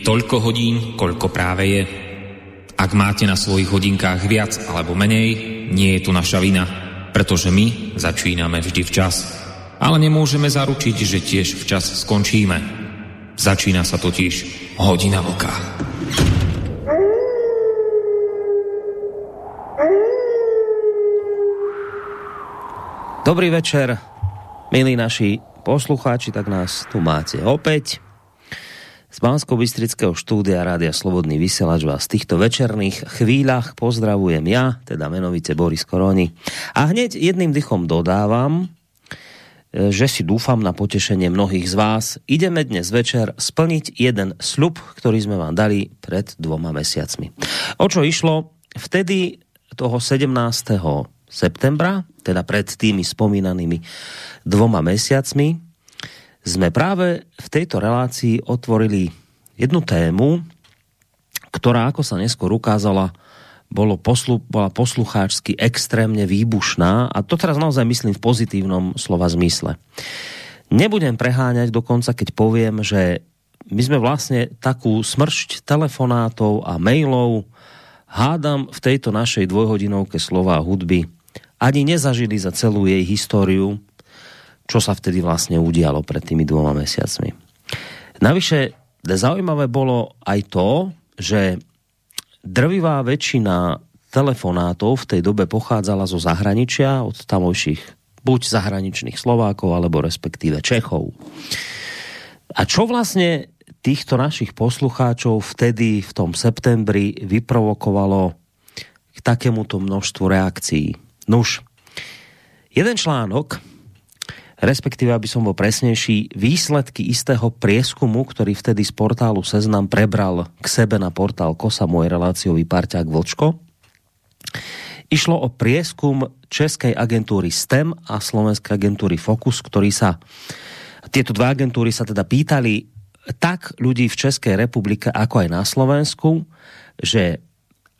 Je toľko hodín, koľko práve je. Ak máte na svojich hodinkách viac alebo menej, nie je tu naša vina, pretože my začíname vždy včas. Ale nemôžeme zaručiť, že tiež včas skončíme. Začína sa totiž hodina vlka. Dobrý večer, milí naši poslucháči, tak nás tu máte opäť. Z bansko bystrického štúdia Rádia Slobodný vysielač vás v týchto večerných chvíľach pozdravujem ja, teda menovite Boris Koroni. A hneď jedným dychom dodávam, e, že si dúfam na potešenie mnohých z vás. Ideme dnes večer splniť jeden slub, ktorý sme vám dali pred dvoma mesiacmi. O čo išlo? Vtedy toho 17 septembra, teda pred tými spomínanými dvoma mesiacmi, sme práve v tejto relácii otvorili jednu tému, ktorá, ako sa neskôr ukázala, bolo poslu, bola poslucháčsky extrémne výbušná a to teraz naozaj myslím v pozitívnom slova zmysle. Nebudem preháňať dokonca, keď poviem, že my sme vlastne takú smršť telefonátov a mailov hádam v tejto našej dvojhodinovke slova a hudby ani nezažili za celú jej históriu, čo sa vtedy vlastne udialo pred tými dvoma mesiacmi. Navyše, zaujímavé bolo aj to, že drvivá väčšina telefonátov v tej dobe pochádzala zo zahraničia, od tamojších buď zahraničných Slovákov, alebo respektíve Čechov. A čo vlastne týchto našich poslucháčov vtedy v tom septembri vyprovokovalo k takémuto množstvu reakcií? Nuž, jeden článok, respektíve, aby som bol presnejší, výsledky istého prieskumu, ktorý vtedy z portálu Seznam prebral k sebe na portál Kosa, môj reláciový parťák Vlčko. Išlo o prieskum Českej agentúry STEM a Slovenskej agentúry Focus, ktorý sa, tieto dve agentúry sa teda pýtali tak ľudí v Českej republike, ako aj na Slovensku, že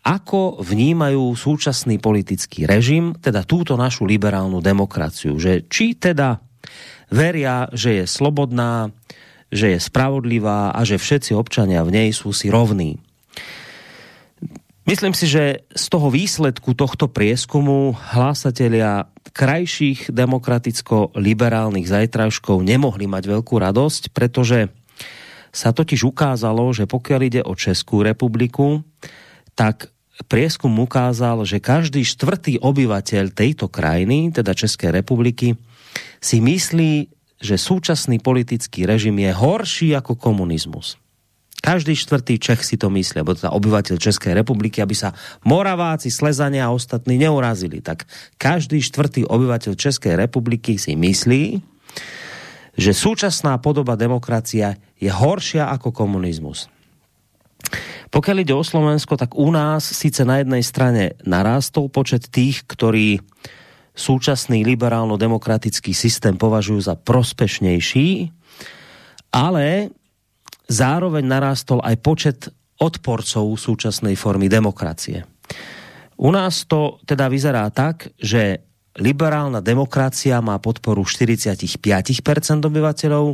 ako vnímajú súčasný politický režim, teda túto našu liberálnu demokraciu. Že či teda veria, že je slobodná, že je spravodlivá a že všetci občania v nej sú si rovní. Myslím si, že z toho výsledku tohto prieskumu hlásatelia krajších demokraticko-liberálnych zajtražkov nemohli mať veľkú radosť, pretože sa totiž ukázalo, že pokiaľ ide o Českú republiku, tak prieskum ukázal, že každý štvrtý obyvateľ tejto krajiny, teda Českej republiky, si myslí, že súčasný politický režim je horší ako komunizmus. Každý štvrtý Čech si to myslí, alebo teda obyvateľ Českej republiky, aby sa Moraváci, Slezania a ostatní neurazili. Tak každý štvrtý obyvateľ Českej republiky si myslí, že súčasná podoba demokracia je horšia ako komunizmus. Pokiaľ ide o Slovensko, tak u nás síce na jednej strane narástol počet tých, ktorí súčasný liberálno-demokratický systém považujú za prospešnejší, ale zároveň narástol aj počet odporcov súčasnej formy demokracie. U nás to teda vyzerá tak, že liberálna demokracia má podporu 45% obyvateľov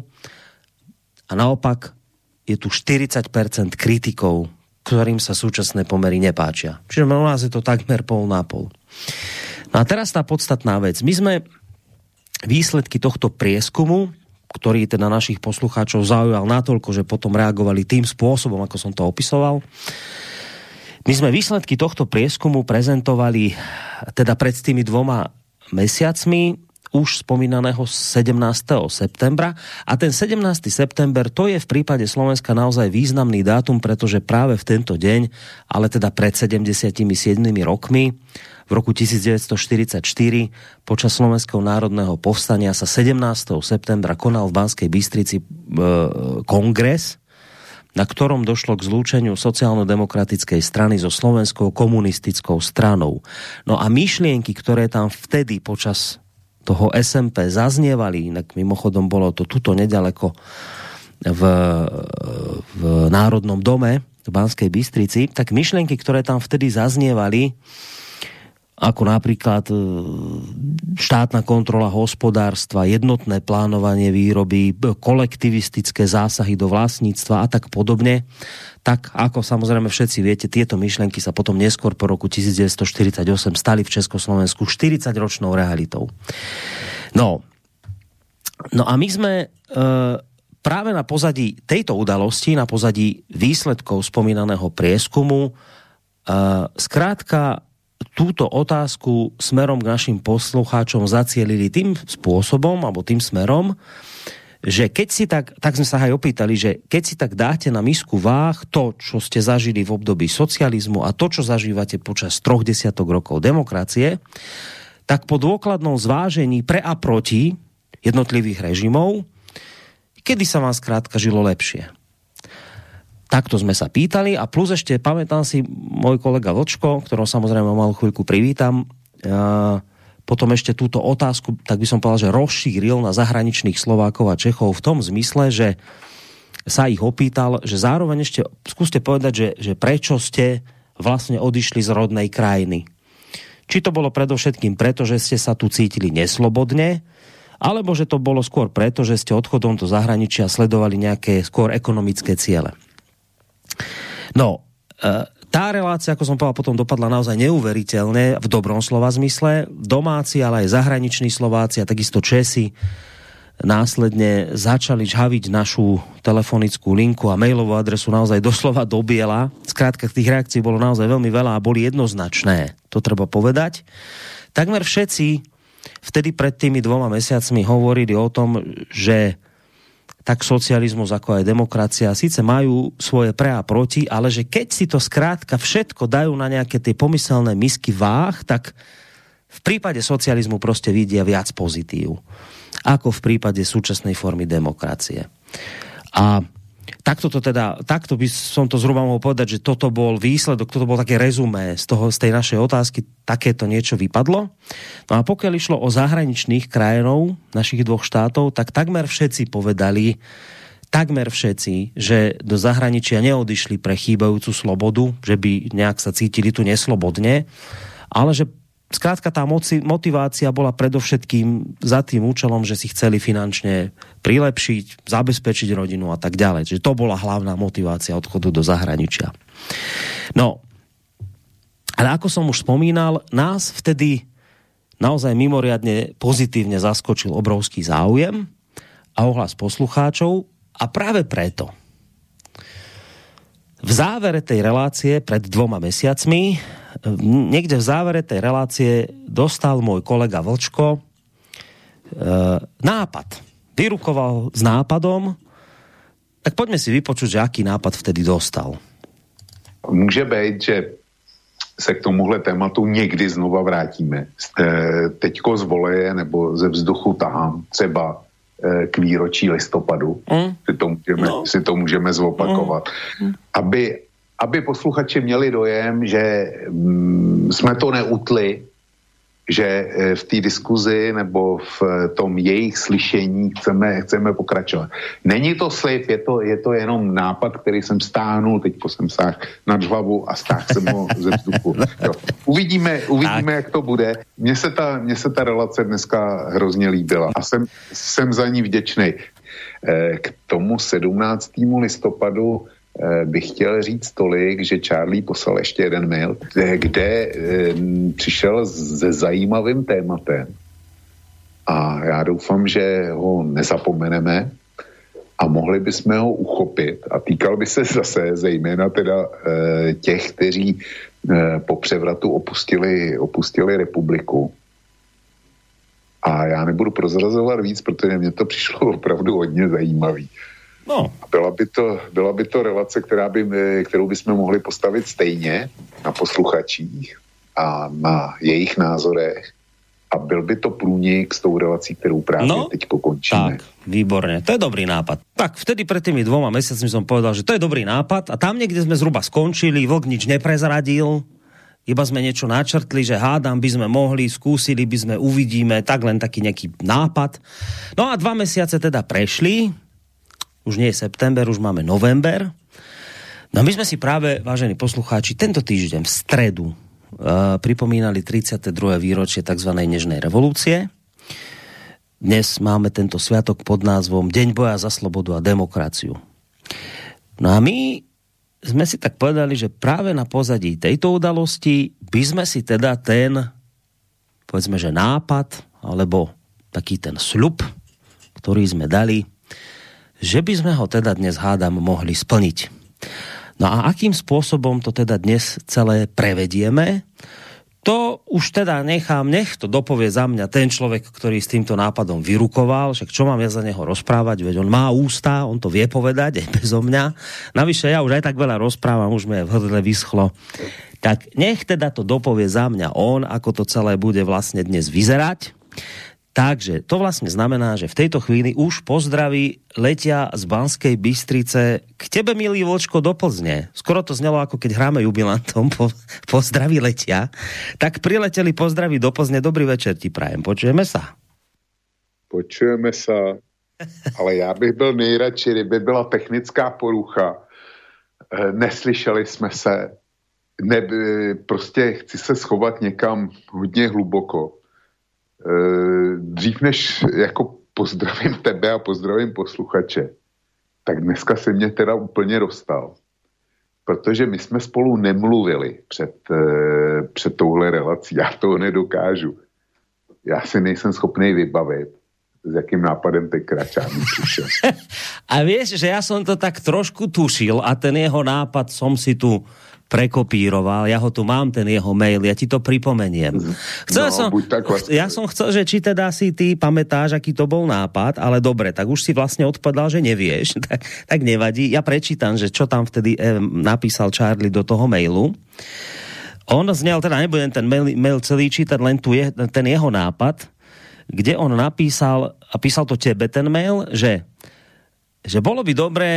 a naopak je tu 40% kritikov ktorým sa súčasné pomery nepáčia. Čiže u nás je to takmer pol na pol. No a teraz tá podstatná vec. My sme výsledky tohto prieskumu, ktorý teda našich poslucháčov zaujal natoľko, že potom reagovali tým spôsobom, ako som to opisoval. My sme výsledky tohto prieskumu prezentovali teda pred tými dvoma mesiacmi už spomínaného 17. septembra. A ten 17. september to je v prípade Slovenska naozaj významný dátum, pretože práve v tento deň, ale teda pred 77 rokmi, v roku 1944 počas Slovenského národného povstania sa 17. septembra konal v Banskej Bystrici e, kongres, na ktorom došlo k zlúčeniu sociálno-demokratickej strany so slovenskou komunistickou stranou. No a myšlienky, ktoré tam vtedy počas toho SMP zaznievali, inak mimochodom bolo to tuto nedaleko v, v Národnom dome v Banskej Bystrici, tak myšlienky, ktoré tam vtedy zaznievali, ako napríklad e, štátna kontrola hospodárstva, jednotné plánovanie výroby, kolektivistické zásahy do vlastníctva a tak podobne, tak ako samozrejme všetci viete, tieto myšlenky sa potom neskôr po roku 1948 stali v Československu 40-ročnou realitou. No, no a my sme e, práve na pozadí tejto udalosti, na pozadí výsledkov spomínaného prieskumu, e, skrátka túto otázku smerom k našim poslucháčom zacielili tým spôsobom, alebo tým smerom, že keď si tak, tak sme sa aj opýtali, že keď si tak dáte na misku váh to, čo ste zažili v období socializmu a to, čo zažívate počas troch desiatok rokov demokracie, tak po dôkladnom zvážení pre a proti jednotlivých režimov, kedy sa vám skrátka žilo lepšie. Takto sme sa pýtali a plus ešte pamätám si môj kolega Vlčko, ktorého samozrejme mal chvíľku privítam, potom ešte túto otázku, tak by som povedal, že rozšíril na zahraničných Slovákov a Čechov v tom zmysle, že sa ich opýtal, že zároveň ešte skúste povedať, že, že prečo ste vlastne odišli z rodnej krajiny. Či to bolo predovšetkým preto, že ste sa tu cítili neslobodne, alebo že to bolo skôr preto, že ste odchodom do zahraničia sledovali nejaké skôr ekonomické ciele. No, e, tá relácia, ako som povedal, potom dopadla naozaj neuveriteľne v dobrom slova zmysle. Domáci, ale aj zahraniční Slováci a takisto Česi následne začali žhaviť našu telefonickú linku a mailovú adresu naozaj doslova do biela. Skrátka, tých reakcií bolo naozaj veľmi veľa a boli jednoznačné. To treba povedať. Takmer všetci vtedy pred tými dvoma mesiacmi hovorili o tom, že tak socializmus ako aj demokracia síce majú svoje pre a proti, ale že keď si to skrátka všetko dajú na nejaké tie pomyselné misky váh, tak v prípade socializmu proste vidia viac pozitív ako v prípade súčasnej formy demokracie. A takto, to teda, takto by som to zhruba mohol povedať, že toto bol výsledok, toto bol také rezumé z, toho, z tej našej otázky, takéto niečo vypadlo. No a pokiaľ išlo o zahraničných krajinov našich dvoch štátov, tak takmer všetci povedali, takmer všetci, že do zahraničia neodišli pre chýbajúcu slobodu, že by nejak sa cítili tu neslobodne, ale že Skrátka tá motivácia bola predovšetkým za tým účelom, že si chceli finančne prilepšiť, zabezpečiť rodinu a tak ďalej. Čiže to bola hlavná motivácia odchodu do zahraničia. No, ale ako som už spomínal, nás vtedy naozaj mimoriadne pozitívne zaskočil obrovský záujem a ohlas poslucháčov a práve preto v závere tej relácie pred dvoma mesiacmi niekde v závere tej relácie dostal môj kolega Vlčko e, nápad. Vyrukoval s nápadom, tak poďme si vypočuť, že aký nápad vtedy dostal. Může být, že se k tomuhle tématu někdy znova vrátíme. E, teďko z voleje nebo ze vzduchu tahám třeba e, k výročí listopadu, mm. si, to můžeme, no. si to můžeme zopakovat, mm. aby, aby posluchači měli dojem, že mm, jsme to neutli, že eh, v té diskuzi nebo v eh, tom jejich slyšení chceme, chceme pokračovat. Není to slib, je to, je to jenom nápad, který jsem stáhnul, teď jsem sáh nad hlavu a stáhl jsem ho ze vzduchu. Jo. Uvidíme, uvidíme jak to bude. Mně se, ta, mně se ta relace dneska hrozně líbila a jsem, jsem za ní vděčný. Eh, k tomu 17. listopadu bych chtěl říct tolik, že Charlie poslal ještě jeden mail, kde eh, přišel se zajímavým tématem a já doufám, že ho nezapomeneme a mohli bychom ho uchopit a týkal by se zase zejména teda eh, těch, kteří po převratu opustili, opustili republiku. A já nebudu prozrazovat víc, protože mě to přišlo opravdu hodně zajímavý. No. Byla, by to, byla by to relace, která by, kterou bychom mohli postavit stejně na posluchačích a na jejich názorech a byl by to průnik s tou relací, kterou právě no, teď končíme. Tak, výborně, to je dobrý nápad. Tak vtedy před těmi dvoma mesiacmi som povedal, že to je dobrý nápad a tam někde jsme zhruba skončili, vlk nič neprezradil, iba sme niečo načrtli, že hádam by sme mohli, skúsili by sme, uvidíme, tak len taký nejaký nápad. No a dva mesiace teda prešli, už nie je september, už máme november. No my sme si práve, vážení poslucháči, tento týždeň v stredu pripomínali 32. výročie tzv. Nežnej revolúcie. Dnes máme tento sviatok pod názvom Deň boja za slobodu a demokraciu. No a my sme si tak povedali, že práve na pozadí tejto udalosti by sme si teda ten, povedzme, že nápad, alebo taký ten sľub, ktorý sme dali, že by sme ho teda dnes hádam mohli splniť. No a akým spôsobom to teda dnes celé prevedieme, to už teda nechám, nech to dopovie za mňa ten človek, ktorý s týmto nápadom vyrukoval, však čo mám ja za neho rozprávať, veď on má ústa, on to vie povedať aj bezo mňa. Navyše ja už aj tak veľa rozprávam, už mi v hrdle vyschlo. Tak nech teda to dopovie za mňa on, ako to celé bude vlastne dnes vyzerať. Takže to vlastne znamená, že v tejto chvíli už pozdraví letia z Banskej Bystrice k tebe, milý Vočko, do Plzne. Skoro to znelo, ako keď hráme jubilantom, po, pozdraví letia. Tak prileteli pozdraví do Plzne. Dobrý večer ti prajem. Počujeme sa? Počujeme sa. Ale já bych byl nejradši, kdyby byla technická porucha. Eh, neslyšeli jsme se. Ne, prostě chci se schovat někam hodně hluboko Eh, dřív než jako pozdravím tebe a pozdravím posluchače, tak dneska se mě teda úplně dostal. Protože my jsme spolu nemluvili před, eh, před touhle relací. Já to nedokážu. Já si nejsem schopný vybavit, s jakým nápadem teď kračámi přišel. a vieš, že ja som to tak trošku tušil a ten jeho nápad som si tu prekopíroval, ja ho tu mám, ten jeho mail, ja ti to pripomeniem. Chcel no, som, ja som chcel, že či teda si ty pamätáš, aký to bol nápad, ale dobre, tak už si vlastne odpadal, že nevieš, tak, tak nevadí. Ja prečítam, že čo tam vtedy eh, napísal Charlie do toho mailu. On znel, teda nebudem ten mail, mail celý čítať, len tu je ten jeho nápad, kde on napísal, a písal to tebe ten mail, že, že bolo by dobré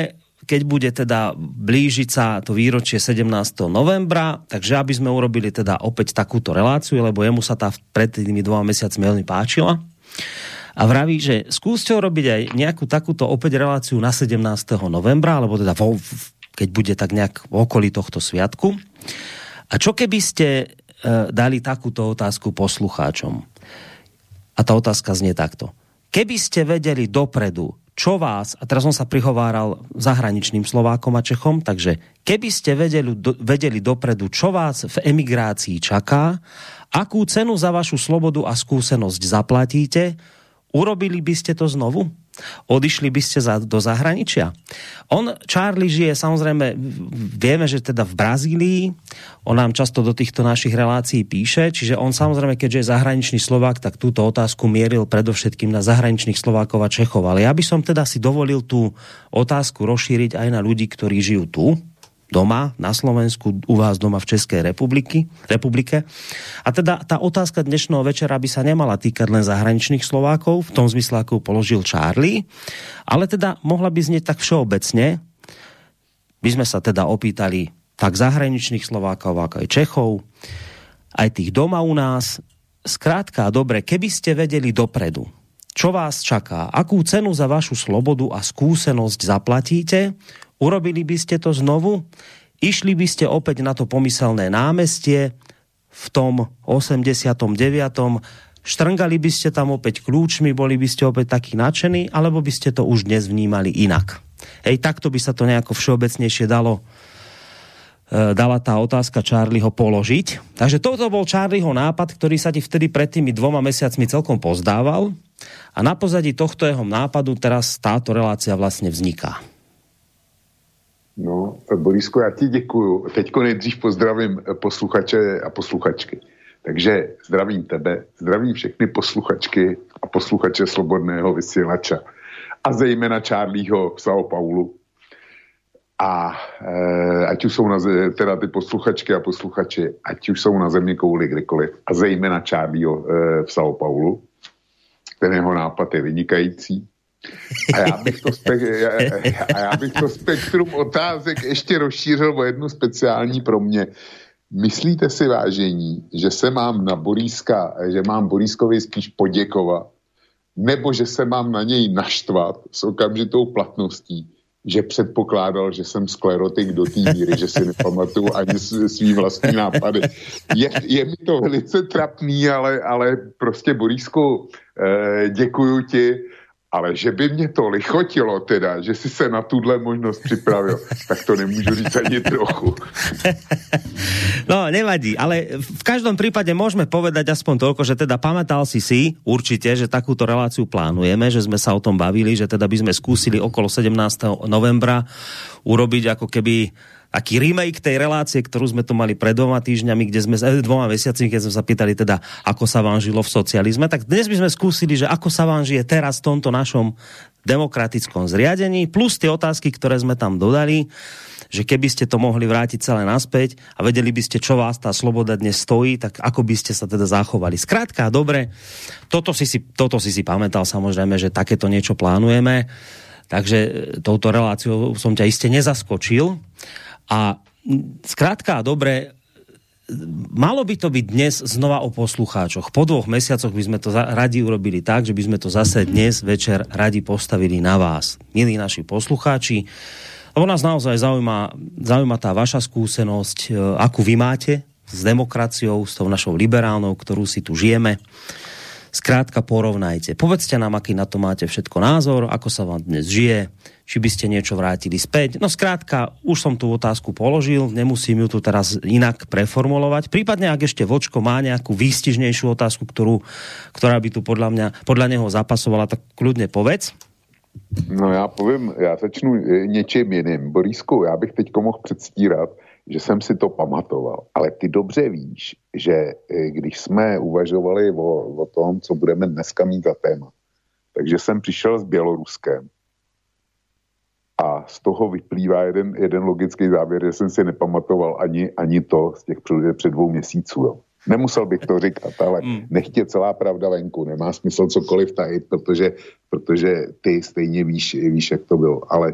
keď bude teda blížiť sa to výročie 17. novembra, takže aby sme urobili teda opäť takúto reláciu, lebo jemu sa tá pred tými dvoma mesiacmi veľmi páčila. A vraví, že skúste urobiť aj nejakú takúto opäť reláciu na 17. novembra, alebo teda vo, keď bude tak nejak v okolí tohto sviatku. A čo keby ste e, dali takúto otázku poslucháčom? A tá otázka znie takto. Keby ste vedeli dopredu, čo vás, a teraz som sa prihováral zahraničným Slovákom a Čechom, takže keby ste vedeli, do, vedeli dopredu, čo vás v emigrácii čaká, akú cenu za vašu slobodu a skúsenosť zaplatíte, urobili by ste to znovu? Odišli by ste za, do zahraničia? On, Charlie, žije samozrejme, vieme, že teda v Brazílii, on nám často do týchto našich relácií píše, čiže on samozrejme, keďže je zahraničný Slovák, tak túto otázku mieril predovšetkým na zahraničných Slovákov a Čechov. Ale ja by som teda si dovolil tú otázku rozšíriť aj na ľudí, ktorí žijú tu, doma na Slovensku, u vás doma v Českej republiky, republike. A teda tá otázka dnešného večera by sa nemala týkať len zahraničných Slovákov, v tom zmysle, ako položil Charlie, ale teda mohla by znieť tak všeobecne. By sme sa teda opýtali tak zahraničných Slovákov, ako aj Čechov, aj tých doma u nás. Skrátka, dobre, keby ste vedeli dopredu, čo vás čaká, akú cenu za vašu slobodu a skúsenosť zaplatíte, Urobili by ste to znovu? Išli by ste opäť na to pomyselné námestie v tom 89. Štrngali by ste tam opäť kľúčmi, boli by ste opäť takí nadšení, alebo by ste to už dnes vnímali inak. Hej, takto by sa to nejako všeobecnejšie dalo e, dala tá otázka Charlieho položiť. Takže toto bol Charlieho nápad, ktorý sa ti vtedy pred tými dvoma mesiacmi celkom pozdával a na pozadí tohto jeho nápadu teraz táto relácia vlastne vzniká. No, Borisko, já ti děkuju. Teďko nejdřív pozdravím posluchače a posluchačky. Takže zdravím tebe, zdravím všechny posluchačky a posluchače Slobodného vysílača. A zejména Charlieho v São Paulu. A e, ať už jsou na, teda ty posluchačky a posluchači, ať už jsou na země kouli kdekoliv. A zejména Charlieho e, v São Paulu. Ten jeho nápad je vynikající. A já bych to, spek, a já bych to spektrum otázek ještě rozšířil o jednu speciální pro mě. Myslíte si, vážení, že se mám na Boríska, že mám Borískovi spíš poděkovat, nebo že se mám na něj naštvat s okamžitou platností, že předpokládal, že jsem sklerotik do té míry, že si nepamatuju ani svý vlastní nápady. Je, je mi to velice trapný, ale, ale prostě Borísku, eh, děkuju ti, ale že by mě to lichotilo teda, že si se na tuhle možnost připravil, tak to nemůžu říct ani trochu. No, nevadí, ale v každom prípade môžeme povedať aspoň toľko, že teda pamätal si si určite, že takúto reláciu plánujeme, že sme sa o tom bavili, že teda by sme skúsili okolo 17. novembra urobiť ako keby aký remake tej relácie, ktorú sme tu mali pred dvoma týždňami, kde sme, eh, dvoma mesiacmi, keď sme sa pýtali teda, ako sa vám žilo v socializme, tak dnes by sme skúsili, že ako sa vám žije teraz v tomto našom demokratickom zriadení, plus tie otázky, ktoré sme tam dodali, že keby ste to mohli vrátiť celé naspäť a vedeli by ste, čo vás tá sloboda dnes stojí, tak ako by ste sa teda zachovali. Skrátka, dobre, toto si si, toto si, si pamätal samozrejme, že takéto niečo plánujeme, takže touto reláciou som ťa iste nezaskočil. A skrátka a dobre, malo by to byť dnes znova o poslucháčoch. Po dvoch mesiacoch by sme to radi urobili tak, že by sme to zase dnes večer radi postavili na vás. Milí naši poslucháči, lebo nás naozaj zaujíma, zaujíma tá vaša skúsenosť, e, akú vy máte s demokraciou, s tou našou liberálnou, ktorú si tu žijeme. Skrátka porovnajte. Povedzte nám, aký na to máte všetko názor, ako sa vám dnes žije, či by ste niečo vrátili späť. No skrátka, už som tú otázku položil, nemusím ju tu teraz inak preformulovať. Prípadne, ak ešte Vočko má nejakú výstižnejšiu otázku, ktorú, ktorá by tu podľa, mňa, podľa neho zapasovala, tak kľudne povedz. No já povím, já začnu e, něčím jiným. Borisku, já bych teď mohl předstírat, že jsem si to pamatoval. Ale ty dobře víš, že e, když jsme uvažovali o, o tom, co budeme dneska mít za téma, takže jsem přišel s Běloruskem a z toho vyplývá jeden, jeden logický závěr, že jsem si nepamatoval ani, ani to z těch před, před dvou měsíců. Jo. Nemusel bych to říkat, ale mm. nechtě celá pravda venku. Nemá smysl cokoliv tajit, protože, protože ty stejně víš, víš, jak to bylo. Ale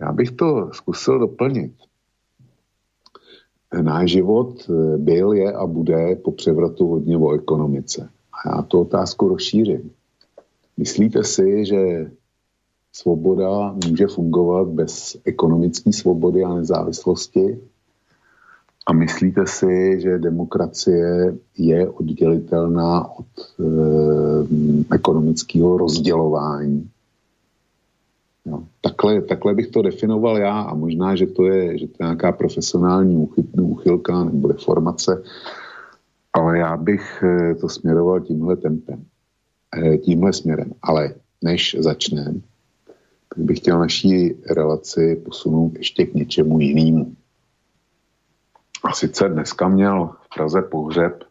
já bych to zkusil doplnit. Náš život eh, byl, je a bude po převratu hodně o ekonomice. A já tu otázku rozšířím. Myslíte si, že svoboda může fungovat bez ekonomické svobody a nezávislosti? A myslíte si, že demokracie je oddělitelná od e, ekonomického rozdělování? Jo. Takhle, takhle bych to definoval já a možná, že to je, že to je nějaká profesionální úchylka nebo deformace, ale já bych eh, to směroval tímhle tempem, eh, tímhle směrem. Ale než začneme, tak bych chtěl naší relaci posunout ještě k něčemu jinému. A sice dneska měl v Praze pohřeb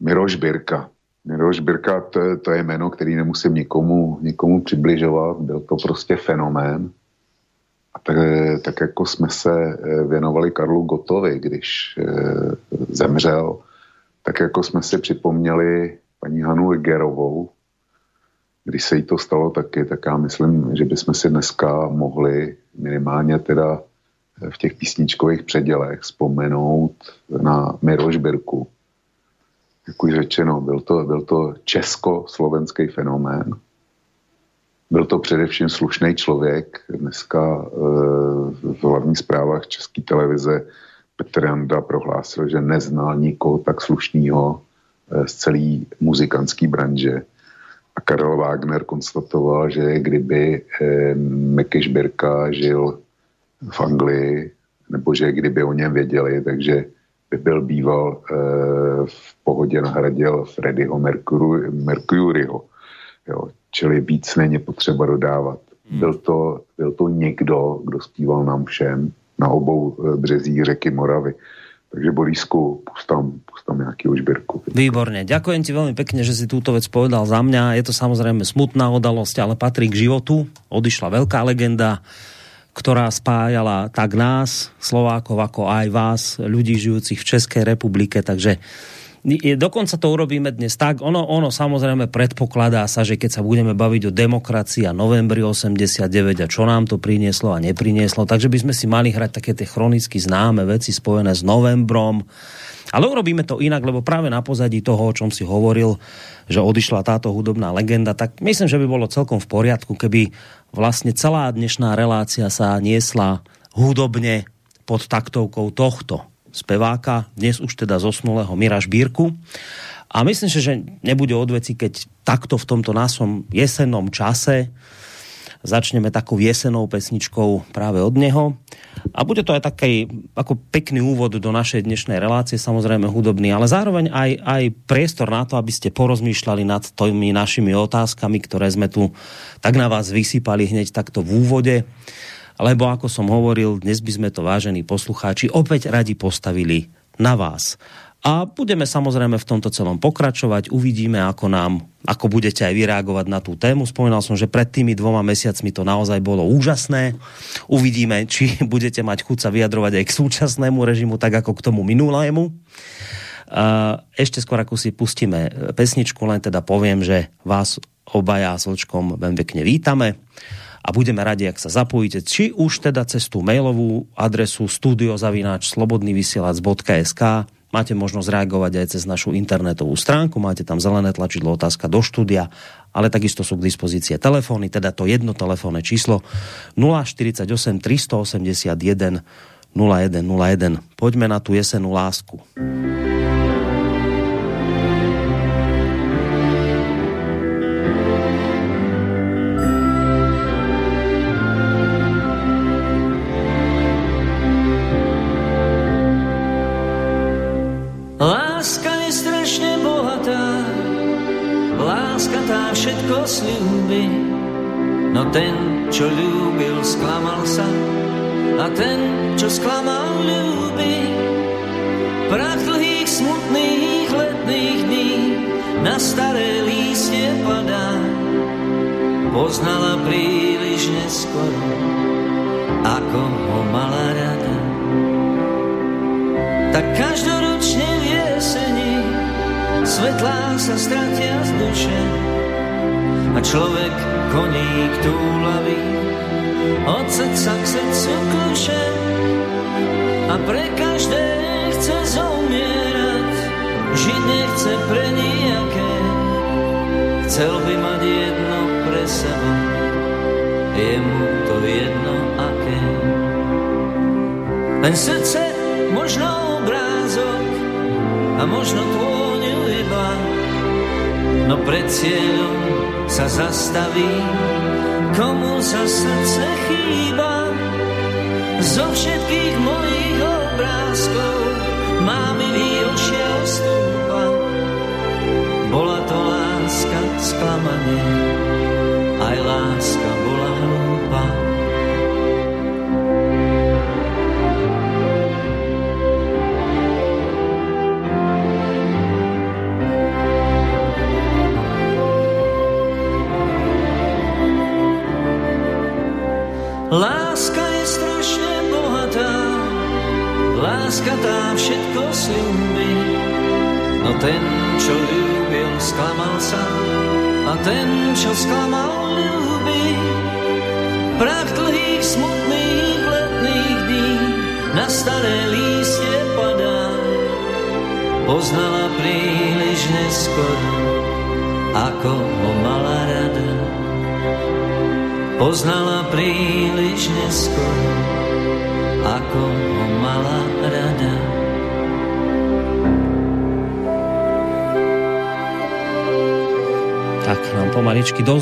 Miroš Birka. Miroš Birka, to to je jméno, který nemusím nikomu, nikomu přibližovat, byl to prostě fenomén. A tak, tak jako jsme se eh, věnovali Karlu Gotovi, když e, zemřel, tak jako jsme si připomněli paní Hanu Egerovou, když se jí to stalo taky, tak já myslím, že bychom si dneska mohli minimálně teda v těch písničkových předělech vzpomenout na Miroš Birku, jak už řečeno, byl to, byl to česko-slovenský fenomén. Byl to především slušný člověk. Dneska e, v hlavních zprávách České televize Petr Janda prohlásil, že neznal nikoho tak slušného e, z celé muzikantské branže. A Karel Wagner konstatoval, že kdyby e, Mekeš Birka žil v Anglii, nebo že kdyby o něm věděli, takže by byl býval e, v pohodě nahradil Freddyho Mercury, Mercuryho. Jo, čili víc není potřeba dodávat. Hmm. Byl, to, byl to někdo, kdo zpíval nám všem na obou eh, březích řeky Moravy. Takže Borisku, pustám, pustám nějaký užbírku. Výborne. Ďakujem ti veľmi pekne, že si túto vec povedal za mňa. Je to samozrejme smutná udalosť, ale patrí k životu. Odišla veľká legenda ktorá spájala tak nás, Slovákov, ako aj vás, ľudí žijúcich v Českej republike, takže Dokonca to urobíme dnes tak, ono, ono samozrejme predpokladá sa, že keď sa budeme baviť o demokracii a novembri 89 a čo nám to prinieslo a neprinieslo, takže by sme si mali hrať také tie chronicky známe veci spojené s novembrom, ale urobíme to inak, lebo práve na pozadí toho, o čom si hovoril, že odišla táto hudobná legenda, tak myslím, že by bolo celkom v poriadku, keby vlastne celá dnešná relácia sa niesla hudobne pod taktovkou tohto speváka, dnes už teda zosnulého Mira Šbírku. A myslím si, že nebude odveci, keď takto v tomto násom jesennom čase začneme takou jesenou pesničkou práve od neho. A bude to aj taký ako pekný úvod do našej dnešnej relácie, samozrejme hudobný, ale zároveň aj, aj priestor na to, aby ste porozmýšľali nad tými našimi otázkami, ktoré sme tu tak na vás vysypali hneď takto v úvode lebo ako som hovoril, dnes by sme to, vážení poslucháči, opäť radi postavili na vás. A budeme samozrejme v tomto celom pokračovať, uvidíme, ako nám, ako budete aj vyreagovať na tú tému. Spomínal som, že pred tými dvoma mesiacmi to naozaj bolo úžasné. Uvidíme, či budete mať chuť sa vyjadrovať aj k súčasnému režimu, tak ako k tomu minulému. Ešte skôr, ako si pustíme pesničku, len teda poviem, že vás obaja s Vlčkom veľmi pekne vítame a budeme radi, ak sa zapojíte, či už teda cez tú mailovú adresu studiozavináč slobodnyvysielac.sk máte možnosť reagovať aj cez našu internetovú stránku, máte tam zelené tlačidlo otázka do štúdia, ale takisto sú k dispozície telefóny, teda to jedno telefónne číslo 048 381 0101. Poďme na tú jesenú lásku.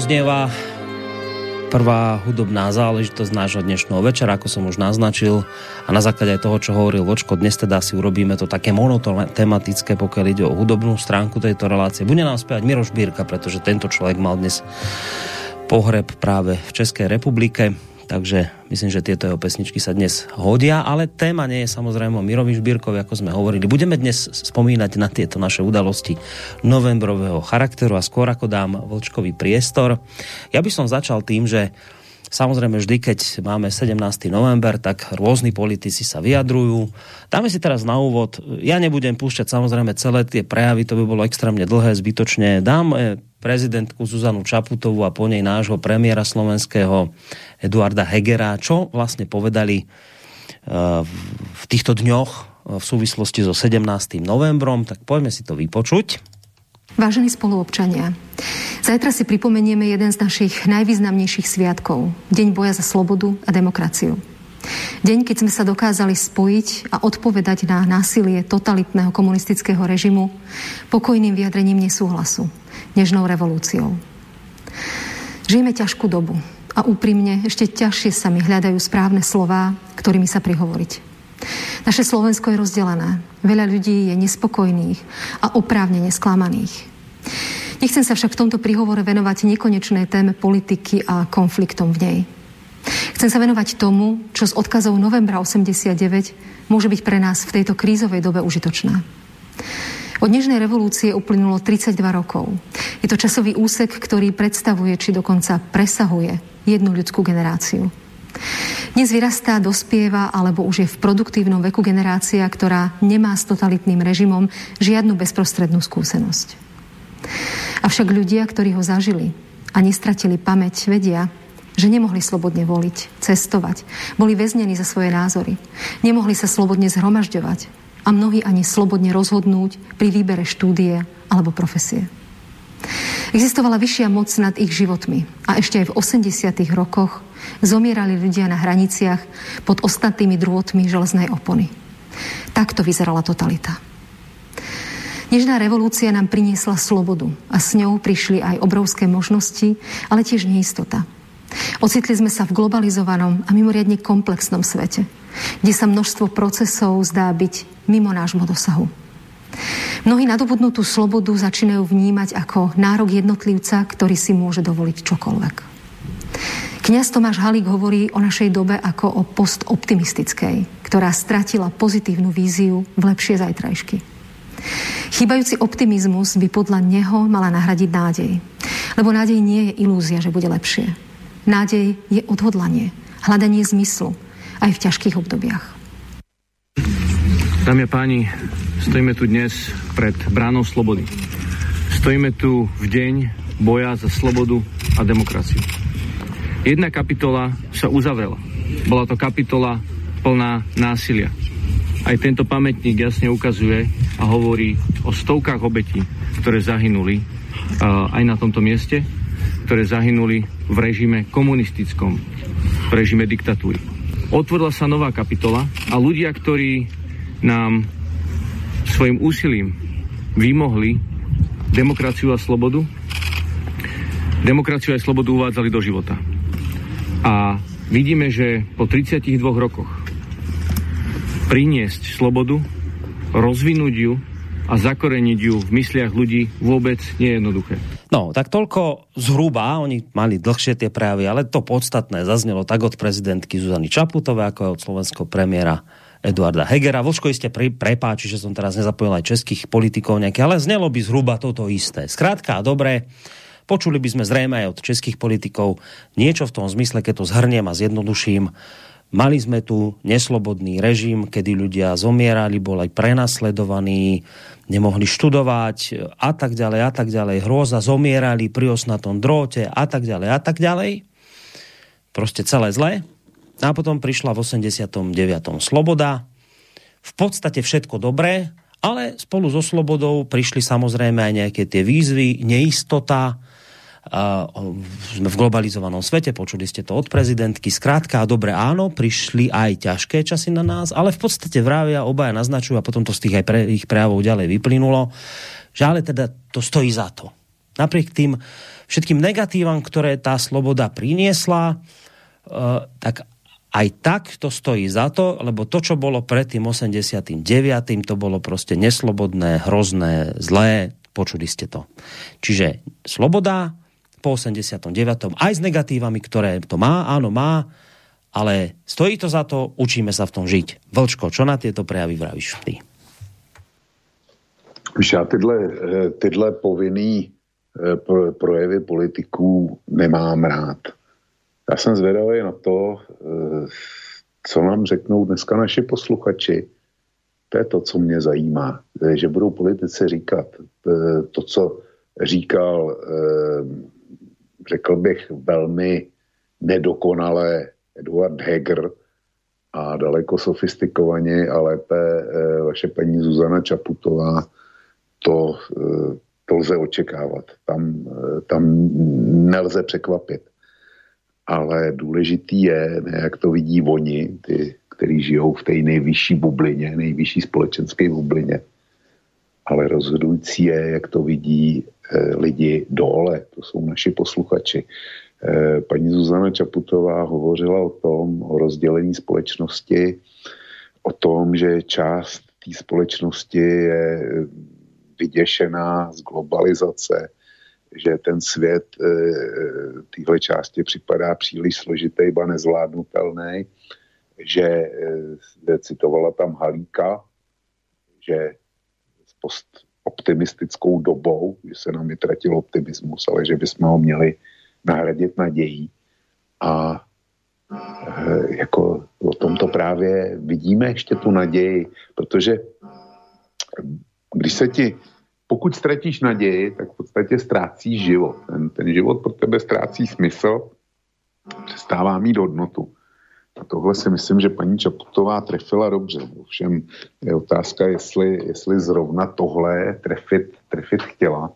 Doznieva prvá hudobná záležitosť nášho dnešného večera, ako som už naznačil. A na základe toho, čo hovoril Vočko, dnes teda si urobíme to také monotematické, pokiaľ ide o hudobnú stránku tejto relácie. Bude nám spievať Miroš Bírka, pretože tento človek mal dnes pohreb práve v Českej republike, takže myslím, že tieto jeho pesničky sa dnes hodia, ale téma nie je samozrejme o Mirovi Žbírkovi, ako sme hovorili. Budeme dnes spomínať na tieto naše udalosti novembrového charakteru a skôr ako dám Vlčkový priestor. Ja by som začal tým, že Samozrejme, vždy, keď máme 17. november, tak rôzni politici sa vyjadrujú. Dáme si teraz na úvod, ja nebudem púšťať samozrejme celé tie prejavy, to by bolo extrémne dlhé, zbytočne. Dám eh, prezidentku Zuzanu Čaputovú a po nej nášho premiéra slovenského Eduarda Hegera, čo vlastne povedali eh, v týchto dňoch eh, v súvislosti so 17. novembrom, tak poďme si to vypočuť. Vážení spoluobčania, zajtra si pripomenieme jeden z našich najvýznamnejších sviatkov. Deň boja za slobodu a demokraciu. Deň, keď sme sa dokázali spojiť a odpovedať na násilie totalitného komunistického režimu pokojným vyjadrením nesúhlasu, nežnou revolúciou. Žijeme ťažkú dobu a úprimne ešte ťažšie sa mi hľadajú správne slová, ktorými sa prihovoriť. Naše Slovensko je rozdelené. Veľa ľudí je nespokojných a oprávne nesklamaných. Nechcem sa však v tomto príhovore venovať nekonečnej téme politiky a konfliktom v nej. Chcem sa venovať tomu, čo z odkazov novembra 89 môže byť pre nás v tejto krízovej dobe užitočná. Od dnešnej revolúcie uplynulo 32 rokov. Je to časový úsek, ktorý predstavuje, či dokonca presahuje jednu ľudskú generáciu. Dnes vyrastá, dospieva alebo už je v produktívnom veku generácia, ktorá nemá s totalitným režimom žiadnu bezprostrednú skúsenosť. Avšak ľudia, ktorí ho zažili a nestratili pamäť, vedia, že nemohli slobodne voliť, cestovať, boli väznení za svoje názory, nemohli sa slobodne zhromažďovať a mnohí ani slobodne rozhodnúť pri výbere štúdie alebo profesie. Existovala vyššia moc nad ich životmi a ešte aj v 80. rokoch zomierali ľudia na hraniciach pod ostatnými drôtmi železnej opony. Takto vyzerala totalita. Nežná revolúcia nám priniesla slobodu a s ňou prišli aj obrovské možnosti, ale tiež neistota. Ocitli sme sa v globalizovanom a mimoriadne komplexnom svete, kde sa množstvo procesov zdá byť mimo nášho dosahu. Mnohí nadobudnú tú slobodu začínajú vnímať ako nárok jednotlivca, ktorý si môže dovoliť čokoľvek. Kňaz Tomáš Halík hovorí o našej dobe ako o postoptimistickej, ktorá stratila pozitívnu víziu v lepšie zajtrajšky. Chýbajúci optimizmus by podľa neho mala nahradiť nádej. Lebo nádej nie je ilúzia, že bude lepšie. Nádej je odhodlanie, hľadanie zmyslu aj v ťažkých obdobiach. Dámy a páni, Stojíme tu dnes pred bránou slobody. Stojíme tu v deň boja za slobodu a demokraciu. Jedna kapitola sa uzavrela. Bola to kapitola plná násilia. Aj tento pamätník jasne ukazuje a hovorí o stovkách obetí, ktoré zahynuli uh, aj na tomto mieste, ktoré zahynuli v režime komunistickom, v režime diktatúry. Otvorila sa nová kapitola a ľudia, ktorí nám svojim úsilím vymohli demokraciu a slobodu, demokraciu a slobodu uvádzali do života. A vidíme, že po 32 rokoch priniesť slobodu, rozvinúť ju a zakoreniť ju v mysliach ľudí vôbec nie je jednoduché. No, tak toľko zhruba, oni mali dlhšie tie prejavy, ale to podstatné zaznelo tak od prezidentky Zuzany Čaputovej, ako aj od slovenského premiéra Eduarda Hegera. Vlčko iste pre, prepáči, že som teraz nezapojil aj českých politikov nejaké, ale znelo by zhruba toto isté. Skrátka a dobre, počuli by sme zrejme aj od českých politikov niečo v tom zmysle, keď to zhrniem a zjednoduším. Mali sme tu neslobodný režim, kedy ľudia zomierali, bol aj prenasledovaní, nemohli študovať a tak ďalej a tak ďalej. Hrôza zomierali pri osnatom dróte a tak ďalej a tak ďalej. Proste celé zlé. A potom prišla v 89. sloboda. V podstate všetko dobré, ale spolu so slobodou prišli samozrejme aj nejaké tie výzvy, neistota, sme v globalizovanom svete, počuli ste to od prezidentky. Skrátka dobre, áno, prišli aj ťažké časy na nás, ale v podstate vravia, obaja naznačujú a potom to z tých aj pre, ich prejavov ďalej vyplynulo, že ale teda to stojí za to. Napriek tým všetkým negatívam, ktoré tá sloboda priniesla, uh, tak aj tak to stojí za to, lebo to, čo bolo pred tým 89. to bolo proste neslobodné, hrozné, zlé, počuli ste to. Čiže sloboda po 89. aj s negatívami, ktoré to má, áno má, ale stojí to za to, učíme sa v tom žiť. Vlčko, čo na tieto prejavy vravíš ty? Už já tyhle, eh, tyhle povinný eh, projevy politiků nemám rád Já jsem zvědavý na to, eh, co nám řeknou dneska naši posluchači. To je to, co mě zajímá, eh, že budou politici říkat eh, to, co říkal, řekl bych, velmi nedokonale Eduard Heger a daleko sofistikovaně a lépe vaše paní Zuzana Čaputová, to, to lze očekávat. Tam, tam nelze překvapit ale důležitý je, jak to vidí oni, ty, kteří žijou v té nejvyšší bublině, nejvyšší společenské bublině, ale rozhodující je, jak to vidí e, lidi dole, to jsou naši posluchači. E, paní Zuzana Čaputová hovořila o tom, o rozdělení společnosti, o tom, že část té společnosti je vyděšená z globalizace, že ten svět e, téhle části připadá příliš složitý, ba nezvládnutelný, že e, citovala tam Halíka, že s post optimistickou dobou, že se nám vytratil optimismus, ale že bychom ho měli nahradit nadějí. A e, jako o tomto právě vidíme ještě tu naději, protože když se ti pokud ztratíš naději, tak v podstatě ztrácíš život. Ten, ten život pro tebe ztrácí smysl, přestává mít hodnotu. A tohle si myslím, že paní Čaputová trefila dobře. Ovšem je otázka, jestli, jestli zrovna tohle trefit, trefit chtěla,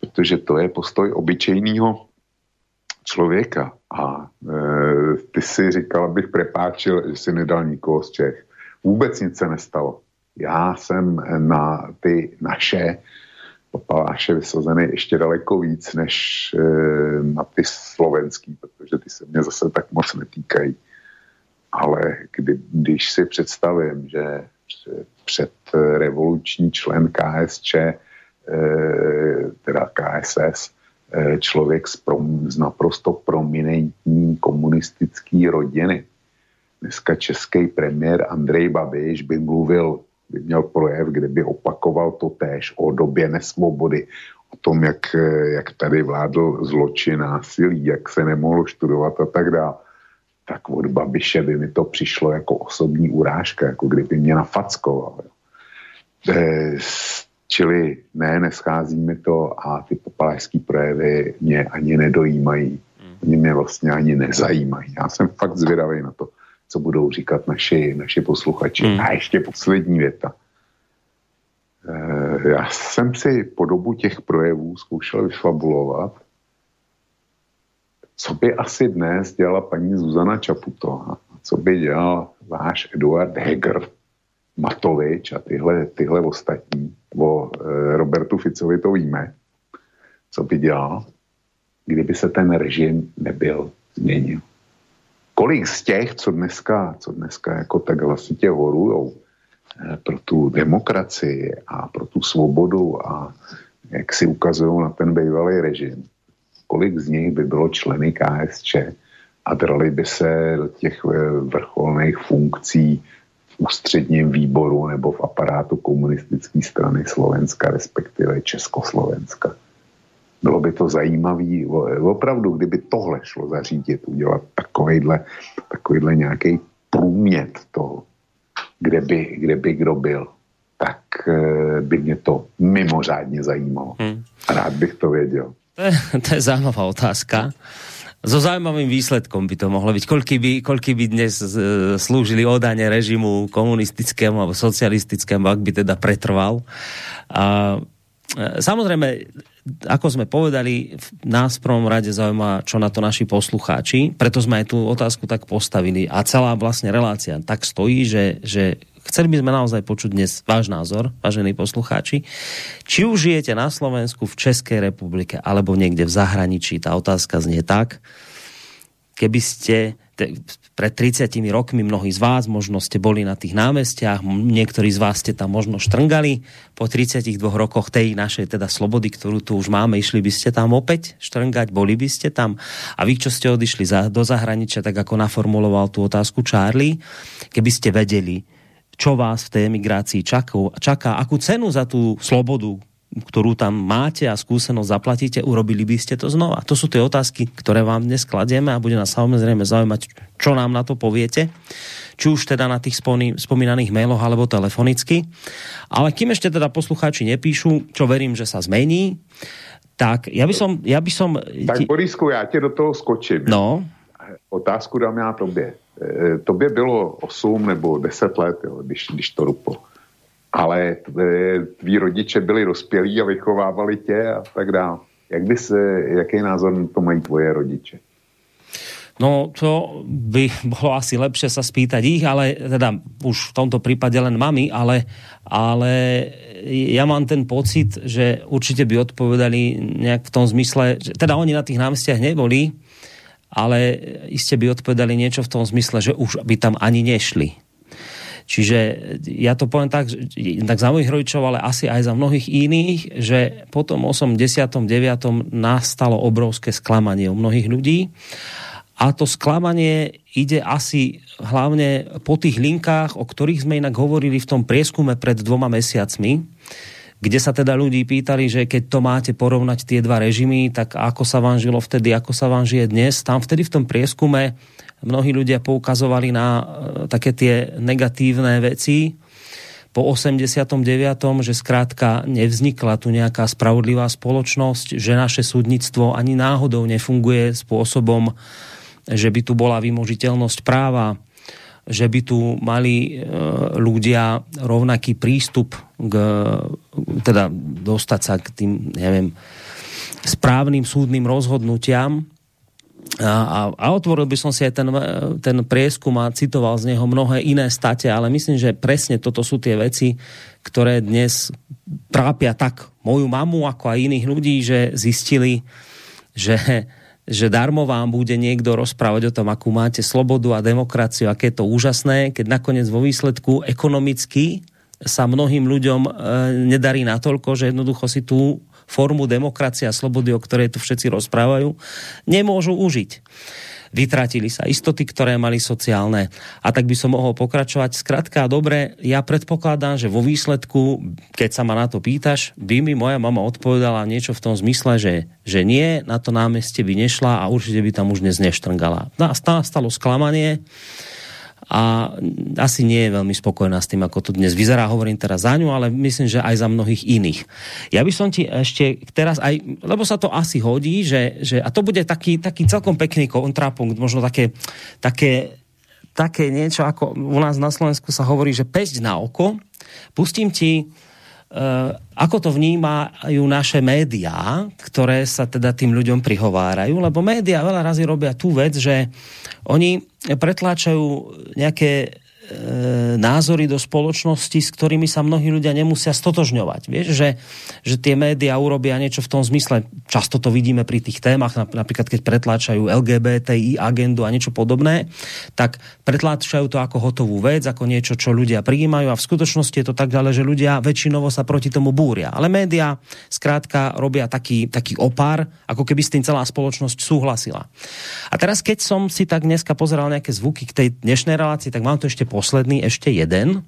protože to je postoj obyčejného člověka. A e, ty si říkal, abych prepáčil, že si nedal nikoho z Čech. Vůbec nic se nestalo já jsem na ty naše papaláše vysazený ještě daleko víc než e, na ty slovenský, protože ty se mě zase tak moc netýkají. Ale kdy, když si představím, že před revoluční člen KSČ, e, teda KSS, e, člověk z, prom, z naprosto prominentní komunistické rodiny, dneska český premiér Andrej Babiš by mluvil by měl projev, kde by opakoval to též o době nesvobody, o tom, jak, jak tady vládl zločin, násilí, jak se nemohlo studovat a tak dále, tak od Babiše by mi to přišlo jako osobní urážka, jako kdyby mě nafackoval. E, čili ne, neschází mi to a ty popalářské projevy mě ani nedojímají. Oni mě vlastně ani nezajímají. Já jsem fakt zvědavý na to, co budou říkat naši, naši posluchači. Hmm. A ještě poslední věta. E, já jsem si po dobu těch projevů zkoušel vyfabulovat, co by asi dnes dělala paní Zuzana Čaputová, co by dělal váš Eduard Heger, Matovič a tyhle, tyhle ostatní. O e, Robertu Ficovi to víme, co by dělal, kdyby se ten režim nebyl změnil kolik z těch, co dneska, co dneska jako tak hlasitě horujou eh, pro tu demokracii a pro tu svobodu a jak si ukazují na ten bývalý režim, kolik z nich by bylo členy KSČ a drali by se do těch eh, vrcholných funkcí v ústředním výboru nebo v aparátu komunistické strany Slovenska, respektive Československa. Bylo by to zajímavý, opravdu, kdyby tohle šlo zařídit, udělat takovýhle, takovýhle nějaký průmět toho, kde by, kde by kdo byl, tak eh, by mě to mimořádně zajímalo. Hmm. Rád bych to věděl. To je, to je zaujímavá otázka. So zaujímavým výsledkom by to mohlo byť. Koľky by, koľky by dnes e, slúžili odane režimu komunistickému alebo socialistickému, ak by teda pretrval. A, samozrejme, ako sme povedali, nás v prvom rade zaujíma, čo na to naši poslucháči, preto sme aj tú otázku tak postavili a celá vlastne relácia tak stojí, že, že chceli by sme naozaj počuť dnes váš názor, vážení poslucháči. Či už žijete na Slovensku, v Českej republike alebo niekde v zahraničí, tá otázka znie tak, keby ste pred 30 rokmi mnohí z vás možno ste boli na tých námestiach, niektorí z vás ste tam možno štrngali. Po 32 rokoch tej našej teda slobody, ktorú tu už máme, išli by ste tam opäť štrngať, boli by ste tam. A vy, čo ste odišli za, do zahraničia, tak ako naformuloval tú otázku Charlie, keby ste vedeli, čo vás v tej emigrácii čaká, čaká akú cenu za tú slobodu ktorú tam máte a skúsenosť zaplatíte, urobili by ste to znova? To sú tie otázky, ktoré vám dnes kladieme a bude nás samozrejme zaujímať, čo nám na to poviete či už teda na tých spomínaných mailoch alebo telefonicky. Ale kým ešte teda poslucháči nepíšu, čo verím, že sa zmení, tak ja by som... Ja by som tak Borisku, já tě do toho skočím. No. Otázku dám já tobě. E, tobě bylo 8 nebo 10 let, jo, když, když to ruplo. Ale tví rodiče byli dospělí a vychovávali tě a tak dále. Jak bys, jaký názor to mají tvoje rodiče? No to by bolo asi lepšie sa spýtať ich, ale teda už v tomto prípade len mami, ale, ale ja mám ten pocit, že určite by odpovedali nejak v tom zmysle, že teda oni na tých námestiach neboli, ale iste by odpovedali niečo v tom zmysle, že už by tam ani nešli. Čiže ja to poviem tak, tak za mojich rodičov, ale asi aj za mnohých iných, že po tom 89. nastalo obrovské sklamanie u mnohých ľudí a to sklamanie ide asi hlavne po tých linkách, o ktorých sme inak hovorili v tom prieskume pred dvoma mesiacmi, kde sa teda ľudí pýtali, že keď to máte porovnať tie dva režimy, tak ako sa vám žilo vtedy, ako sa vám žije dnes. Tam vtedy v tom prieskume mnohí ľudia poukazovali na e, také tie negatívne veci, po 89., že skrátka nevznikla tu nejaká spravodlivá spoločnosť, že naše súdnictvo ani náhodou nefunguje spôsobom, že by tu bola vymožiteľnosť práva, že by tu mali e, ľudia rovnaký prístup k, teda dostať sa k tým, neviem, správnym súdnym rozhodnutiam. A, a, otvoril by som si aj ten, ten prieskum a citoval z neho mnohé iné state, ale myslím, že presne toto sú tie veci, ktoré dnes trápia tak moju mamu, ako aj iných ľudí, že zistili, že že darmo vám bude niekto rozprávať o tom, akú máte slobodu a demokraciu, aké je to úžasné, keď nakoniec vo výsledku ekonomicky sa mnohým ľuďom e, nedarí natoľko, že jednoducho si tú formu demokracie a slobody, o ktorej tu všetci rozprávajú, nemôžu užiť vytratili sa istoty, ktoré mali sociálne. A tak by som mohol pokračovať. Skrátka, dobre, ja predpokladám, že vo výsledku, keď sa ma na to pýtaš, by mi moja mama odpovedala niečo v tom zmysle, že, že nie, na to námestie by nešla a určite by tam už dnes neštrngala. Nastalo sklamanie, a asi nie je veľmi spokojná s tým, ako to dnes vyzerá. Hovorím teraz za ňu, ale myslím, že aj za mnohých iných. Ja by som ti ešte teraz aj, lebo sa to asi hodí, že, že a to bude taký, taký celkom pekný kontrapunkt, možno také, také, také niečo, ako u nás na Slovensku sa hovorí, že pesť na oko. Pustím ti ako to vnímajú naše médiá, ktoré sa teda tým ľuďom prihovárajú, lebo médiá veľa razy robia tú vec, že oni pretláčajú nejaké názory do spoločnosti, s ktorými sa mnohí ľudia nemusia stotožňovať. Vieš, že, že tie médiá urobia niečo v tom zmysle, často to vidíme pri tých témach, napríklad keď pretláčajú LGBTI agendu a niečo podobné, tak pretláčajú to ako hotovú vec, ako niečo, čo ľudia prijímajú a v skutočnosti je to tak ďalej, že ľudia väčšinovo sa proti tomu búria. Ale médiá skrátka robia taký, taký opár, ako keby s tým celá spoločnosť súhlasila. A teraz, keď som si tak dneska pozeral nejaké zvuky k tej dnešnej relácii, tak mám to ešte posledný ešte jeden,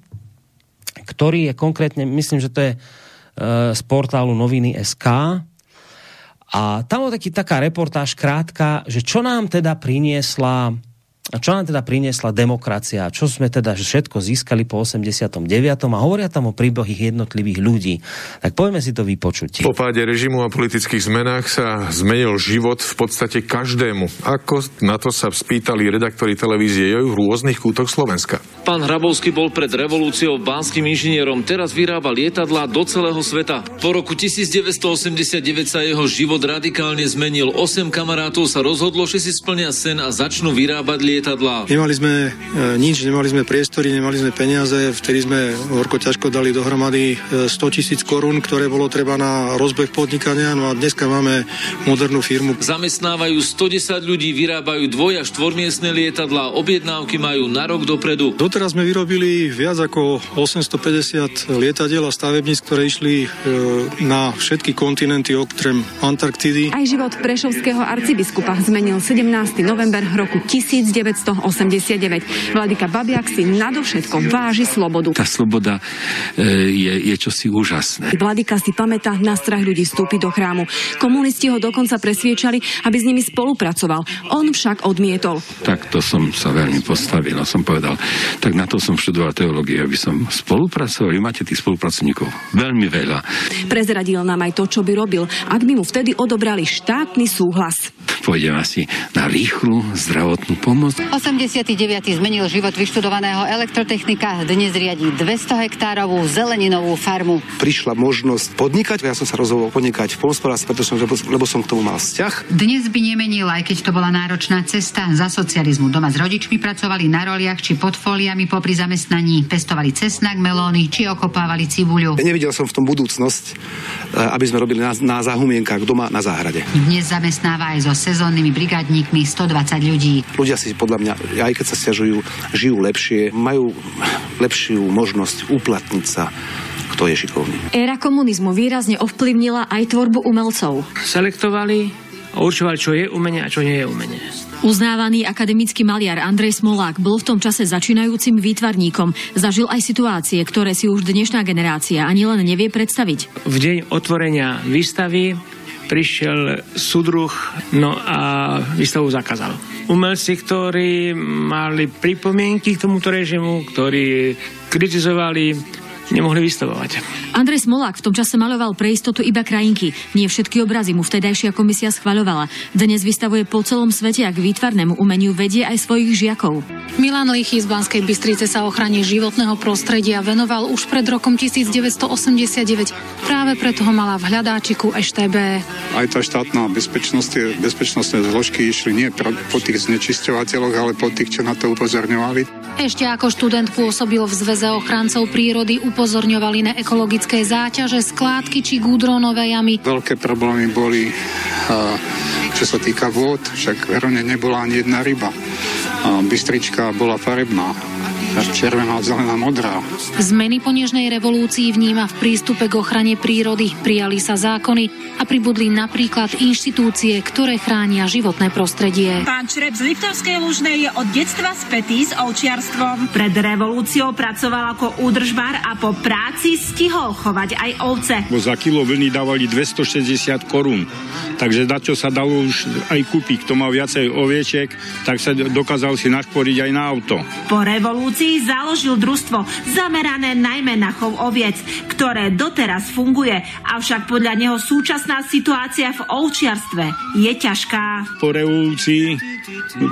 ktorý je konkrétne, myslím, že to je e, z portálu noviny SK. A tam je taká reportáž krátka, že čo nám teda priniesla a čo nám teda priniesla demokracia? Čo sme teda všetko získali po 89. a hovoria tam o príbohých jednotlivých ľudí. Tak poďme si to vypočuť. Po páde režimu a politických zmenách sa zmenil život v podstate každému. Ako na to sa spýtali redaktori televízie Joj v rôznych kútoch Slovenska. Pán Hrabovský bol pred revolúciou banským inžinierom, teraz vyrába lietadla do celého sveta. Po roku 1989 sa jeho život radikálne zmenil. Osem kamarátov sa rozhodlo, že si splnia sen a začnú vyrábať lietadla lietadlá? Nemali sme e, nič, nemali sme priestory, nemali sme peniaze, vtedy sme horko ťažko dali dohromady 100 e, tisíc korún, ktoré bolo treba na rozbeh podnikania, no a dneska máme modernú firmu. Zamestnávajú 110 ľudí, vyrábajú dvoj- a štvormiestne lietadlá, objednávky majú na rok dopredu. Doteraz sme vyrobili viac ako 850 lietadiel a stavebníc, ktoré išli e, na všetky kontinenty okrem Antarktidy. Aj život prešovského arcibiskupa zmenil 17. november roku 1900 1989. Vladyka Babiak si nadovšetko váži slobodu. Tá sloboda e, je, je čosi úžasné. Vladyka si pamätá na strach ľudí vstúpiť do chrámu. Komunisti ho dokonca presviečali, aby s nimi spolupracoval. On však odmietol. Tak to som sa veľmi postavil a som povedal, tak na to som študoval teológiu, aby som spolupracoval. Vy máte tých spolupracovníkov veľmi veľa. Prezradil nám aj to, čo by robil, ak by mu vtedy odobrali štátny súhlas. Pôjdem asi na rýchlu zdravotnú pomoc. 89. zmenil život vyštudovaného elektrotechnika, dnes riadí 200 hektárovú zeleninovú farmu. Prišla možnosť podnikať, ja som sa rozhodol podnikať v pretože som, lebo som k tomu mal vzťah. Dnes by nemenil, aj keď to bola náročná cesta. Za socializmu doma s rodičmi pracovali na roliach či pod fóliami popri zamestnaní, pestovali cesnak, melóny či okopávali cibuľu. Ja nevidel som v tom budúcnosť, eh, aby sme robili na, na zahumienkách doma na záhrade. Dnes zamestnáva aj so sezónnymi brigádnikmi 120 ľudí. Ľudia si podľa mňa, aj keď sa stiažujú, žijú lepšie, majú lepšiu možnosť uplatniť sa kto je šikovný. Éra komunizmu výrazne ovplyvnila aj tvorbu umelcov. Selektovali a určovali, čo je umenie a čo nie je umenie. Uznávaný akademický maliar Andrej Smolák bol v tom čase začínajúcim výtvarníkom. Zažil aj situácie, ktoré si už dnešná generácia ani len nevie predstaviť. V deň otvorenia výstavy prišiel súdruh no a výstavu zakázal. Umelci, ktorí mali pripomienky k tomuto režimu, ktorí kritizovali nemohli vystavovať. Andrej Smolák v tom čase maloval pre istotu iba krajinky. Nie všetky obrazy mu vtedajšia komisia schvaľovala. Dnes vystavuje po celom svete a k výtvarnému umeniu vedie aj svojich žiakov. Milan Lichy z Banskej Bystrice sa ochrane životného prostredia venoval už pred rokom 1989. Práve preto ho mala v hľadáčiku EŠTB. Aj tá štátna bezpečnosť, bezpečnostné zložky išli nie po tých znečisťovateľoch, ale po tých, čo na to upozorňovali. Ešte ako študent pôsobil v Zveze ochrancov prírody, upozorňovali na ekologické záťaže, skládky či gudrónové jamy. Veľké problémy boli, čo sa týka vôd, však v Herone nebola ani jedna ryba. Bystrička bola farebná červená, zelená, modrá. Zmeny po nežnej revolúcii vníma v prístupe k ochrane prírody. Prijali sa zákony a pribudli napríklad inštitúcie, ktoré chránia životné prostredie. Pán Črep z Liptovskej Lužnej je od detstva spätý s ovčiarstvom. Pred revolúciou pracoval ako údržbar a po práci stihol chovať aj ovce. Bo za kilo vlny dávali 260 korún. Takže na čo sa dalo už aj kúpiť. Kto mal viacej ovieček, tak sa dokázal si našporiť aj na auto. Po revolúcii založil družstvo zamerané najmä na chov oviec, ktoré doteraz funguje, avšak podľa neho súčasná situácia v ovčiarstve je ťažká. Po revolúcii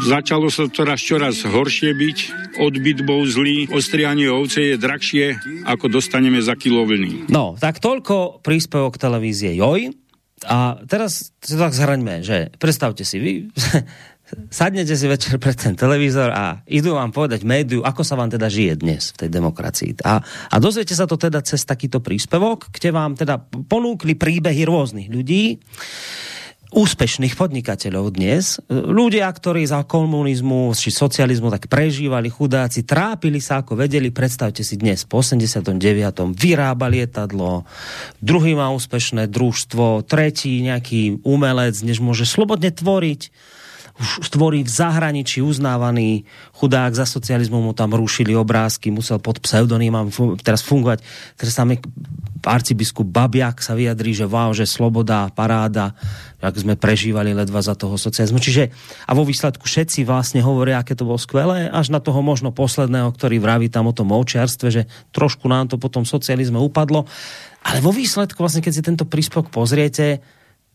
začalo sa teraz čoraz horšie byť, odbyt bol zlý, ostrianie ovce je drahšie, ako dostaneme za kilo vlny. No, tak toľko príspevok televízie Joj. A teraz sa tak zhraňme, že predstavte si, vy sadnete si večer pred ten televízor a idú vám povedať médiu, ako sa vám teda žije dnes v tej demokracii. A, a dozviete sa to teda cez takýto príspevok, kde vám teda ponúkli príbehy rôznych ľudí, úspešných podnikateľov dnes. Ľudia, ktorí za komunizmu či socializmu tak prežívali, chudáci, trápili sa ako vedeli, predstavte si dnes po 89. vyrába lietadlo, druhý má úspešné družstvo, tretí nejaký umelec, než môže slobodne tvoriť tvorí v zahraničí uznávaný chudák za socializmu, mu tam rušili obrázky, musel pod pseudonymom teraz fungovať. Teraz tam arcibiskup Babiak sa vyjadrí, že wow, že sloboda, paráda, ak sme prežívali ledva za toho socializmu. Čiže a vo výsledku všetci vlastne hovoria, aké to bolo skvelé, až na toho možno posledného, ktorý vraví tam o tom ovčiarstve, že trošku nám to potom socializme upadlo. Ale vo výsledku, vlastne, keď si tento príspevok pozriete,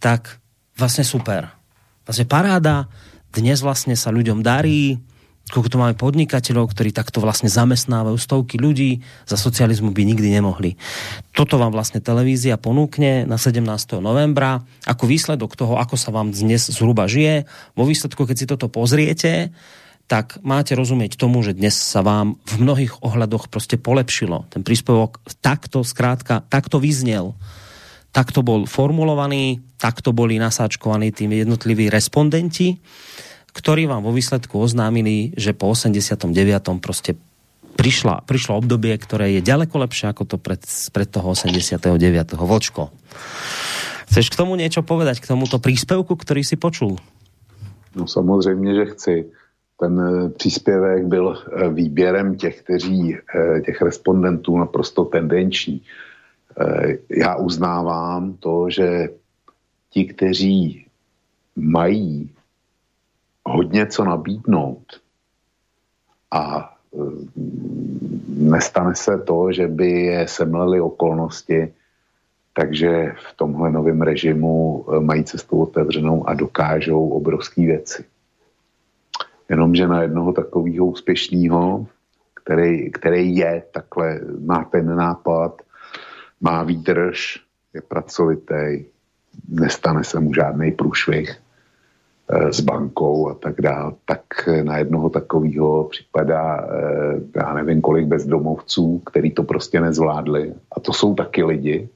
tak vlastne super. Vlastne paráda, dnes vlastne sa ľuďom darí, koľko tu máme podnikateľov, ktorí takto vlastne zamestnávajú stovky ľudí, za socializmu by nikdy nemohli. Toto vám vlastne televízia ponúkne na 17. novembra ako výsledok toho, ako sa vám dnes zhruba žije. Vo výsledku, keď si toto pozriete, tak máte rozumieť tomu, že dnes sa vám v mnohých ohľadoch proste polepšilo. Ten príspevok takto, skrátka, takto vyznel takto bol formulovaný, takto boli nasáčkovaní tým jednotliví respondenti ktorí vám vo výsledku oznámili, že po 89. proste prišla, prišlo obdobie, ktoré je ďaleko lepšie ako to pred, pred toho 89. Vočko. Chceš k tomu niečo povedať, k tomuto príspevku, ktorý si počul? No samozřejmě, že chci. ten eh, příspěvek byl eh, výběrem těch, kteří, eh, těch respondentů naprosto tendenční. Já uznávám to, že ti, kteří mají hodně co nabídnout a nestane se to, že by je semlely okolnosti, takže v tomhle novém režimu mají cestu otevřenou a dokážou obrovské věci. Jenomže na jednoho takového úspěšného, který, který je takhle, má ten nápad, má výdrž, je pracovitý, nestane se mu žádný průšvih e, s bankou a tak dále, tak na jednoho takového připadá, e, já nevím kolik bezdomovců, který to prostě nezvládli. A to jsou taky lidi.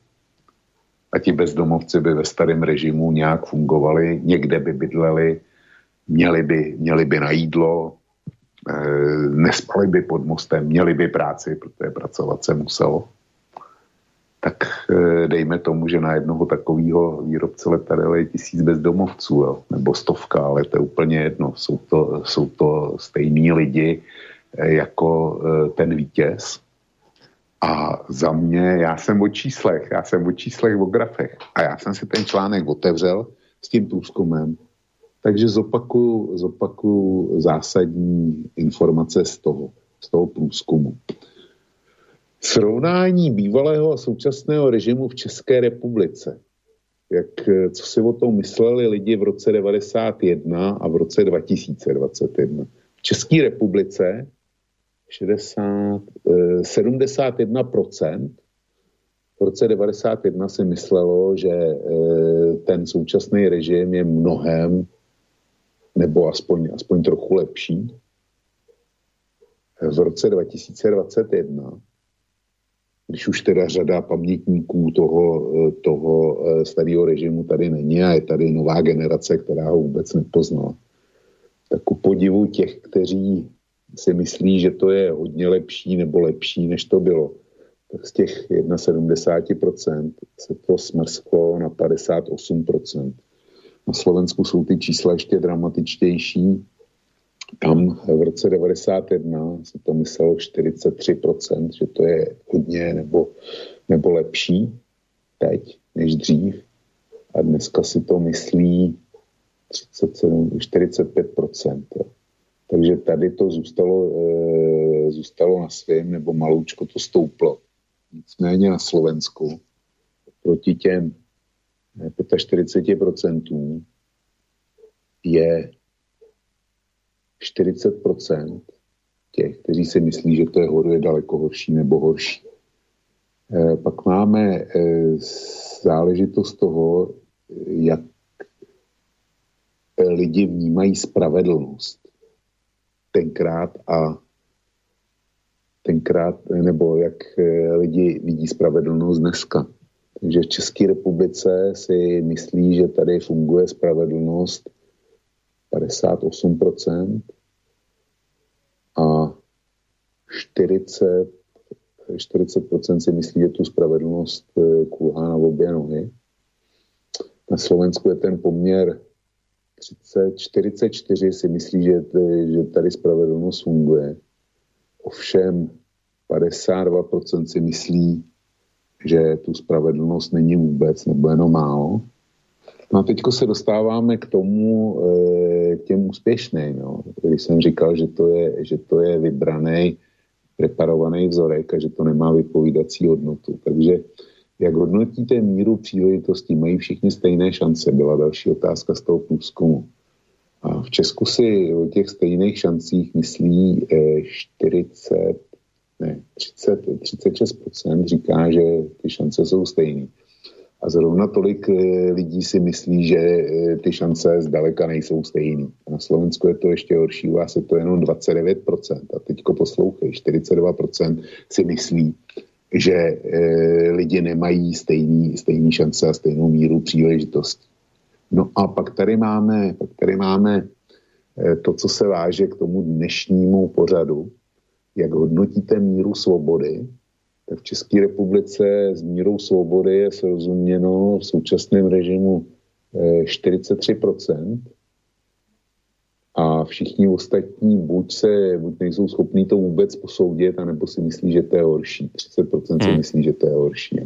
A ti bezdomovci by ve starém režimu nějak fungovali, někde by bydleli, měli by, měli by na jídlo, eh, nespali by pod mostem, měli by práci, protože pracovat se muselo. Tak eh, dejme tomu, že na jednoho takového výrobce letadel je tisíc bezdomovců, jo? nebo stovka, ale to je úplně jedno. Jsou to, jsou to stejní lidi eh, jako ten vítěz. A za mě, já jsem o číslech, já jsem o číslech, o grafech. A já jsem si ten článek otevřel s tím průzkumem takže zopakuju, zopakuju zásadní informace z toho, z toho průzkumu. Srovnání bývalého a současného režimu v České republice. Jak, co si o tom mysleli lidi v roce 91 a v roce 2021. V České republice 60, 71% eh, v roce 91 si myslelo, že eh, ten současný režim je mnohem nebo aspoň, aspoň trochu lepší. V roce 2021, když už teda řada pamětníků toho, toho eh, starého režimu tady není a je tady nová generace, která ho vůbec nepoznala, tak ku podivu těch, kteří si myslí, že to je hodně lepší nebo lepší, než to bylo, tak z těch 71% se to smrsklo na 58%. Na Slovensku jsou ty čísla ještě dramatičtější. Tam v roce 91 se to myslelo 43%, že to je hodně nebo, nebo lepší teď než dřív. A dneska si to myslí 37, 45%. Takže tady to zůstalo, e, zůstalo na svém, nebo maloučko to stouplo. Nicméně na Slovensku proti těm 45% je 40% těch, kteří si myslí, že to je, je daleko horší nebo horší. E, pak máme e, záležitost toho, jak lidi vnímají spravedlnost. Tenkrát a tenkrát, nebo jak e, lidi vidí spravedlnost dneska. Takže v České republice si myslí, že tady funguje spravedlnost 58% a 40, 40% si myslí, že tu spravedlnost eh, kulhá na obě nohy. Na Slovensku je ten poměr 30, 44 si myslí, že, že tady spravedlnost funguje. Ovšem 52% si myslí, že tu spravedlnost není vůbec nebo jenom málo. No a teďko se dostáváme k tomu, eh, k těm úspěšným. No. Když jsem říkal, že to je, že to je vybraný, preparovaný vzorek a že to nemá vypovídací hodnotu. Takže jak hodnotíte míru příležitostí? Mají všichni stejné šance? Byla další otázka z toho průzkumu. A v Česku si o těch stejných šancích myslí 40 eh, ne, 30, 36% říká, že ty šance jsou stejné. A zrovna tolik eh, lidí si myslí, že eh, ty šance zdaleka nejsou stejný. Na Slovensku je to ještě horší, u vás je to jenom 29%. A teďko poslouchej, 42% si myslí, že e, lidi nemají stejný, stejný šance a stejnou míru příležitosti. No a pak tady máme, pak tady máme to, co se váže k tomu dnešnímu pořadu, jak hodnotíte míru svobody, tak v České republice s mírou svobody je srozuměno v současném režimu 43%. Eh, a všichni ostatní buď se, buď nejsou schopní to vůbec posoudit, anebo si myslí, že to je horší. 30% si hmm. myslí, že to je horší.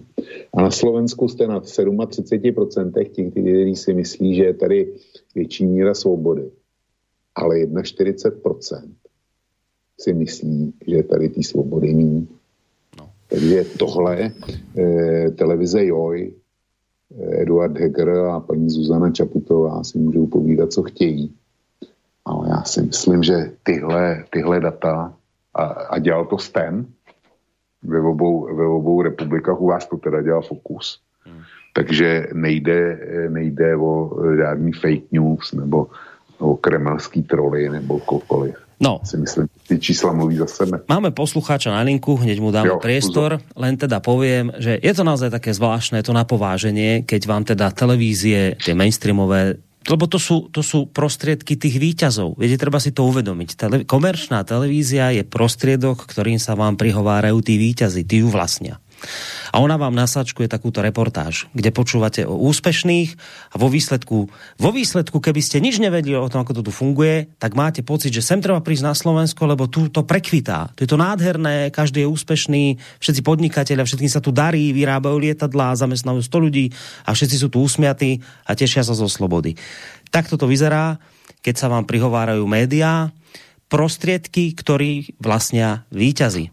A na Slovensku jste na 37% těch, kteří si myslí, že je tady větší míra svobody. Ale 41% si myslí, že je tady ty svobody méně. Takže tohle eh, televize Joj, eh, Eduard Heger a paní Zuzana Čaputová si můžou povídat, co chtějí ale já si myslím, že tyhle, tyhle data, a, a dělal to STEM, ve obou, ve obou republikách, u vás to teda dělal Fokus. Hmm. Takže nejde, nejde o žádný fake news nebo o kremelský troly nebo kokoliv. No. Si myslím, ty čísla mluví za sebe. Máme poslucháča na linku, hneď mu dáme jo, priestor, uzor. len teda poviem, že je to naozaj také zvláštne, to napováženie, keď vám teda televízie, tie mainstreamové lebo to sú, to sú prostriedky tých výťazov. Viete, treba si to uvedomiť. Tele, komerčná televízia je prostriedok, ktorým sa vám prihovárajú tí výťazy, tí ju vlastnia. A ona vám nasačkuje takúto reportáž, kde počúvate o úspešných a vo výsledku, vo výsledku, keby ste nič nevedeli o tom, ako to tu funguje, tak máte pocit, že sem treba prísť na Slovensko, lebo tu to prekvitá. Tu je to nádherné, každý je úspešný, všetci podnikatelia, všetkým sa tu darí, vyrábajú lietadlá, zamestnajú 100 ľudí a všetci sú tu usmiatí a tešia sa zo slobody. Takto to vyzerá, keď sa vám prihovárajú médiá, prostriedky, ktorí vlastnia výťazí.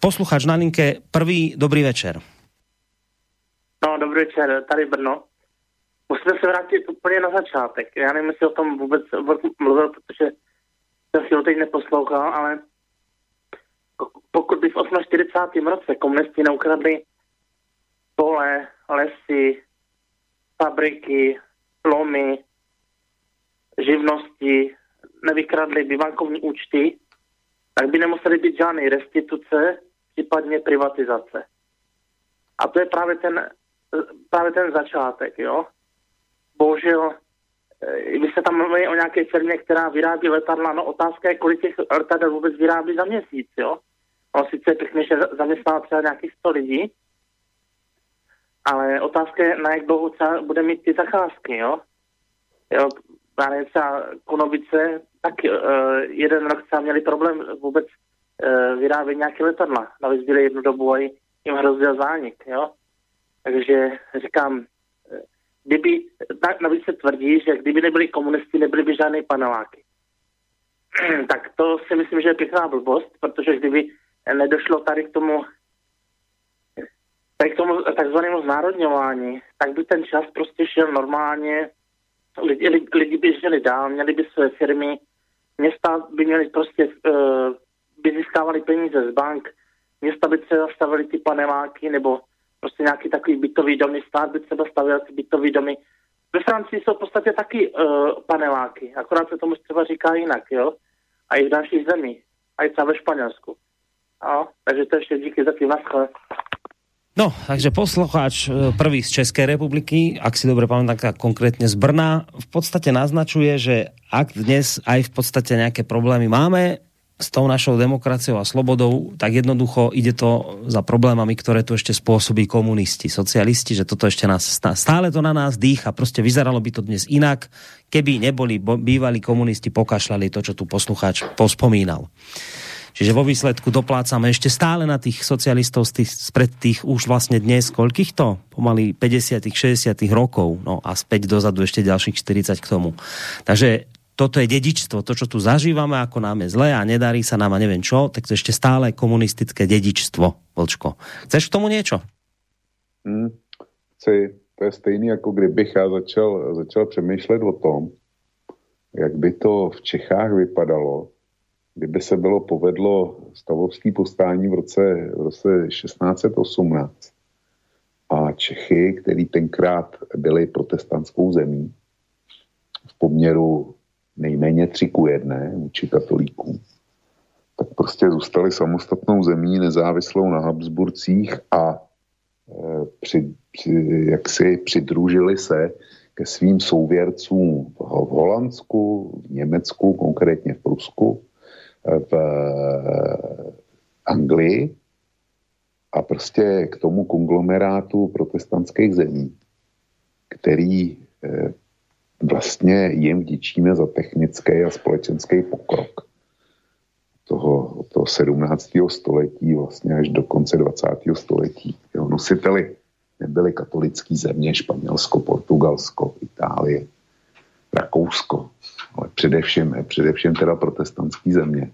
Posluchač na linke, prvý dobrý večer. No, dobrý večer, tady Brno. Musíme se vrátit úplně na začátek. Já nevím, jestli o tom vůbec mluvil, protože jsem si ho teď neposlouchal, ale pokud by v 48. roce komunisti neukradli pole, lesy, fabriky, lomy, živnosti, nevykradli by bankovní účty, tak by nemuseli být žádné restituce, případně privatizace. A to je právě ten, právě ten začátek, jo. Bohužel, eh, vy se tam mluví o nějaké firmě, která vyrábí letadla, no otázka je, kolik těch letadel vůbec vyrábí za měsíc, jo. On sice pěkně, že zaměstná třeba nějakých 100 lidí, ale otázka je, na jak dlouho bude mít ty zakázky, jo. jo třeba Konovice, tak uh, jeden rok třeba měli problém vůbec vyrábět nějaké letadla. Navíc byli jednu dobu a jim hrozil zánik, jo. Takže říkám, eh, kdyby, navíc se tvrdí, že kdyby nebyli komunisti, nebyly by žádné paneláky. tak to si myslím, že je pěkná blbost, protože kdyby nedošlo tady k tomu tady k tomu takzvanému znárodňování, tak by ten čas prostě šel normálně lidi, lidi by žili dál, měli by své firmy, města by měly prostě, uh, by získávali peníze z bank, města by třeba stavili ty paneláky, nebo prostě nějaký takový bytový domy, stát by třeba stavil ty bytový domy. Ve Francii jsou v podstatě taky uh, paneláky, akorát se tomu třeba říká jinak, jo? A i v dalších zemích, a i třeba ve Španělsku. Takže to ještě díky za tým naschle. No, takže poslucháč e, prvý z Českej republiky, ak si dobre pamätám, tak konkrétne z Brna, v podstate naznačuje, že ak dnes aj v podstate nejaké problémy máme s tou našou demokraciou a slobodou, tak jednoducho ide to za problémami, ktoré tu ešte spôsobí komunisti, socialisti, že toto ešte nás stále to na nás dýcha. Proste vyzeralo by to dnes inak, keby neboli bývalí komunisti pokašľali to, čo tu poslucháč pospomínal. Čiže vo výsledku doplácame ešte stále na tých socialistov z tých, spred tých už vlastne dnes, koľkých to? Pomaly 50 60 rokov, no a späť dozadu ešte ďalších 40 k tomu. Takže toto je dedičstvo, to, čo tu zažívame, ako nám je zle a nedarí sa nám a neviem čo, tak to ešte stále komunistické dedičstvo, Vlčko. Chceš k tomu niečo? Hmm, chci. To je stejný, jako kdybych já začal, začal přemýšlet o tom, jak by to v Čechách vypadalo, kdyby se bylo povedlo stavovský postání v roce, v roce 1618 a Čechy, který tenkrát byli protestantskou zemí v poměru nejméně tři ku jedné vůči katolíkům, tak prostě zůstali samostatnou zemí, nezávislou na Habsburcích a e, při, při, jak si přidružili se ke svým souvěrcům v, v Holandsku, v Německu, konkrétně v Prusku, v eh, Anglii a prostě k tomu konglomerátu protestantských zemí, který eh, vlastně jim vděčíme za technický a společenský pokrok toho, toho 17. století vlastně až do konce 20. století. Jo, nositeli nebyly katolický země, Španělsko, Portugalsko, Itálie, Rakousko, ale především, především teda protestantské země.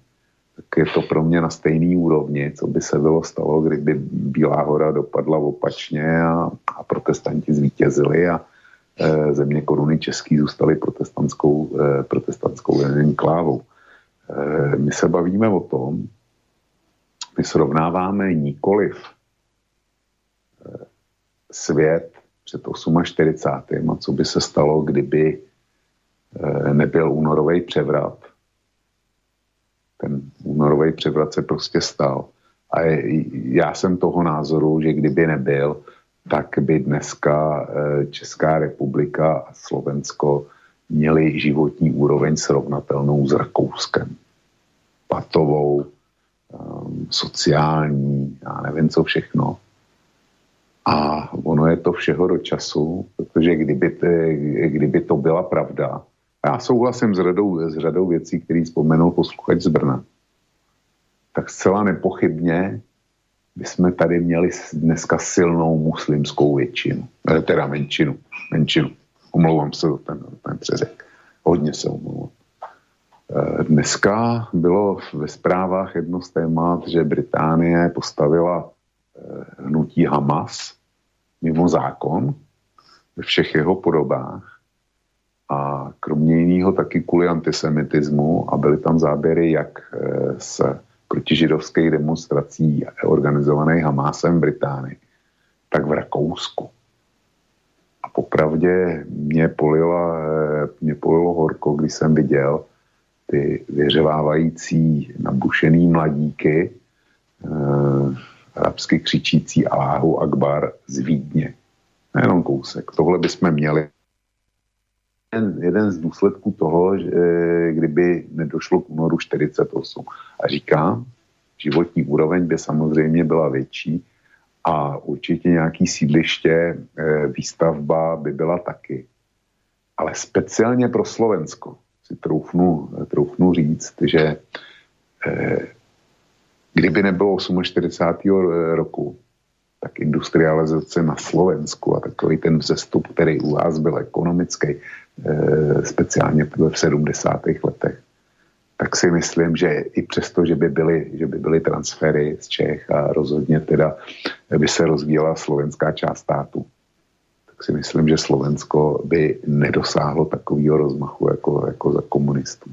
Tak je to pro mě na stejný úrovni, co by se bylo stalo, kdyby Bílá hora dopadla opačně a, a protestanti zvítězili a země koruny český zůstaly protestantskou, e, protestantskou enklávou. E, my se bavíme o tom, my srovnáváme nikoliv svět před 48. a co by se stalo, kdyby nebyl únorový převrat. Ten únorový převrat se prostě stal. A já jsem toho názoru, že kdyby nebyl, tak by dneska Česká republika a Slovensko měli životní úroveň srovnatelnou s Rakouskem. Patovou, um, sociální, já nevím co všechno. A ono je to všeho do času, protože kdyby, kdyby to byla pravda, a já souhlasím s řadou, s řadou věcí, který vzpomenul posluchač z Brna, tak zcela nepochybně bychom tady měli dneska silnou muslimskou většinu, eh, teda menšinu, menšinu. Omlouvám se za ten, ten přeřek. Hodně se omlouvám. Eh, dneska bylo ve zprávách jedno z témat, že Británie postavila eh, hnutí Hamas mimo zákon ve všech jeho podobách a kromě jiného taky kvůli antisemitismu a byly tam záběry jak eh, protižidovských demonstrací organizovaných Hamásem v Británii, tak v Rakousku popravdě mě, polila, mě polilo horko, když jsem viděl ty vyřevávající nabušený mladíky, eh, arabsky křičící Aláhu Akbar z Vídně. Nejenom kousek. Tohle bychom měli. Jeden, jeden z důsledků toho, že kdyby nedošlo k únoru 48. A říkám, životní úroveň by samozřejmě byla větší, a určitě nějaký sídliště, eh, výstavba by byla taky. Ale speciálně pro Slovensko si troufnu, troufnu říct, že eh, kdyby nebylo 48. roku, tak industrializace na Slovensku a takový ten vzestup, který u vás byl ekonomický, speciálně v 70. letech, tak si myslím, že i přesto, že by byly, že by byly transfery z Čech a rozhodně teda by se rozvíjela slovenská část státu, tak si myslím, že Slovensko by nedosáhlo takového rozmachu jako, jako za komunistů.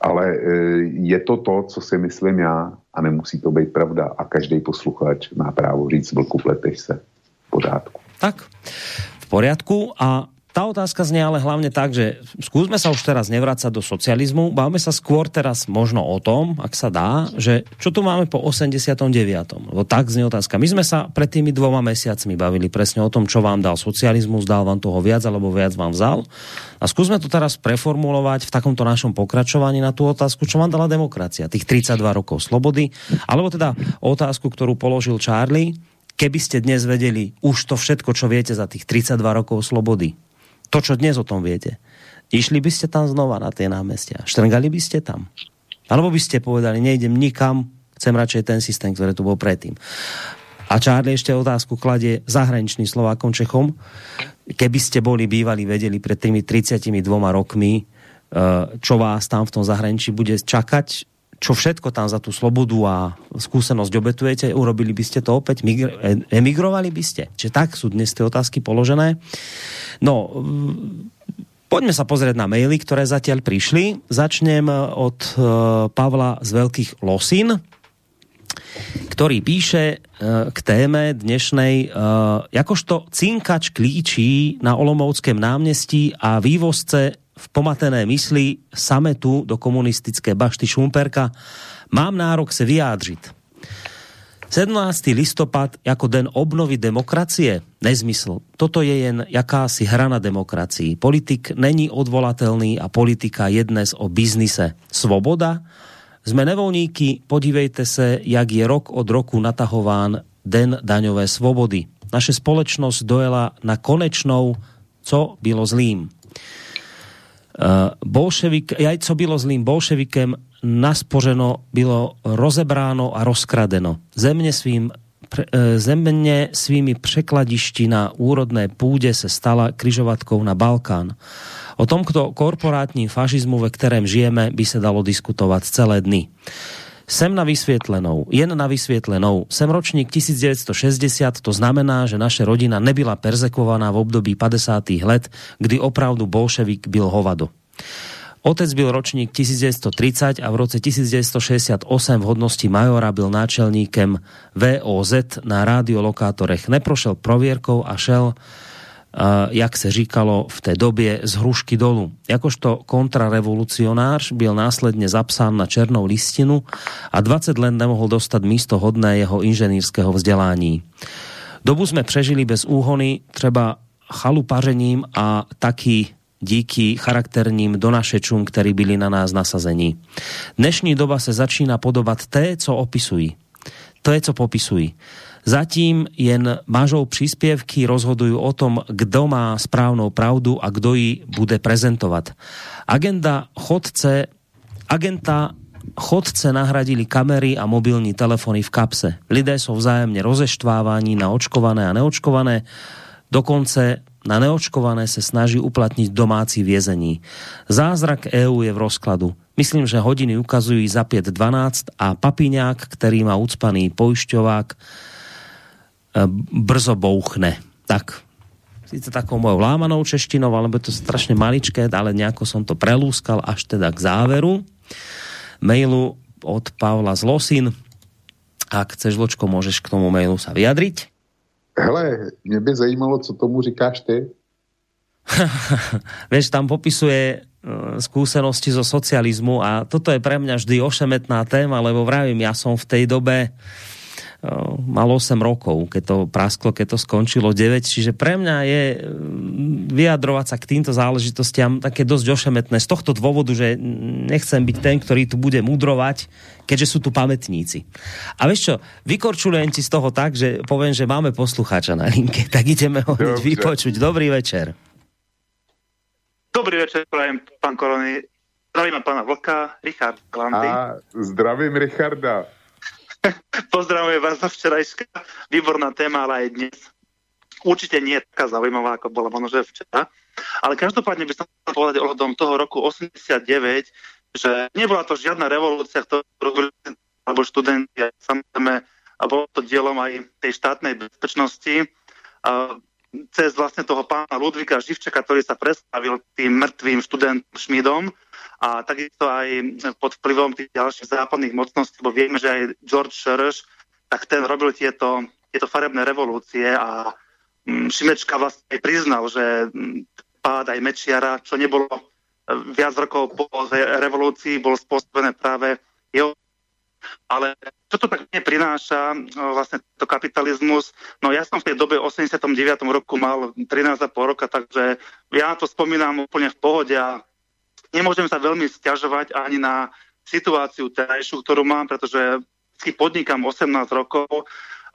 Ale e, je to to, co si myslím já a nemusí to být pravda a každý posluchač má právo říct vlku pleteš se v pořádku. Tak, v poriadku a tá otázka znie ale hlavne tak, že skúsme sa už teraz nevrácať do socializmu, bavme sa skôr teraz možno o tom, ak sa dá, že čo tu máme po 89. Lebo tak znie otázka. My sme sa pred tými dvoma mesiacmi bavili presne o tom, čo vám dal socializmus, dal vám toho viac alebo viac vám vzal. A skúsme to teraz preformulovať v takomto našom pokračovaní na tú otázku, čo vám dala demokracia. Tých 32 rokov slobody, alebo teda otázku, ktorú položil Charlie, keby ste dnes vedeli už to všetko, čo viete za tých 32 rokov slobody, to, čo dnes o tom viete, išli by ste tam znova na tie námestia? Štrngali by ste tam? Alebo by ste povedali, nejdem nikam, chcem radšej ten systém, ktorý tu bol predtým. A Charlie ešte otázku kladie zahraničným Slovákom Čechom. Keby ste boli bývali, vedeli pred tými 32 rokmi, eh, čo vás tam v tom zahraničí bude čakať, čo všetko tam za tú slobodu a skúsenosť obetujete, urobili by ste to opäť? Emigrovali by ste? Čiže tak sú dnes tie otázky položené. No, poďme sa pozrieť na maily, ktoré zatiaľ prišli. Začnem od uh, Pavla z Veľkých Losin, ktorý píše k téme dnešnej jakožto cinkač klíčí na Olomovském námestí a vývozce v pomatené mysli sametu do komunistické bašty Šumperka, mám nárok se vyjádřit. 17. listopad jako den obnovy demokracie? Nezmysl. Toto je jen jakási hra na demokracii. Politik není odvolatelný a politika je dnes o biznise. Svoboda? Sme nevolníky, podívejte se, jak je rok od roku natahován Den daňové svobody. Naše společnost dojela na konečnou, co bylo zlým. Bolševik, aj co bylo zlým bolševikem, naspořeno bylo rozebráno a rozkradeno. Zemne svým pre, e, zemne svými překladišti na úrodné půdě se stala kryžovatkou na Balkán. O tomto korporátním fašizmu, ve kterém žijeme, by se dalo diskutovat celé dny. Sem na vysvětlenou, jen na vysvětlenou. Sem ročník 1960, to znamená, že naše rodina nebyla perzekovaná v období 50. let, kdy opravdu bolševik byl hovado. Otec byl ročník 1930 a v roce 1968 v hodnosti majora byl náčelníkem VOZ na radiolokátorech. Neprošel provierkou a šel jak se říkalo v té době, z hrušky dolu. Jakožto kontrarevolucionář byl následně zapsán na černou listinu a 20 let nemohl dostat místo hodné jeho inženýrského vzdělání. Dobu jsme přežili bez úhony, třeba chalupařením a taky díky charakterním donašečům, který byli na nás nasazení. Dnešní doba se začíná podobat té, co opisují. To je, co popisují. Zatím jen mažou příspěvky rozhodují o tom, kdo má správnou pravdu a kdo ji bude prezentovat. Agenda chodce, agenta chodce nahradili kamery a mobilní telefony v kapse. Lidé jsou vzájemně rozeštvávaní na očkované a neočkované. Dokonce na neočkované se snaží uplatniť domácí vězení. Zázrak EU je v rozkladu. Myslím, že hodiny ukazují za 5.12 a papiňák, který má ucpaný pojišťovák, e, brzo bouchne. Tak, síce takou mojou lámanou češtinou, alebo to strašne maličké, ale nejako som to prelúskal až teda k záveru mailu od Pavla Zlosin. Ak chceš, Ločko, môžeš k tomu mailu sa vyjadriť. Hele, mě by zajímalo, co tomu říkáš ty. Vieš, tam popisuje uh, skúsenosti zo socializmu a toto je pre mňa vždy ošemetná téma, lebo vravím, ja som v tej dobe uh, mal 8 rokov, keď to prasklo, keď to skončilo 9, čiže pre mňa je uh, vyjadrovať sa k týmto záležitostiam také dosť ošemetné z tohto dôvodu, že nechcem byť ten, ktorý tu bude mudrovať, keďže sú tu pamätníci. A vieš čo, vykorčujem ti z toho tak, že poviem, že máme poslucháča na linke, tak ideme ho hneď vypočuť. Dobrý večer. Dobrý večer, prajem pán Korony. Zdravím pána Vlka, Richard Landy. A zdravím Richarda. Pozdravujem vás za včerajška. Výborná téma, ale aj dnes. Určite nie je taká zaujímavá, ako bola možno včera. Ale každopádne by som chcel povedať ohľadom toho roku 89, že nebola to žiadna revolúcia, ktorú robili alebo študenti, samozrejme, a bolo to dielom aj tej štátnej bezpečnosti. A cez vlastne toho pána Ludvika Živčeka, ktorý sa predstavil tým mŕtvým študentom Šmidom a takisto aj pod vplyvom tých ďalších západných mocností, lebo vieme, že aj George Soros, tak ten robil tieto, tieto farebné revolúcie a mm, Šimečka vlastne aj priznal, že mm, pád aj Mečiara, čo nebolo viac rokov po revolúcii bol spôsobené práve jeho ale čo to tak neprináša, vlastne to kapitalizmus? No ja som v tej dobe 89. roku mal 13,5 roka, takže ja to spomínam úplne v pohode a nemôžem sa veľmi stiažovať ani na situáciu terajšiu, ktorú mám, pretože si podnikám 18 rokov.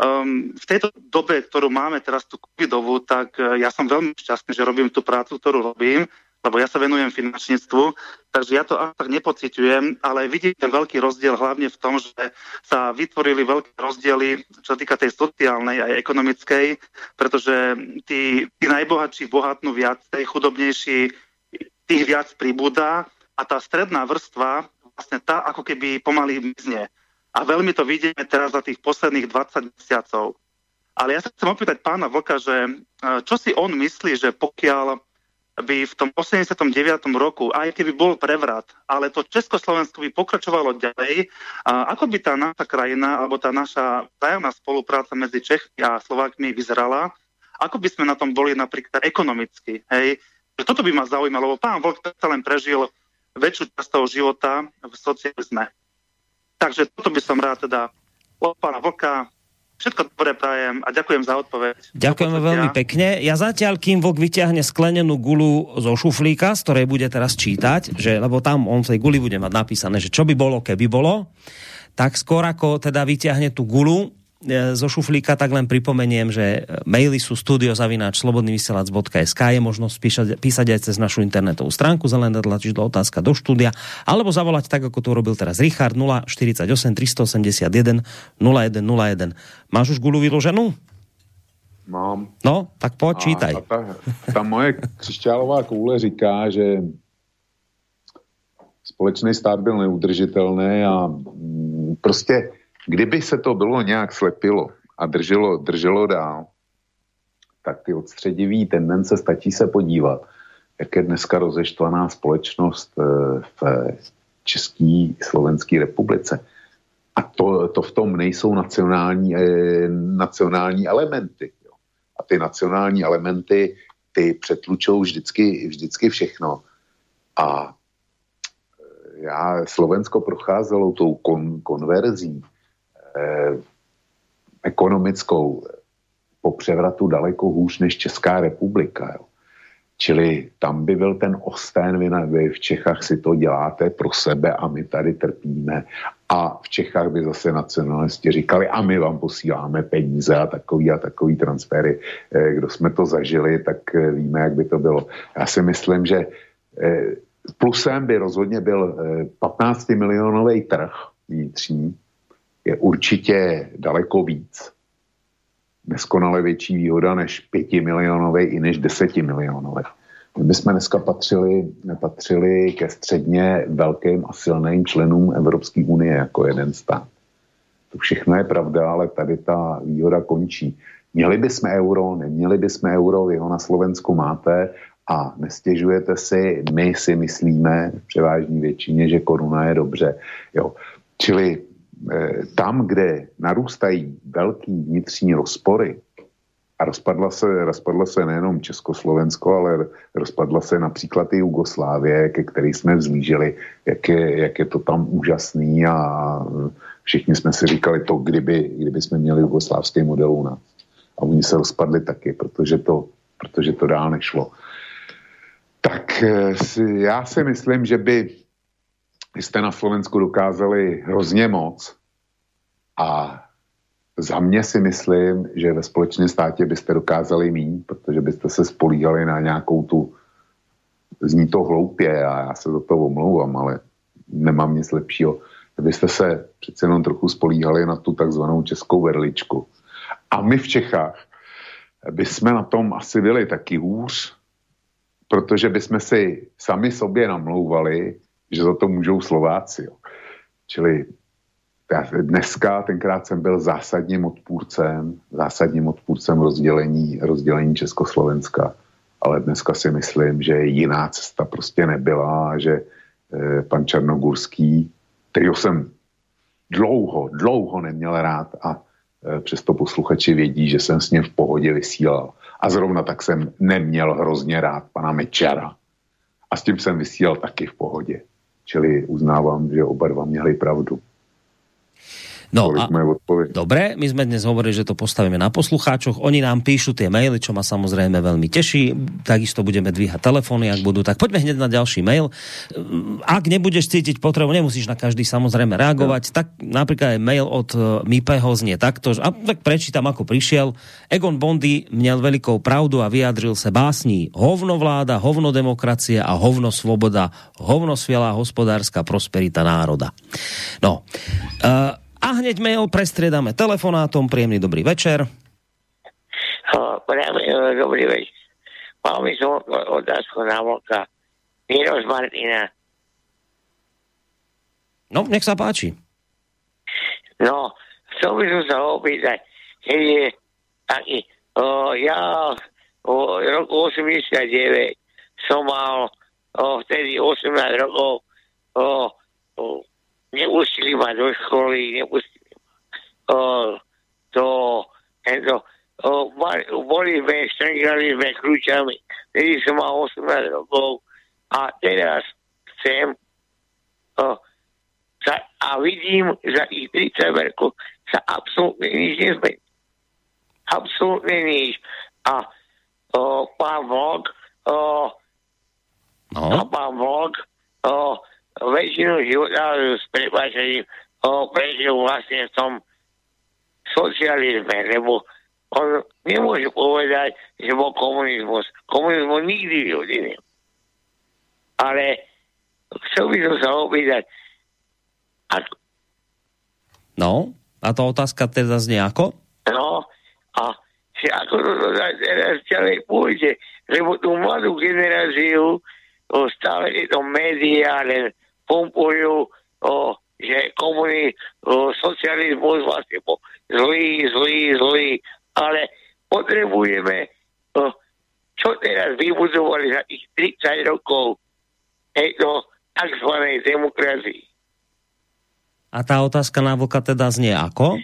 Um, v tejto dobe, ktorú máme teraz tú covidovú, tak uh, ja som veľmi šťastný, že robím tú prácu, ktorú robím lebo ja sa venujem finančníctvu, takže ja to až tak nepociťujem, ale vidím ten veľký rozdiel hlavne v tom, že sa vytvorili veľké rozdiely, čo týka tej sociálnej aj ekonomickej, pretože tí, tí najbohatší bohatnú viac, tej chudobnejší tých viac pribúda a tá stredná vrstva vlastne tá ako keby pomaly mizne. A veľmi to vidíme teraz za tých posledných 20 mesiacov. Ale ja sa chcem opýtať pána Vlka, že čo si on myslí, že pokiaľ by v tom 89. roku, aj keby bol prevrat, ale to Československo by pokračovalo ďalej, a ako by tá naša krajina, alebo tá naša vzájomná spolupráca medzi Čechmi a Slovákmi vyzerala, ako by sme na tom boli napríklad ekonomicky. Hej? Toto by ma zaujímalo, lebo pán Vlk sa len prežil väčšiu časť toho života v socializme. Takže toto by som rád teda od pána Vlka Všetko dobré prajem a ďakujem za odpoveď. Ďakujeme veľmi pekne. Ja zatiaľ, kým Vok vyťahne sklenenú gulu zo šuflíka, z ktorej bude teraz čítať, že, lebo tam on v tej guli bude mať napísané, že čo by bolo, keby bolo, tak skôr ako teda vyťahne tú gulu, zo šuflíka, tak len pripomeniem, že maily sú studiozavináč slobodnyvysielac.sk je možnosť písať, písať aj cez našu internetovú stránku zelená tlačidlo otázka do štúdia, alebo zavolať tak, ako to urobil teraz Richard 048 381 0101. Máš už gulu vyloženú? Mám. No, tak počítaj. A, a ta, ta moje křišťálová koule říká, že společný stát byl neudržitelný a mm, prostě kdyby se to bylo nějak slepilo a drželo, drželo dál, tak ty odstředivý tendence stačí se podívat, jak je dneska rozeštvaná společnost eh, v České Slovenské republice. A to, to v tom nejsou nacionální, eh, nacionální elementy. Jo. A ty nacionální elementy, ty přetlučou vždycky, vždycky všechno. A já, Slovensko procházelo tou kon, konverzí eh, ekonomickou po převratu daleko hůř než Česká republika. Jo. Čili tam by byl ten ostén, vy, vy v Čechách si to děláte pro sebe a my tady trpíme. A v Čechách by zase nacionalisti říkali, a my vám posíláme peníze a takový a takový transfery. Eh, kdo jsme to zažili, tak eh, víme, jak by to bylo. Já si myslím, že eh, Plusem by rozhodně byl 15 eh, milionový trh vnitřní, je určitě daleko víc. Neskonale větší výhoda než 5 milionový i než 10 milionový. My bychom dneska patřili, patřili ke středně velkým a silným členům Evropské unie jako jeden stát. To všechno je pravda, ale tady ta výhoda končí. Měli bychom euro, neměli bychom euro, vy ho na Slovensku máte a nestěžujete si, my si myslíme, převážní většině, že koruna je dobře. Jo. Čili tam, kde narůstají velký vnitřní rozpory, a rozpadla se, rozpadla se nejenom Československo, ale rozpadla se například i Jugoslávie, ke který jsme vzlíželi, jak je, jak je to tam úžasný a všichni jsme si říkali to, kdyby, kdyby jsme měli jugoslávský model u nás. A oni se rozpadli taky, protože to, protože to dál nešlo. Tak eh, já si myslím, že by jste na Slovensku dokázali hrozně moc a za mě si myslím, že ve společném státě byste dokázali mít, protože byste se spolíhali na nějakou tu, zní to hloupě a já se za to omlouvám, ale nemám nic lepšího, byste se přece jenom trochu spolíhali na tu takzvanou českou verličku. A my v Čechách bychom na tom asi byli taky hůř, protože bychom si sami sobě namlouvali, že za to můžou Slováci. Jo. Čili dneska, tenkrát jsem byl zásadním odpůrcem, zásadním odpůrcem rozdělení, rozdělení Československa, ale dneska si myslím, že jiná cesta prostě nebyla, že eh, pan Černogurský, kterýho jsem dlouho, dlouho neměl rád a eh, přesto posluchači vědí, že jsem s ním v pohodě vysílal, a zrovna tak jsem neměl hrozně rád pana Mečera. A s tím jsem vysílal taky v pohodě. Čili uznávám, že oba dva měli pravdu. No a, dobre, my sme dnes hovorili, že to postavíme na poslucháčoch. Oni nám píšu tie maily, čo ma samozrejme veľmi teší. Takisto budeme dvíhať telefóny, ak budú. Tak poďme hneď na ďalší mail. Ak nebudeš cítiť potrebu, nemusíš na každý samozrejme reagovať, no. tak napríklad aj mail od e, Mipeho znie takto, a tak prečítam, ako prišiel. Egon Bondy měl velikou pravdu a vyjadril se básní hovno vláda, hovno demokracie a hovno svoboda, hovno svielá hospodárska prosperita národa. No, uh, a hneď mail prestriedame telefonátom. Príjemný dobrý večer. Dobrý večer. Mám otázku na vlka. Miroš Martina. No, nech sa páči. No, chcel by som sa opýtať, keď je taký, o, ja v roku 89 som mal o, vtedy 18 rokov o, o, nepustili ma do školy, nepustili ma to, tento, o, boli sme, štrngali sme kľúčami, vtedy som mal 18 rokov a teraz chcem o, sa, a vidím, za tých 30 rokov sa absolútne nič nezmení. Absolútne nič. A o, pán Vlog, o, no. a pán Vlog, o, väčšinu života s prepáčením prežil vlastne v tom socializme, lebo on nemôže povedať, že bol komunizmus. Komunizmus nikdy v živote Ale chcel by som sa opýtať, ako... No, a tá otázka teda znie ako? No, a že ako to teraz ďalej pôjde, lebo tú mladú generáciu stále tieto médiá len pompujú, o, že komuní, o, socializmus vlastne po, zlý, zlý, zlý, ale potrebujeme, o, čo teraz vybudovali za tých 30 rokov tejto tzv. demokracii. A tá otázka na vlka teda znie ako?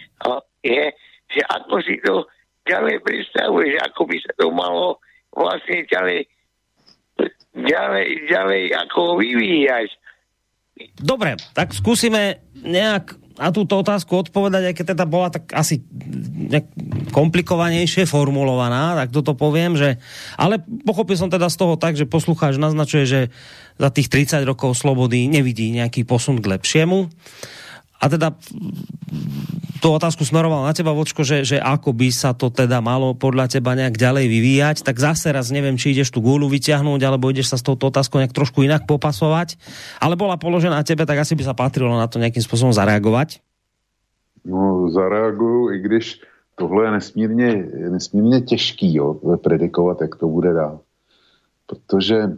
Je, že ako si to ďalej predstavuje, že ako by sa to malo vlastne ďalej, ďalej, ďalej ako vyvíjať. Dobre, tak skúsime nejak na túto otázku odpovedať, aj keď teda bola tak asi komplikovanejšie formulovaná, tak toto poviem, že... Ale pochopil som teda z toho tak, že poslucháč naznačuje, že za tých 30 rokov slobody nevidí nejaký posun k lepšiemu. A teda tú otázku smeroval na teba, Vočko, že, že ako by sa to teda malo podľa teba nejak ďalej vyvíjať, tak zase raz neviem, či ideš tú gúľu vyťahnuť, alebo ideš sa s touto otázkou nejak trošku inak popasovať, ale bola položená tebe, tak asi by sa patrilo na to nejakým spôsobom zareagovať. No, zareaguju, i když tohle je nesmírně, nesmírně těžký jo, predikovat, jak to bude dál. Protože e,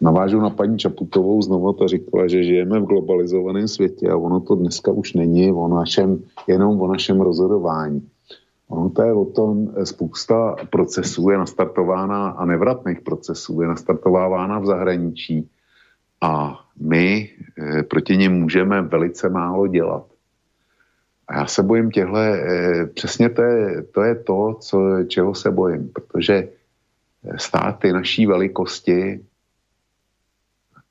navážu na paní Čaputovou, znovu to říkala, že žijeme v globalizovaném světě a ono to dneska už není o našem, jenom o našem rozhodování. Ono to je o tom, spousta procesů je nastartována a nevratných procesů je nastartovávána v zahraničí a my e, proti nim můžeme velice málo dělat. A já se bojím těhle, e, přesně to je to, je to co, čeho se bojím, protože státy naší velikosti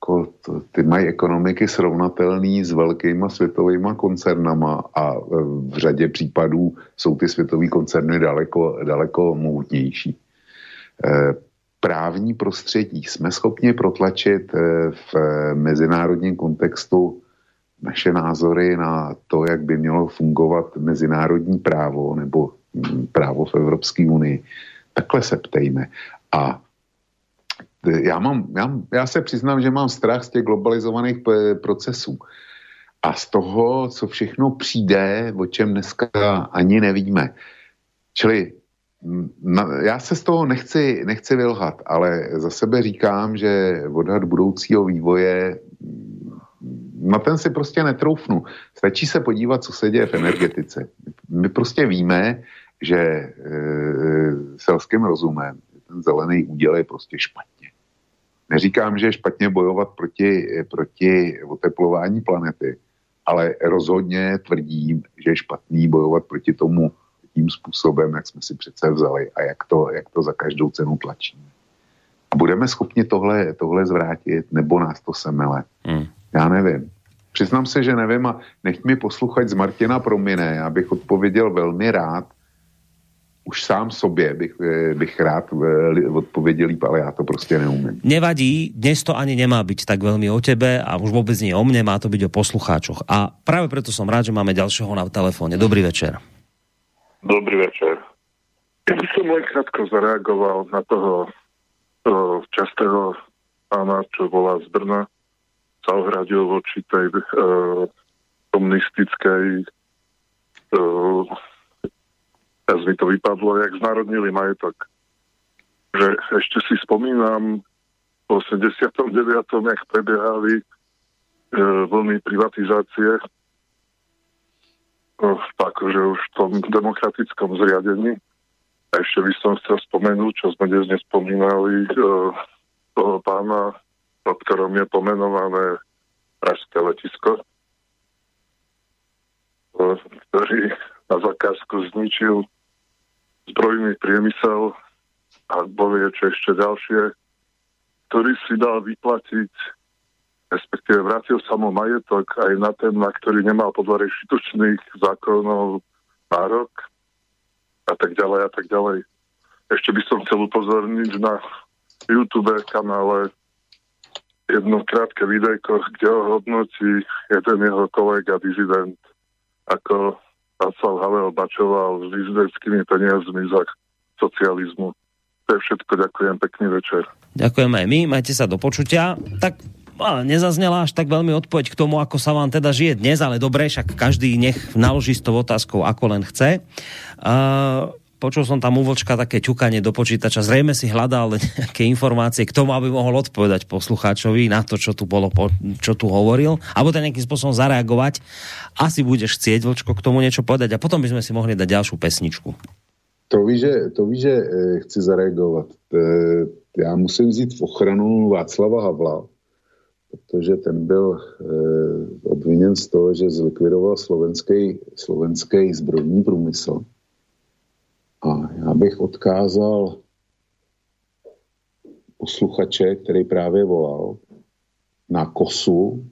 jako ty mají ekonomiky srovnatelné s velkýma světovými koncernama a e, v řadě případů jsou ty světové koncerny daleko, daleko mohutnější. E, právní prostředí jsme schopni protlačit e, v mezinárodním kontextu naše názory na to, jak by mělo fungovat mezinárodní právo nebo právo v Evropské unii. Takhle se ptejme. A já, mám, já, já se přiznám, že mám strach z těch globalizovaných procesů. A z toho, co všechno přijde, o čem dneska ani nevíme. Čili na, já se z toho nechci, nechci vylhat, ale za sebe říkám, že odhad budoucího vývoje na ten si prostě netroufnu. Stačí se podívat, co se děje v energetice. My prostě víme, že e, selským rozumem ten zelený úděl je prostě špatně. Neříkám, že je špatně bojovat proti, proti oteplování planety, ale rozhodně tvrdím, že je špatný bojovat proti tomu tím způsobem, jak jsme si přece vzali a jak to, jak to za každou cenu tlačíme. Budeme schopni tohle, tohle zvrátit, nebo nás to semele? Hmm. Já nevím. Přiznám se, že nevím a nech mi posluchať z Martina Promine, abych odpověděl velmi rád, už sám sobě bych, eh, bych rád eh, odpověděl líp, ale já to prostě neumím. Nevadí, dnes to ani nemá byť tak veľmi o tebe a už vôbec nie o mne, má to byť o poslucháčoch. A práve preto som rád, že máme ďalšieho na telefóne. Dobrý večer. Dobrý večer. Ja by som len krátko zareagoval na toho, toho častého pána, čo bola z Brna, sa ohradil voči tej uh, komunistickej uh, teraz mi to vypadlo, jak znárodnili majetok. Že ešte si spomínam v 89. jak prebiehali e, vlny privatizácie no, že už v tom demokratickom zriadení. A ešte by som chcel spomenúť, čo sme dnes nespomínali, e, toho pána, o ktorom je pomenované Pražské letisko, e, ktorý na zakázku zničil zbrojný priemysel a boli čo ešte ďalšie, ktorý si dal vyplatiť, respektíve vrátil sa mu majetok aj na ten, na ktorý nemal podľa reštitučných zákonov nárok a tak ďalej a tak ďalej. Ešte by som chcel upozorniť na YouTube kanále jedno krátke videjko, kde ho hodnotí jeden jeho kolega, dizident, ako Václav Havel bačoval s izraelskými peniazmi za socializmu. To je všetko, ďakujem, pekný večer. Ďakujem aj my, majte sa do počutia. Tak ale nezaznela až tak veľmi odpoveď k tomu, ako sa vám teda žije dnes, ale dobre, však každý nech naloží s tou otázkou, ako len chce. Uh, počul som tam úvočka také ťukanie do počítača, zrejme si hľadal nejaké informácie k tomu, aby mohol odpovedať poslucháčovi na to, čo tu, bolo, čo tu hovoril, alebo ten nejakým spôsobom zareagovať. Asi budeš chcieť, Vlčko, k tomu niečo povedať a potom by sme si mohli dať ďalšiu pesničku. To ví, že, to ví, že e, chci zareagovat. E, já musím vzít v ochranu Václava Havla, protože ten byl e, obviněn z toho, že zlikvidoval slovenský, slovenský zbrojní průmysl. A já bych odkázal posluchače, který právě volal, na kosu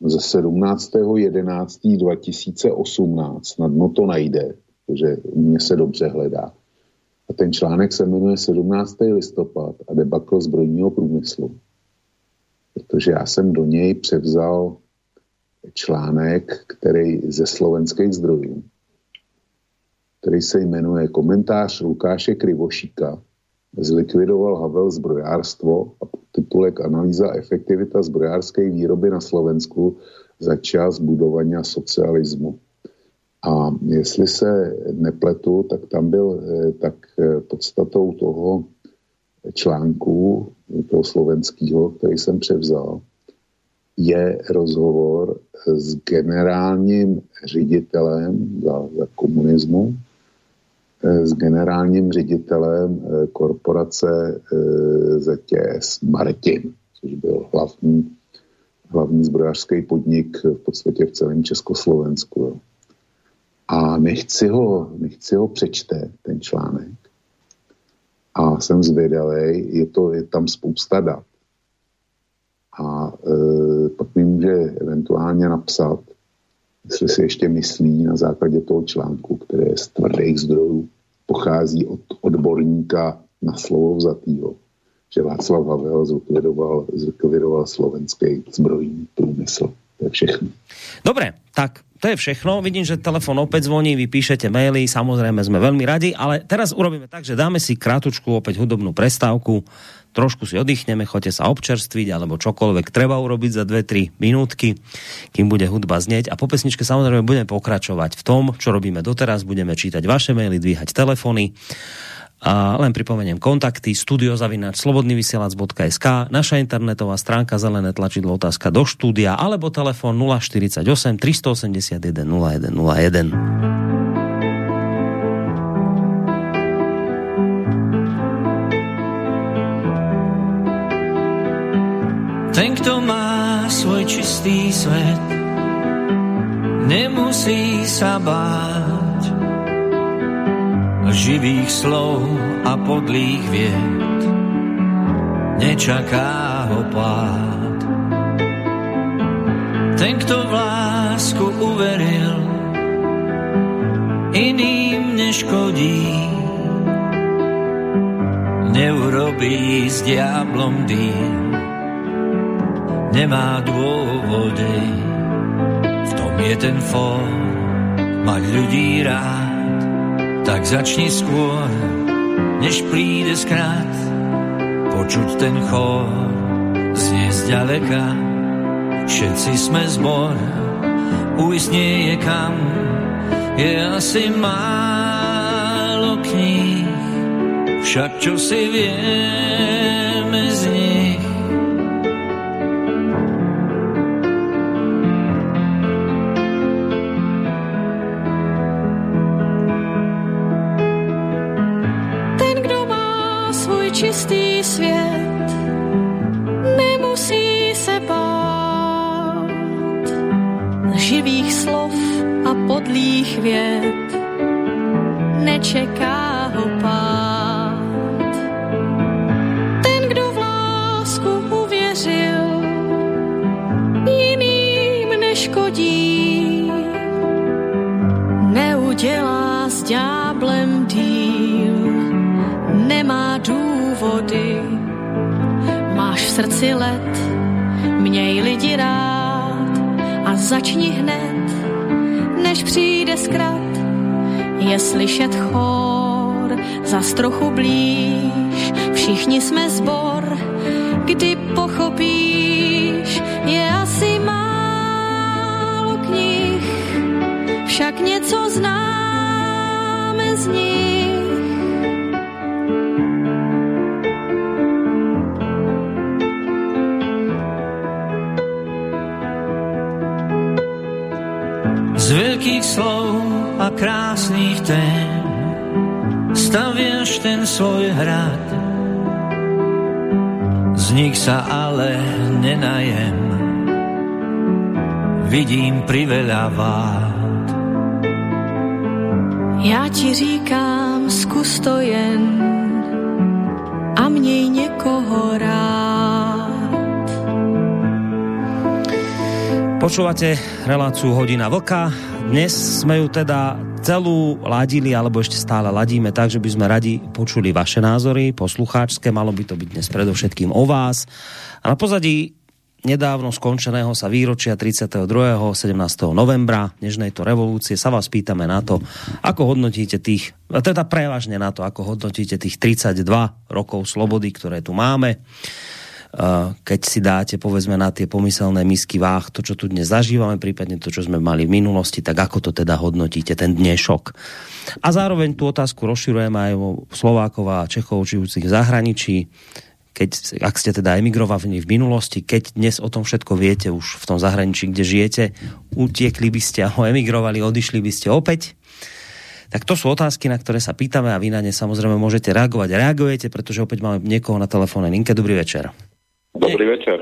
ze 17.11.2018. Snadno to najde, protože mě se dobře hledá. A ten článek se jmenuje 17. listopad a debakl zbrojního průmyslu. Protože já jsem do něj převzal článek, který ze slovenských zdrojů, který se jmenuje Komentář Lukáše Krivošíka, zlikvidoval Havel zbrojárstvo a titulek Analýza efektivita zbrojárské výroby na Slovensku za čas budovania socialismu. A jestli se nepletu, tak tam byl eh, tak eh, podstatou toho článku, toho slovenského, který jsem převzal, je rozhovor s generálním ředitelem za, za komunismu, s generálním ředitelem korporace ZTS Martin, což byl hlavní, hlavní zbrojařský podnik v podstatě v celém Československu. A nechci ho, nechci ho přečte, ten článek. A jsem zvědavý, je, to, je tam spousta dat. A e, pak mi může eventuálně napsat, jestli si ještě myslí na základě toho článku, který je z tvrdých zdrojů, pochází od odborníka na slovo vzatýho, že Václav Havel zlikvidoval, zlikvidoval slovenský zbrojní průmysl. To je všechno. Dobre, tak to je všechno. Vidím, že telefon opäť zvoní, vy píšete maily, samozrejme sme veľmi radi, ale teraz urobíme tak, že dáme si krátučku opäť hudobnú prestávku, trošku si oddychneme, choďte sa občerstviť, alebo čokoľvek treba urobiť za 2-3 minútky, kým bude hudba znieť. A po pesničke samozrejme budeme pokračovať v tom, čo robíme doteraz, budeme čítať vaše maily, dvíhať telefony a len pripomeniem kontakty studiozavináč slobodnyvysielac.sk naša internetová stránka zelené tlačidlo otázka do štúdia alebo telefon 048 381 0101. Ten, kto má svoj čistý svet, nemusí sa báť živých slov a podlých vied. Nečaká ho pád. Ten, kto v lásku uveril, iným neškodí. Neurobí s diablom dým, nemá dôvody. V tom je ten fór, mať ľudí rád tak začni skôr, než príde skrát, počuť ten chor, znie zďaleka, všetci sme zbor, ujsť nie je kam, je asi málo kníh, však čo si vieme z. Srdci let, měj lidi rád a začni hned, než přijde zkrat, je slyšet chor, za trochu blíž, všichni jsme zbor, kdy pochopíš, je asi málo knih, však něco známe z nich. Krásnych tém staviaš ten svoj hrad. Z nich sa ale nenajem, vidím priveľa vád. Já ti říkám, zkus to jen a měj někoho rád. Počúvate reláciu Hodina Vlka. Dnes sme ju teda celú ladili, alebo ešte stále ladíme tak, že by sme radi počuli vaše názory, poslucháčské, malo by to byť dnes predovšetkým o vás. A na pozadí nedávno skončeného sa výročia 32. 17. novembra dnešnej to revolúcie sa vás pýtame na to, ako hodnotíte tých, teda prevažne na to, ako hodnotíte tých 32 rokov slobody, ktoré tu máme keď si dáte povedzme na tie pomyselné misky váh to, čo tu dnes zažívame, prípadne to, čo sme mali v minulosti, tak ako to teda hodnotíte, ten dnešok. A zároveň tú otázku rozširujeme aj o Slovákov a Čechov žijúcich v zahraničí, keď, ak ste teda emigrovali v minulosti, keď dnes o tom všetko viete už v tom zahraničí, kde žijete, utiekli by ste alebo emigrovali, odišli by ste opäť, tak to sú otázky, na ktoré sa pýtame a vy na ne samozrejme môžete reagovať. Reagujete, pretože opäť máme niekoho na telefóne. linke. Dobrý večer. Dobrý Nie. večer.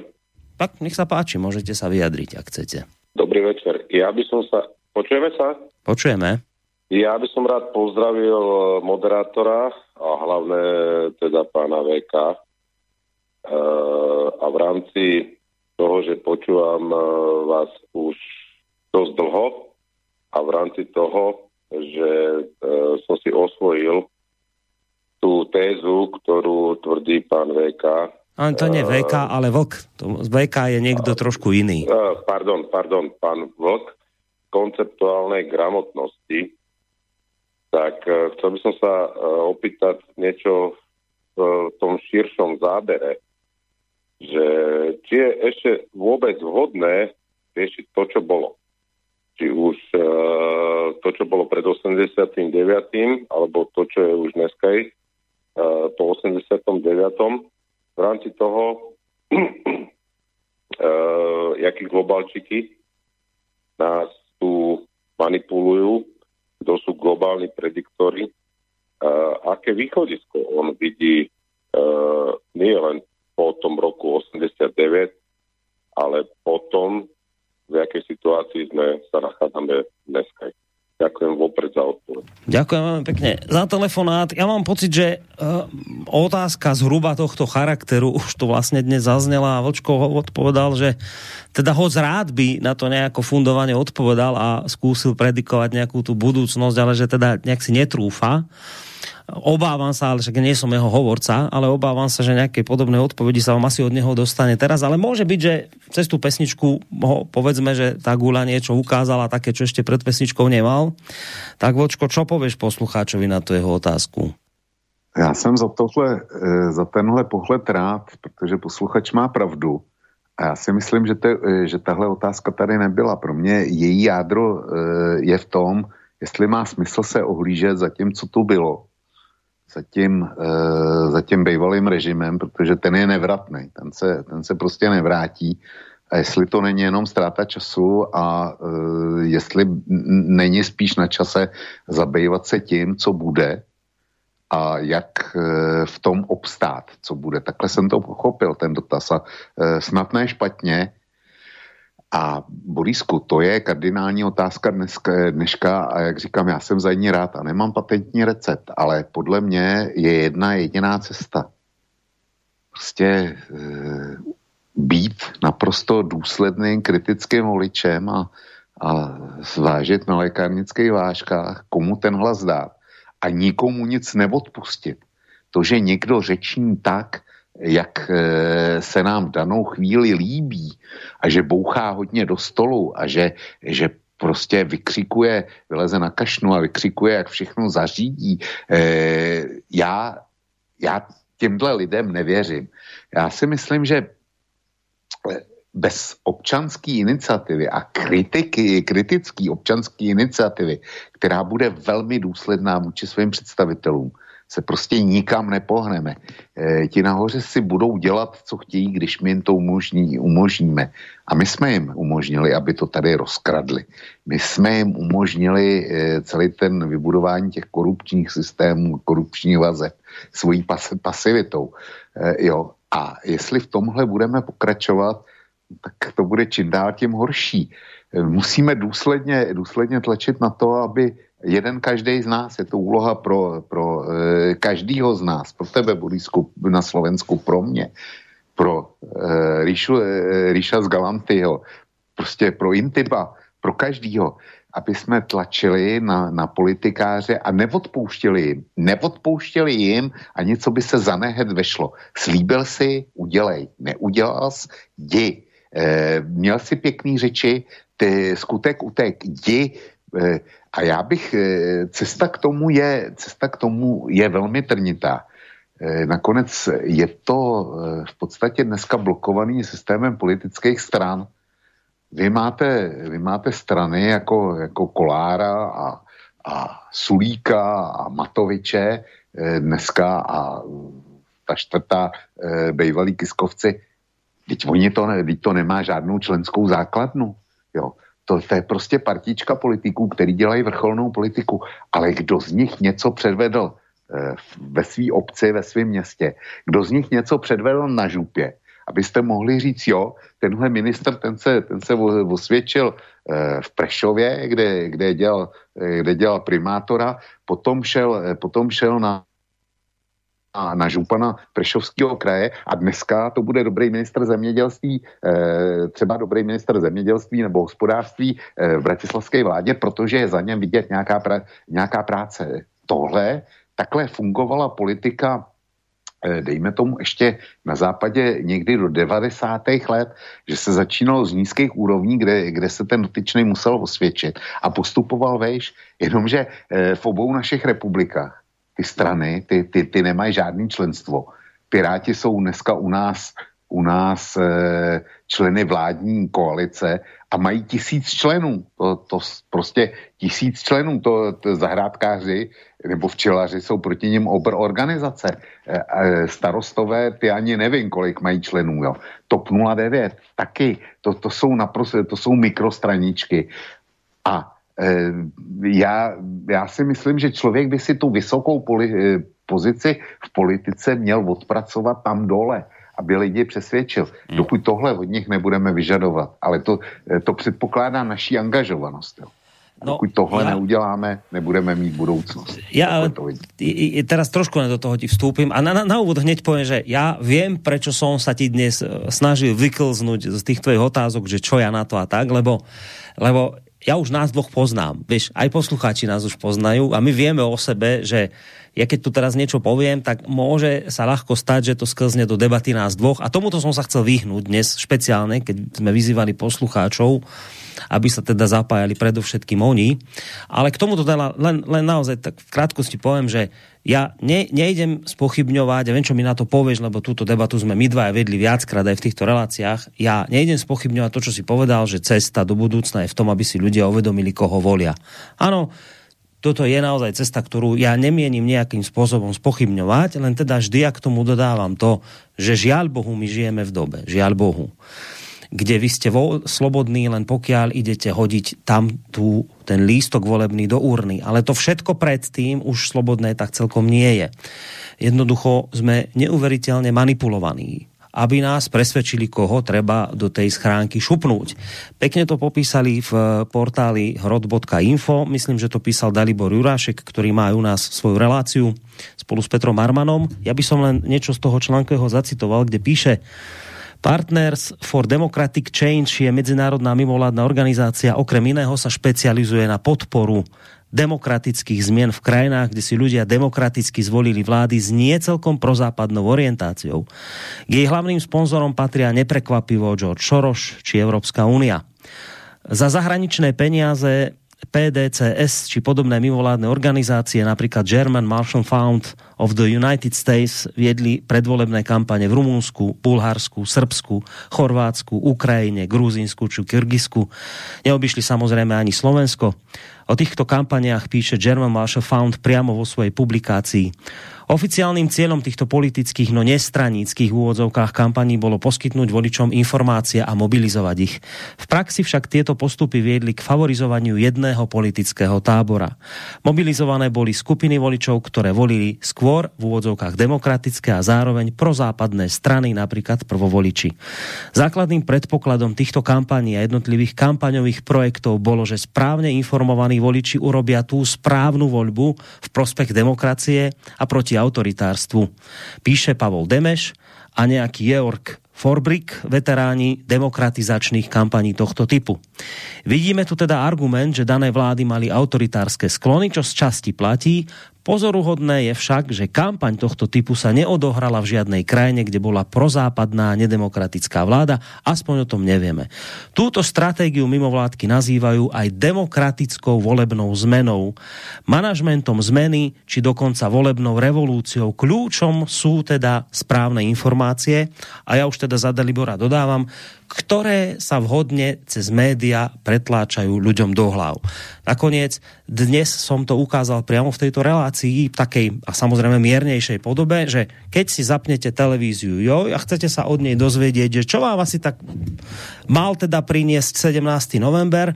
Tak, nech sa páči, môžete sa vyjadriť, ak chcete. Dobrý večer. Ja by som sa... Počujeme sa? Počujeme. Ja by som rád pozdravil eh, moderátora a hlavne teda pána VK. E, a v rámci toho, že počúvam e, vás už dosť dlho a v rámci toho, že e, som si osvojil tú tézu, ktorú tvrdí pán VK, ale to nie VK, ale Vlk. VK je niekto trošku iný. Pardon, pardon, pán Vlk. Konceptuálnej gramotnosti. Tak e, chcel by som sa e, opýtať niečo v tom širšom zábere, že či je ešte vôbec vhodné riešiť to, čo bolo. Či už e, to, čo bolo pred 89. alebo to, čo je už dneska po 89 v rámci toho, uh, jakí globalčiky nás tu manipulujú, kto sú globálni prediktory, uh, aké východisko on vidí uh, nie len po tom roku 89, ale potom, v akej situácii sme sa nachádzame dneska. Ďakujem vopred za odpoveď. Ďakujem veľmi pekne za telefonát. Ja mám pocit, že uh, otázka zhruba tohto charakteru už to vlastne dnes zaznela a Vočko odpovedal, že teda ho rád by na to nejako fundovane odpovedal a skúsil predikovať nejakú tú budúcnosť, ale že teda nejak si netrúfa. Obávam sa, ale však nie som jeho hovorca, ale obávam sa, že nejaké podobné odpovedi sa vám asi od neho dostane teraz, ale môže byť, že cez tú pesničku ho, povedzme, že tá gula niečo ukázala také, čo ešte pred pesničkou nemal. Tak Vočko, čo povieš poslucháčovi na tu jeho otázku? Já jsem za, tohle, e, za tenhle pohled rád, protože posluchač má pravdu. A já si myslím, že, te, e, že tahle otázka tady nebyla. Pro mě její jádro e, je v tom, jestli má smysl se ohlížet za tím, co tu bylo za tím, e, za tím bývalým režimem, protože ten je nevratný, ten se, ten se prostě nevrátí. A jestli to není jenom ztráta času a e, jestli není spíš na čase zabývat se tím, co bude a jak e, v tom obstát, co bude. Takhle jsem to pochopil, ten dotaz. A e, snad ne špatně, a Borisku, to je kardinální otázka dneska, dneška a jak říkám, já jsem za ní rád a nemám patentní recept, ale podle mě je jedna jediná cesta. Prostě e, být naprosto důsledným kritickým voličem a, a zvážit na lékárnických vážkách, komu ten hlas dát a nikomu nic neodpustit. To, že někdo řeční tak, jak eh, se nám v danou chvíli líbí a že bouchá hodně do stolu a že, že prostě vykřikuje, vyleze na kašnu a vykřikuje, jak všechno zařídí. E, já, já těmhle lidem nevěřím. Já si myslím, že bez občanské iniciativy a kritiky, kritický občanské iniciativy, která bude velmi důsledná vůči svým představitelům, se prostě nikam nepohneme. E, ti nahoře si budou dělat, co chtějí, když my jim to umožní, umožníme. A my jsme jim umožnili, aby to tady rozkradli. My jsme jim umožnili e, celý ten vybudování těch korupčních systémů, korupční vazeb svojí pas, pasivitou. E, jo. A jestli v tomhle budeme pokračovat, tak to bude čím dál tím horší. E, musíme důsledně, důsledně tlačit na to, aby jeden každý z nás, je to úloha pro, pro e, každýho z nás, pro tebe, Borisku, na Slovensku, pro mě, pro e, Ríšu, e, Ríša z Galantyho, prostě pro Intiba, pro každýho, aby jsme tlačili na, na politikáře a neodpouštěli jim. Neodpouštěli jim a něco by se zanehet vešlo. Slíbil si, udělej. Neudělal jsi, jdi. E, měl si pěkný řeči, ty skutek utek, jdi. E, a já bych, e, cesta k tomu je, cesta k tomu je velmi trnitá. E, nakonec je to v podstatě dneska blokovaný systémem politických stran, vy máte, vy máte strany jako, jako Kolára a, a Sulíka a Matoviče dneska a ta čtvrtá bejvalí kiskovci, teď oni to, teď to nemá žádnou členskou základnu. Jo. To, to je prostě partička politiků, který dělají vrcholnou politiku, ale kdo z nich něco předvedl eh, ve své obci, ve svém městě, kdo z nich něco předvedl na župě, abyste mohli říct, jo, tenhle minister, ten se, ten se osvědčil eh, v Prešově, kde, kde, dělal, eh, kde dělal primátora, potom šel, eh, potom šel na na, na župana Prešovského kraje a dneska to bude dobrý minister zemědělství, třeba dobrý minister zemědělství nebo hospodářství v bratislavské vládě, protože je za něm vidět nějaká, nějaká práce. Tohle, takhle fungovala politika Eh, dejme tomu ještě na západě někdy do 90. let, že se začínalo z nízkých úrovní, kde, kde se ten dotyčný musel osvědčit a postupoval vejš, jenomže eh, v obou našich republikách ty strany, ty, ty, ty nemají žádný členstvo. Piráti jsou dneska u nás u nás e, členy vládní koalice a mají tisíc členů. To, to prostě tisíc členů, to, to zahrádkáři nebo včelaři jsou proti ním obr organizace. E, e, starostové, ty ani nevím, kolik mají členů. Jo. TOP 09 taky, to, to jsou naprosto, to jsou mikrostraničky. A já, já si myslím, že člověk by si tu vysokou poli, e, pozici v politice měl odpracovat tam dole aby lidi přesvědčil. Hmm. Dokud tohle od nich nebudeme vyžadovat, ale to, to předpokládá naší angažovanost. Jo. No, Dokud tohle ja, neuděláme, nebudeme mít budoucnost. Ja teraz trošku do toho ti vstúpim a na, na, na úvod hneď poviem, že ja viem, prečo som sa ti dnes snažil vyklznúť z tých tvojich otázok, že čo ja na to a tak, lebo, lebo ja už nás dvoch poznám, vieš, aj poslucháči nás už poznajú a my vieme o sebe, že ja keď tu teraz niečo poviem, tak môže sa ľahko stať, že to sklzne do debaty nás dvoch. A tomuto som sa chcel vyhnúť dnes špeciálne, keď sme vyzývali poslucháčov, aby sa teda zapájali predovšetkým oni. Ale k tomuto teda len, len naozaj tak v krátkosti poviem, že ja ne, nejdem spochybňovať, ja viem, čo mi na to povieš, lebo túto debatu sme my dva vedli viackrát aj v týchto reláciách. Ja nejdem spochybňovať to, čo si povedal, že cesta do budúcna je v tom, aby si ľudia uvedomili, koho volia. Áno, toto je naozaj cesta, ktorú ja nemienim nejakým spôsobom spochybňovať, len teda vždy ja k tomu dodávam to, že žiaľ Bohu my žijeme v dobe, žiaľ Bohu, kde vy ste vo, slobodní len pokiaľ idete hodiť tam tú, ten lístok volebný do urny. Ale to všetko predtým už slobodné tak celkom nie je. Jednoducho sme neuveriteľne manipulovaní aby nás presvedčili, koho treba do tej schránky šupnúť. Pekne to popísali v portáli hrod.info, myslím, že to písal Dalibor Jurášek, ktorý má u nás svoju reláciu spolu s Petrom Armanom. Ja by som len niečo z toho článku jeho zacitoval, kde píše Partners for Democratic Change je medzinárodná mimovládna organizácia, okrem iného sa špecializuje na podporu demokratických zmien v krajinách, kde si ľudia demokraticky zvolili vlády s nie celkom prozápadnou orientáciou. K jej hlavným sponzorom patria neprekvapivo George Soros či Európska únia. Za zahraničné peniaze PDCS či podobné mimovládne organizácie, napríklad German Marshall Fund of the United States, viedli predvolebné kampane v Rumúnsku, Bulharsku, Srbsku, Chorvátsku, Ukrajine, Gruzínsku či Kyrgyzsku. Neobyšli samozrejme ani Slovensko. O týchto kampaniách píše German Marshall Fund priamo vo svojej publikácii. Oficiálnym cieľom týchto politických, no nestraníckých úvodzovkách kampaní bolo poskytnúť voličom informácie a mobilizovať ich. V praxi však tieto postupy viedli k favorizovaniu jedného politického tábora. Mobilizované boli skupiny voličov, ktoré volili skôr v úvodzovkách demokratické a zároveň prozápadné strany, napríklad prvovoliči. Základným predpokladom týchto kampaní a jednotlivých kampaňových projektov bolo, že správne informovaní voliči urobia tú správnu voľbu v prospech demokracie a proti autoritárstvu. Píše Pavol Demeš a nejaký Georg Forbrik, veteráni demokratizačných kampaní tohto typu. Vidíme tu teda argument, že dané vlády mali autoritárske sklony, čo z časti platí, Pozoruhodné je však, že kampaň tohto typu sa neodohrala v žiadnej krajine, kde bola prozápadná nedemokratická vláda, aspoň o tom nevieme. Túto stratégiu mimovládky nazývajú aj demokratickou volebnou zmenou, manažmentom zmeny či dokonca volebnou revolúciou. Kľúčom sú teda správne informácie a ja už teda za Delibora dodávam, ktoré sa vhodne cez média pretláčajú ľuďom do hlav. Nakoniec, dnes som to ukázal priamo v tejto relácii, v takej a samozrejme miernejšej podobe, že keď si zapnete televíziu jo, a chcete sa od nej dozvedieť, že čo vám asi tak mal teda priniesť 17. november,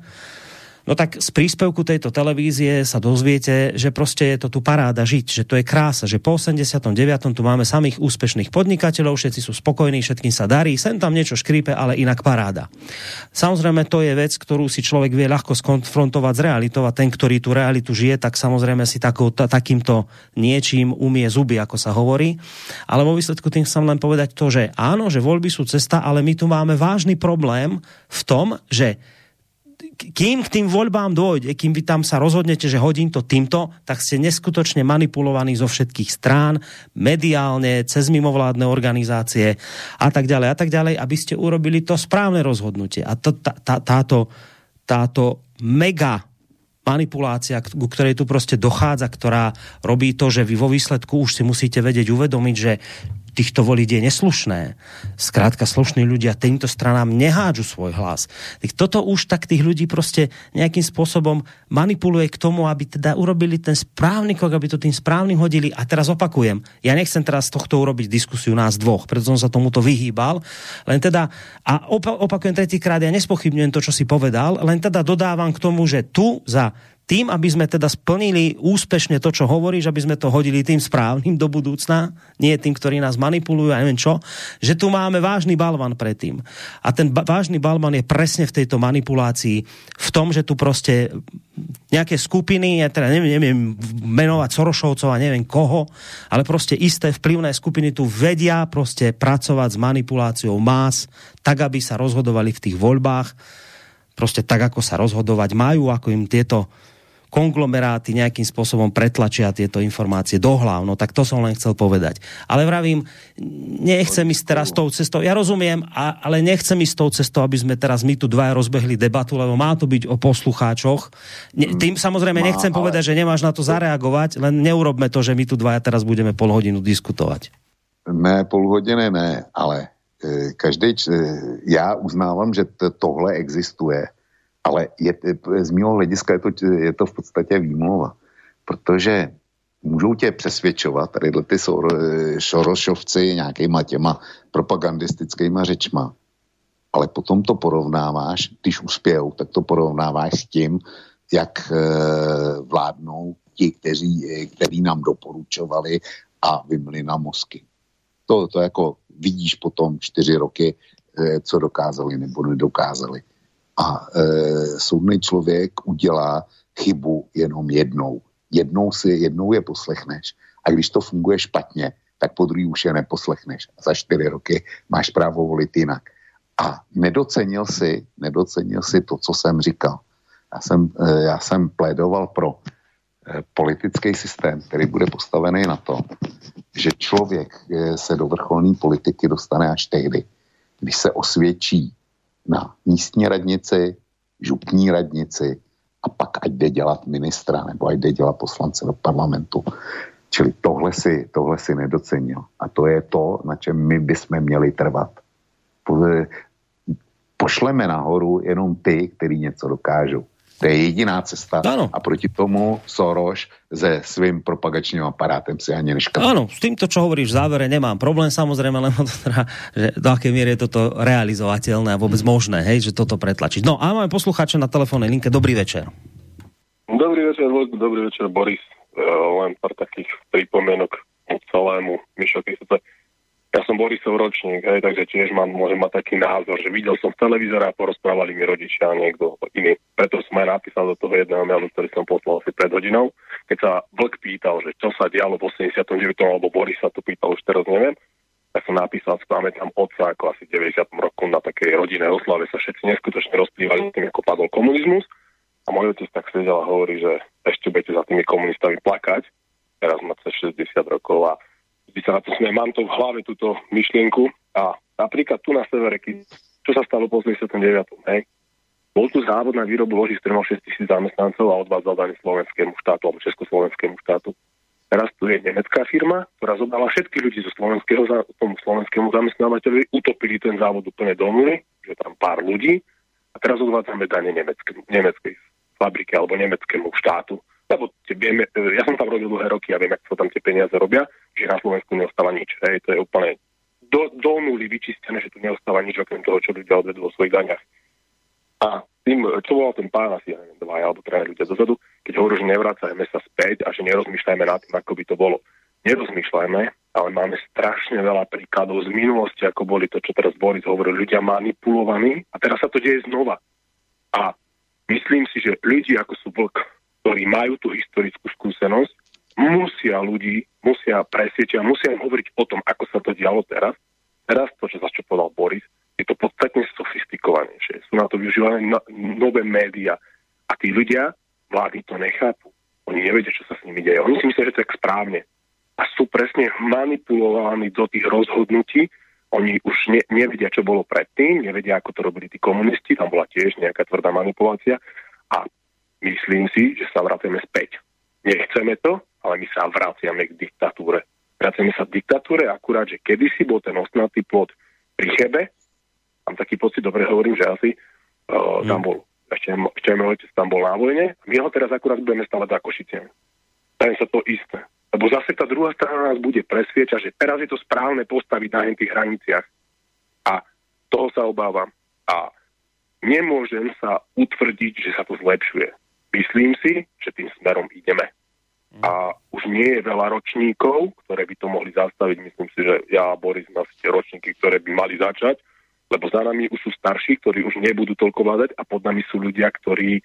No tak z príspevku tejto televízie sa dozviete, že proste je to tu paráda žiť, že to je krása, že po 89. tu máme samých úspešných podnikateľov, všetci sú spokojní, všetkým sa darí, sem tam niečo škrípe, ale inak paráda. Samozrejme, to je vec, ktorú si človek vie ľahko skonfrontovať s realitou a ten, ktorý tú realitu žije, tak samozrejme si takou, takýmto niečím umie zuby, ako sa hovorí. Ale vo výsledku tým chcem len povedať to, že áno, že voľby sú cesta, ale my tu máme vážny problém v tom, že kým k tým voľbám dôjde, kým vy tam sa rozhodnete, že hodím to týmto, tak ste neskutočne manipulovaní zo všetkých strán, mediálne, cez mimovládne organizácie a tak ďalej a tak ďalej, aby ste urobili to správne rozhodnutie. A to, tá, tá, táto, táto mega manipulácia, ku ktorej tu proste dochádza, ktorá robí to, že vy vo výsledku už si musíte vedieť uvedomiť, že týchto voliť je neslušné. Skrátka, slušní ľudia týmto stranám nehádžu svoj hlas. Toto už tak tých ľudí proste nejakým spôsobom manipuluje k tomu, aby teda urobili ten správny krok, aby to tým správnym hodili. A teraz opakujem, ja nechcem teraz z tohto urobiť diskusiu nás dvoch, preto som sa tomuto vyhýbal. Len teda, a opakujem tretíkrát, ja nespochybňujem to, čo si povedal, len teda dodávam k tomu, že tu za tým, aby sme teda splnili úspešne to, čo hovoríš, aby sme to hodili tým správnym do budúcna, nie tým, ktorí nás manipulujú a neviem čo, že tu máme vážny balvan predtým. A ten ba- vážny balvan je presne v tejto manipulácii, v tom, že tu proste nejaké skupiny, ja teda neviem, neviem menovať Sorošovcov a neviem koho, ale proste isté vplyvné skupiny tu vedia proste pracovať s manipuláciou más, tak, aby sa rozhodovali v tých voľbách, proste tak, ako sa rozhodovať majú, ako im tieto konglomeráty nejakým spôsobom pretlačia tieto informácie do hlav. No tak to som len chcel povedať. Ale vravím, nechcem ísť teraz tou cestou. Ja rozumiem, a, ale nechcem ísť tou cestou, aby sme teraz my tu dva rozbehli debatu, lebo má to byť o poslucháčoch. Ne, tým samozrejme nechcem ale... povedať, že nemáš na to zareagovať, len neurobme to, že my tu dvaja teraz budeme pol hodinu diskutovať. Ne, pol hodiny ne, ale e, každý, e, já uznávám, že tohle existuje ale je, z mého hlediska je to, je to v podstatě výmluva, protože můžou tě přesvědčovat tady ty šorošovci nějakýma těma propagandistickýma řečma, ale potom to porovnáváš, když uspějou, tak to porovnáváš s tím, jak e, vládnou ti, kteří, kteří nám doporučovali a vymli na mozky. To, to jako vidíš potom čtyři roky, e, co dokázali nebo nedokázali. A e, soudný člověk udělá chybu jenom jednou. Jednou si, jednou je poslechneš. A když to funguje špatně, tak po druhý už je neposlechneš. A za čtyři roky máš právo volit jinak. A nedocenil si, nedocenil si to, co jsem říkal. Já jsem, e, já jsem plédoval pro e, politický systém, který bude postavený na to, že člověk e, se do vrcholné politiky dostane až tehdy, když se osvědčí na místní radnici, župní radnici a pak ať jde dělat ministra nebo ať jde dělat poslance do parlamentu. Čili tohle si, tohle si nedocenil. A to je to, na čem my bychom měli trvat. Pošleme nahoru jenom ty, kteří něco dokážou. To je jediná cesta. Ano. A proti tomu Soros se svým propagačním aparátem si ani neškatá. Áno, s týmto, čo hovoríš v závere, nemám problém samozrejme, len to teda, že do akej miery je toto realizovateľné a vôbec možné, hej, že toto pretlačiť. No a máme poslucháča na telefónnej linke. Dobrý večer. Dobrý večer, dobrý večer, Boris. Uh, len pár takých pripomienok celému. Mišo, keď sa ja som Borisov ročník, hej, takže tiež mám, môžem mať taký názor, že videl som v televízore a porozprávali mi rodičia a niekto iný. Preto som aj napísal do toho jedného mailu, ktorý som poslal asi pred hodinou, keď sa Vlk pýtal, že čo sa dialo v 89. alebo Boris sa to pýtal, už teraz neviem, tak som napísal, tam otca, ako asi 90. roku na takej rodinnej oslave sa všetci neskutočne rozplývali tým, ako padol komunizmus. A môj otec tak sedel a hovorí, že ešte budete za tými komunistami plakať. Teraz má cez 60 rokov a na to sme, mám to v hlave, túto myšlienku a napríklad tu na severe, keď, čo sa stalo po 89. Hej, bol tu závod na výrobu loží, ktorý mal 6 tisíc zamestnancov a odvádzal daný slovenskému štátu alebo československému štátu. Teraz tu je nemecká firma, ktorá zobrala všetky ľudí zo slovenského, tomu slovenskému zamestnávateľovi, utopili ten závod úplne do nuly, že tam pár ľudí a teraz odvádzame dane nemecké, nemeckej fabrike alebo nemeckému štátu lebo vieme, ja som tam robil dlhé roky a viem, ako sa tam tie peniaze robia, že na Slovensku neostáva nič. Hej, to je úplne do, do nuly vyčistené, že tu neostáva nič okrem toho, čo ľudia odvedú vo svojich daňach. A tým, čo volal ten pán asi, ja neviem, dva alebo traja ľudia dozadu, keď hovorí, že nevracajme sa späť a že nerozmýšľajme nad tým, ako by to bolo. Nerozmýšľajme, ale máme strašne veľa príkladov z minulosti, ako boli to, čo teraz Boris hovoril, ľudia manipulovaní a teraz sa to deje znova. A myslím si, že ľudí ako sú vlk, ktorí majú tú historickú skúsenosť, musia ľudí, musia presieť a musia im hovoriť o tom, ako sa to dialo teraz. Teraz to, čo za čo povedal Boris, je to podstatne sofistikovanejšie. Sú na to využívané no, nové médiá. A tí ľudia, vlády to nechápu. Oni nevedia, čo sa s nimi deje. Oni si myslia, že to je správne. A sú presne manipulovaní do tých rozhodnutí. Oni už ne, nevedia, čo bolo predtým, nevedia, ako to robili tí komunisti, tam bola tiež nejaká tvrdá manipulácia. A myslím si, že sa vrátime späť. Nechceme to, ale my sa vraciame k diktatúre. Vraciame sa k diktatúre akurát, že kedysi bol ten osnatý plod pri Chebe, mám taký pocit, dobre hovorím, že asi uh, tam bol, ešte, ešte môj otec tam bol na vojne, my ho teraz akurát budeme stavať za Košiciem. Dajem sa to isté. Lebo zase tá druhá strana nás bude presviečať, že teraz je to správne postaviť na tých hraniciach. A toho sa obávam. A nemôžem sa utvrdiť, že sa to zlepšuje myslím si, že tým smerom ideme. A už nie je veľa ročníkov, ktoré by to mohli zastaviť. Myslím si, že ja a Boris sme ročníky, ktoré by mali začať, lebo za nami už sú starší, ktorí už nebudú toľko vládať a pod nami sú ľudia, ktorí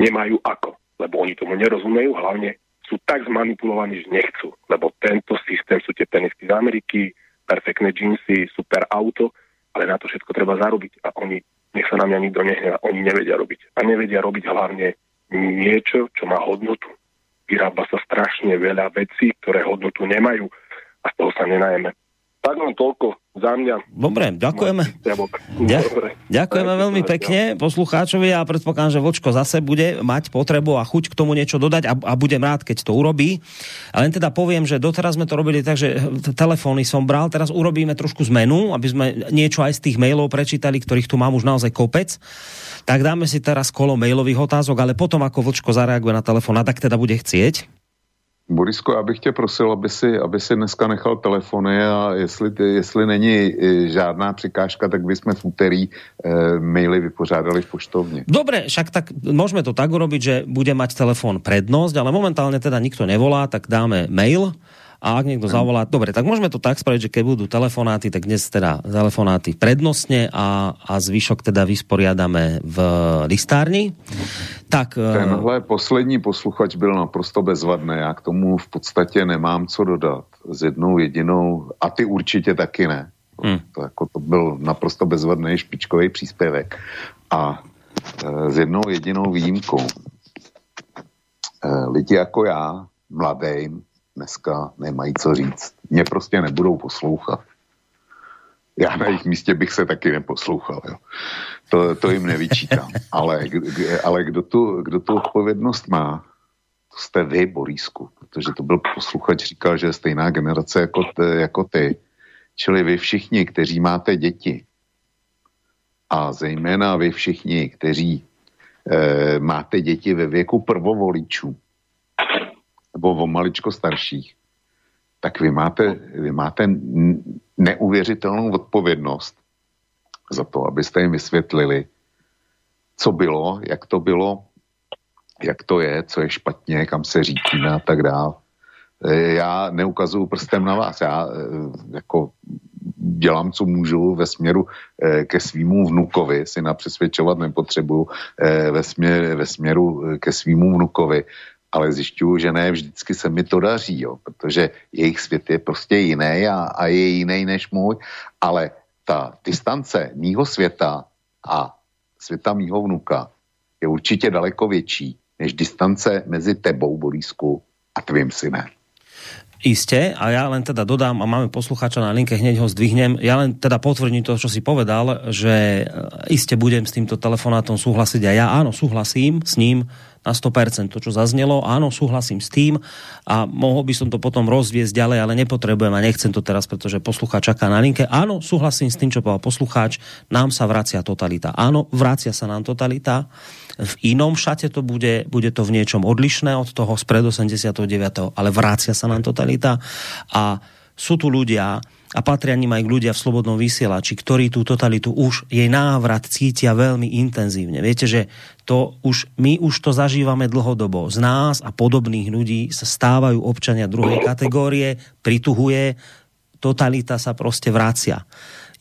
nemajú ako, lebo oni tomu nerozumejú, hlavne sú tak zmanipulovaní, že nechcú, lebo tento systém sú tie tenisky z Ameriky, perfektné džínsy, super auto, ale na to všetko treba zarobiť a oni, nech sa na mňa nikto nehneva, oni nevedia robiť. A nevedia robiť hlavne niečo, čo má hodnotu. Vyrába sa strašne veľa vecí, ktoré hodnotu nemajú a z toho sa nenajeme. Tak len toľko za mňa. Dobre, ďakujeme. Dobre. Ďakujeme veľmi pekne poslucháčovi a predpokladám, že Vočko zase bude mať potrebu a chuť k tomu niečo dodať a, a budem rád, keď to urobí. A len teda poviem, že doteraz sme to robili tak, že telefóny som bral, teraz urobíme trošku zmenu, aby sme niečo aj z tých mailov prečítali, ktorých tu mám už naozaj kopec. Tak dáme si teraz kolo mailových otázok, ale potom ako Vlčko zareaguje na telefón, tak teda bude chcieť. Borisko, já bych tě prosil, aby si, aby si dneska nechal telefony a jestli, jestli není e, žádná překážka, tak bychom v úterý e, maily vypořádali v poštovně. Dobre, však tak môžeme to tak urobiť, že bude mať telefón prednosť, ale momentálne teda nikto nevolá, tak dáme mail a ak niekto zavolá, dobre, tak môžeme to tak spraviť, že keď budú telefonáty, tak dnes teda telefonáty prednostne a, a zvyšok teda vysporiadame v listárni. Tak, e, Tenhle poslední posluchač byl naprosto bezvadný. Já k tomu v podstatě nemám co dodat. S jednou jedinou, a ty určitě taky ne. Hmm. To, jako to byl naprosto bezvadný špičkový příspěvek. A e, s jednou jedinou výjimkou. E, lidi jako já, mladým, dneska nemají co říct. Mě prostě nebudou poslouchat. Já na jejich místě bych se taky neposlouchal. Jo. To, to jim nevyčítám. Ale, ale kdo, tu, kdo tu odpovědnost má, to jste vy, Borísku, protože to byl posluchač, říkal, že je stejná generace jako, ty, jako ty. Čili vy všichni, kteří máte děti, a zejména vy všichni, kteří e, máte děti ve věku prvovoličů, nebo o maličko starších, tak vy máte, vy máte neuvěřitelnou odpovědnost za to, abyste jim vysvětlili, co bylo, jak to bylo, jak to je, co je špatně, kam se řítíme a tak dále. Já neukazuju prstem na vás, já e, jako dělám, co můžu ve směru e, ke svýmu vnukovi, si napřesvědčovat nepotřebuju, e, ve, směr, ve směru ke svýmu vnukovi, ale zjišťuju, že ne vždycky se mi to daří, jo, protože jejich svět je prostě jiný a, a je jiný než můj, ale ta distance mýho světa a světa mýho vnuka je určitě daleko větší než distance mezi tebou, Borisku, a tvým synem. Isté, a ja len teda dodám, a máme poslucháča na linke, hneď ho zdvihnem, ja len teda potvrdím to, čo si povedal, že iste budem s týmto telefonátom súhlasiť a ja áno, súhlasím s ním, na 100%. To, čo zaznelo, áno, súhlasím s tým a mohol by som to potom rozviesť ďalej, ale nepotrebujem a nechcem to teraz, pretože poslucháč čaká na linke. Áno, súhlasím s tým, čo povedal poslucháč, nám sa vracia totalita. Áno, vracia sa nám totalita. V inom šate to bude, bude to v niečom odlišné od toho z pred 89. ale vracia sa nám totalita a sú tu ľudia, a patria ním aj ľudia v slobodnom vysielači, ktorí tú totalitu už, jej návrat cítia veľmi intenzívne. Viete, že to už, my už to zažívame dlhodobo. Z nás a podobných ľudí sa stávajú občania druhej kategórie, prituhuje, totalita sa proste vracia.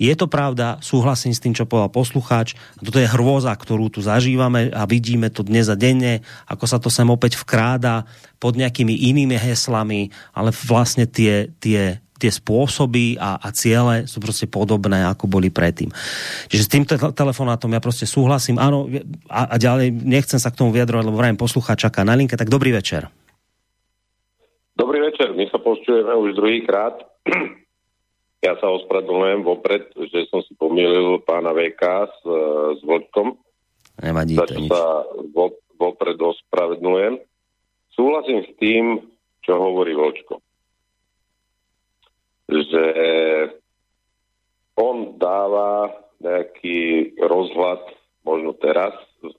Je to pravda, súhlasím s tým, čo povedal poslucháč. Toto je hrôza, ktorú tu zažívame a vidíme to dnes a denne, ako sa to sem opäť vkráda pod nejakými inými heslami, ale vlastne tie, tie tie spôsoby a, a ciele sú proste podobné, ako boli predtým. Čiže s týmto telefonátom ja proste súhlasím. Áno, a, a ďalej nechcem sa k tomu vyjadrovať, lebo vrajím poslucháč čaká na linke, tak dobrý večer. Dobrý večer, my sa počujeme už druhýkrát. Ja sa ospravedlňujem vopred, že som si pomýlil pána VK s, s Vlčkom. Nevadí to nič. sa vopred ospravedlňujem. Súhlasím s tým, čo hovorí Vlčko že on dáva nejaký rozhľad, možno teraz, e,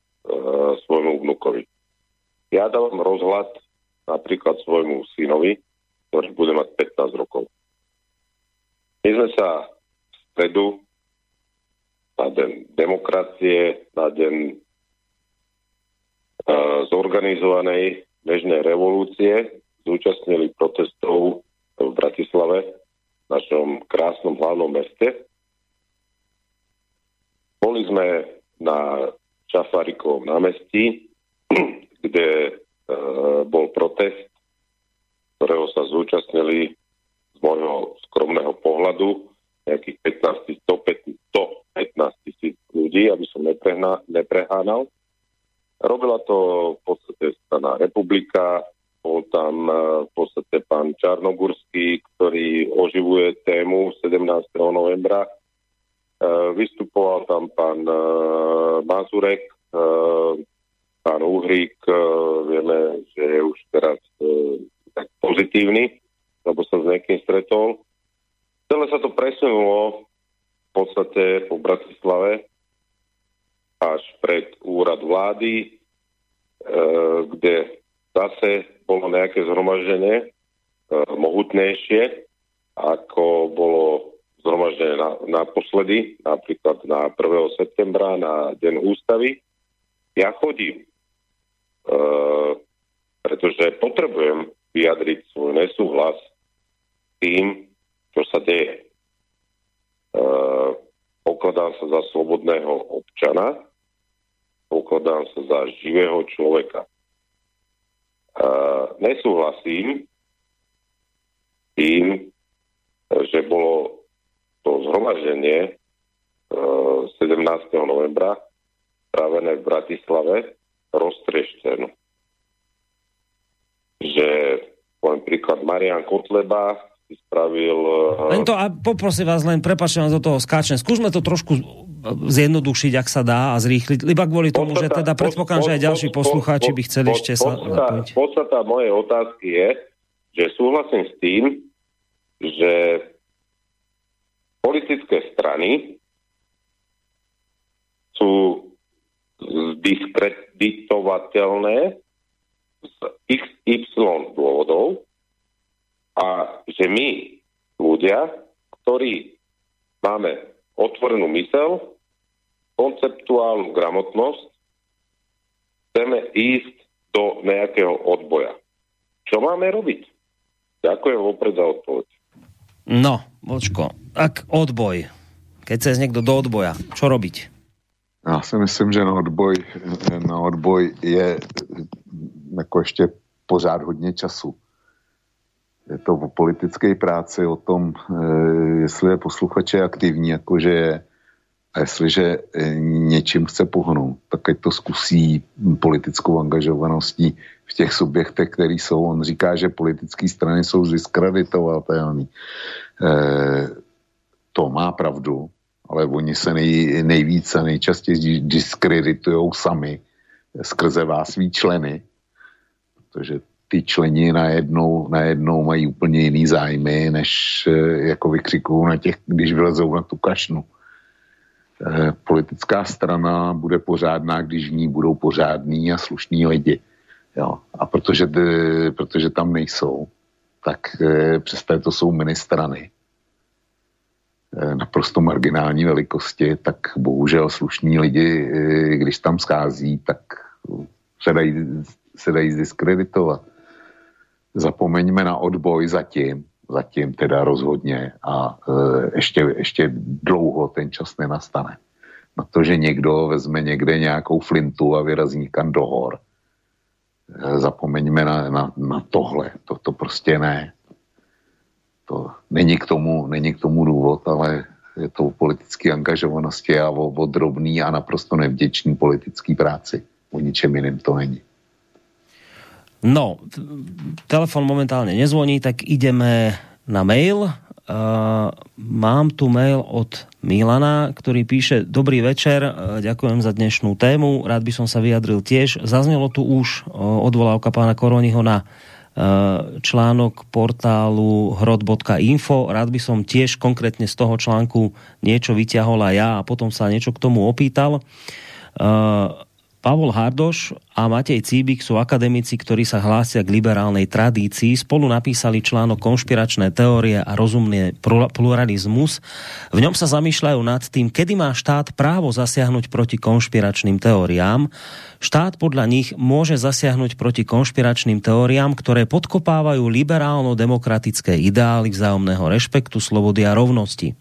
svojmu vnukovi. Ja dávam rozhľad napríklad svojmu synovi, ktorý bude mať 15 rokov. My sme sa v stredu na deň demokracie, na deň e, zorganizovanej bežnej revolúcie zúčastnili protestov v Bratislave našom krásnom hlavnom meste. Boli sme na Čafarikovom námestí, kde e, bol protest, ktorého sa zúčastnili z môjho skromného pohľadu nejakých 15, 115 tisíc ľudí, aby som neprehna, neprehánal. Robila to v podstate strana republika, bol tam e, v podstate pán Čarnogurský, ktorý oživuje tému 17. novembra. E, vystupoval tam pán e, Mazurek, pán Uhrík, vieme, že je už teraz tak pozitívny, lebo sa s niekým stretol. Celé sa to presunulo v podstate po Bratislave až pred úrad vlády, kde zase bolo nejaké zhromaždenie e, mohutnejšie, ako bolo zhromaždenie na, napríklad na 1. septembra, na Deň ústavy. Ja chodím, e, pretože potrebujem vyjadriť svoj nesúhlas tým, čo sa deje. E, pokladám sa za slobodného občana, pokladám sa za živého človeka. Uh, nesúhlasím tým, že bolo to zhromaždenie uh, 17. novembra právené v Bratislave roztreštené. Že poviem príklad Marian Kotleba spravil... Uh... Len to, a poprosím vás, len prepačte do toho skáčem. Skúsme to trošku zjednodušiť, ak sa dá a zrýchliť, iba kvôli tomu, podstata, že teda predpokladám, že aj ďalší poslucháči by chceli pod, ešte sa zapojiť. Podstata mojej otázky je, že súhlasím s tým, že politické strany sú diskreditovateľné z XY dôvodov a že my, ľudia, ktorí máme otvorenú mysel, konceptuálnu gramotnosť, chceme ísť do nejakého odboja. Čo máme robiť? Ďakujem vopred za odpoveď. No, Vočko, ak odboj, keď sa niekto do odboja, čo robiť? Já si myslím, že na odboj, na odboj je jako ještě pořád hodně času. Je to o politické práci, o tom, eh, jestli je posluchač aktivní, jakože je, a jestliže eh, něčím chce pohnout, tak ať to zkusí politickou angažovaností v těch subjektech, který jsou. On říká, že politické strany jsou diskreditovatelné. E, to má pravdu, ale oni se nej, nejvíce nejčastěji diskreditují sami skrze vás svý členy, protože ty členi najednou, najednou mají úplně jiný zájmy, než e, jako vykřikují na těch, když vylezou na tu kašnu. E, politická strana bude pořádná, když v ní budou pořádní a slušní lidi. Jo. A protože, protože tam nejsou, tak e, přes to jsou ministrany Eh, naprosto marginální velikosti, tak bohužel slušní lidi, eh, když tam schází, tak se dají, se dají zdiskreditovat. Zapomeňme na odboj zatím, zatím teda rozhodně a e, ještě, ještě dlouho ten čas nenastane. Na to, že někdo vezme někde nějakou flintu a vyrazí někam do hor. E, zapomeňme na, na, na tohle. To, to prostě ne to není k tomu, není k tomu důvod, ale je to o politické angažovanosti a o, o drobný a naprosto nevděčný politický práci. O ničem jiném to není. No, telefon momentálne nezvoní, tak ideme na mail. Uh, mám tu mail od Milana, ktorý píše Dobrý večer, uh, ďakujem za dnešnú tému, rád by som sa vyjadril tiež. Zaznelo tu už uh, odvolávka pána Koroniho na článok portálu hrod.info. Rád by som tiež konkrétne z toho článku niečo vyťahol aj ja a potom sa niečo k tomu opýtal. Eh, Pavol Hardoš a Matej Cíbik sú akademici, ktorí sa hlásia k liberálnej tradícii. Spolu napísali článok Konšpiračné teórie a rozumný pluralizmus. V ňom sa zamýšľajú nad tým, kedy má štát právo zasiahnuť proti konšpiračným teóriám. Štát podľa nich môže zasiahnuť proti konšpiračným teóriám, ktoré podkopávajú liberálno-demokratické ideály vzájomného rešpektu, slobody a rovnosti.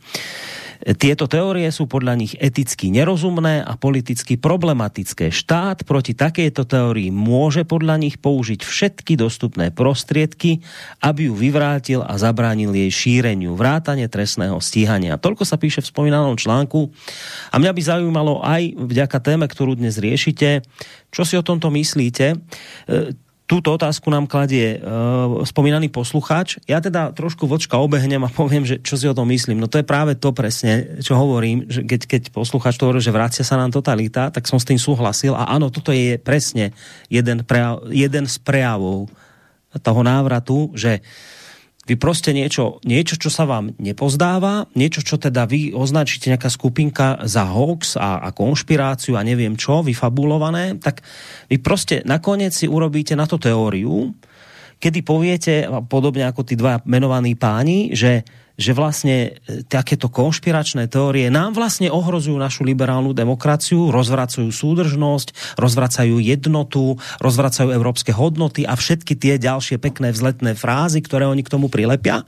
Tieto teórie sú podľa nich eticky nerozumné a politicky problematické. Štát proti takejto teórii môže podľa nich použiť všetky dostupné prostriedky, aby ju vyvrátil a zabránil jej šíreniu, vrátane trestného stíhania. Toľko sa píše v spomínanom článku. A mňa by zaujímalo aj vďaka téme, ktorú dnes riešite, čo si o tomto myslíte? Túto otázku nám kladie uh, spomínaný poslucháč. Ja teda trošku vočka obehnem a poviem, že čo si o tom myslím. No to je práve to presne, čo hovorím, že keď, keď poslucháč to hovorí, že vracia sa nám totalita, tak som s tým súhlasil a áno, toto je presne jeden, prejav, jeden z prejavov toho návratu, že vy proste niečo, niečo, čo sa vám nepozdáva, niečo, čo teda vy označíte nejaká skupinka za hoax a, a konšpiráciu a neviem čo, vyfabulované, tak vy proste nakoniec si urobíte na to teóriu, kedy poviete, podobne ako tí dva menovaní páni, že že vlastne e, takéto konšpiračné teórie nám vlastne ohrozujú našu liberálnu demokraciu, rozvracajú súdržnosť, rozvracajú jednotu, rozvracajú európske hodnoty a všetky tie ďalšie pekné vzletné frázy, ktoré oni k tomu prilepia.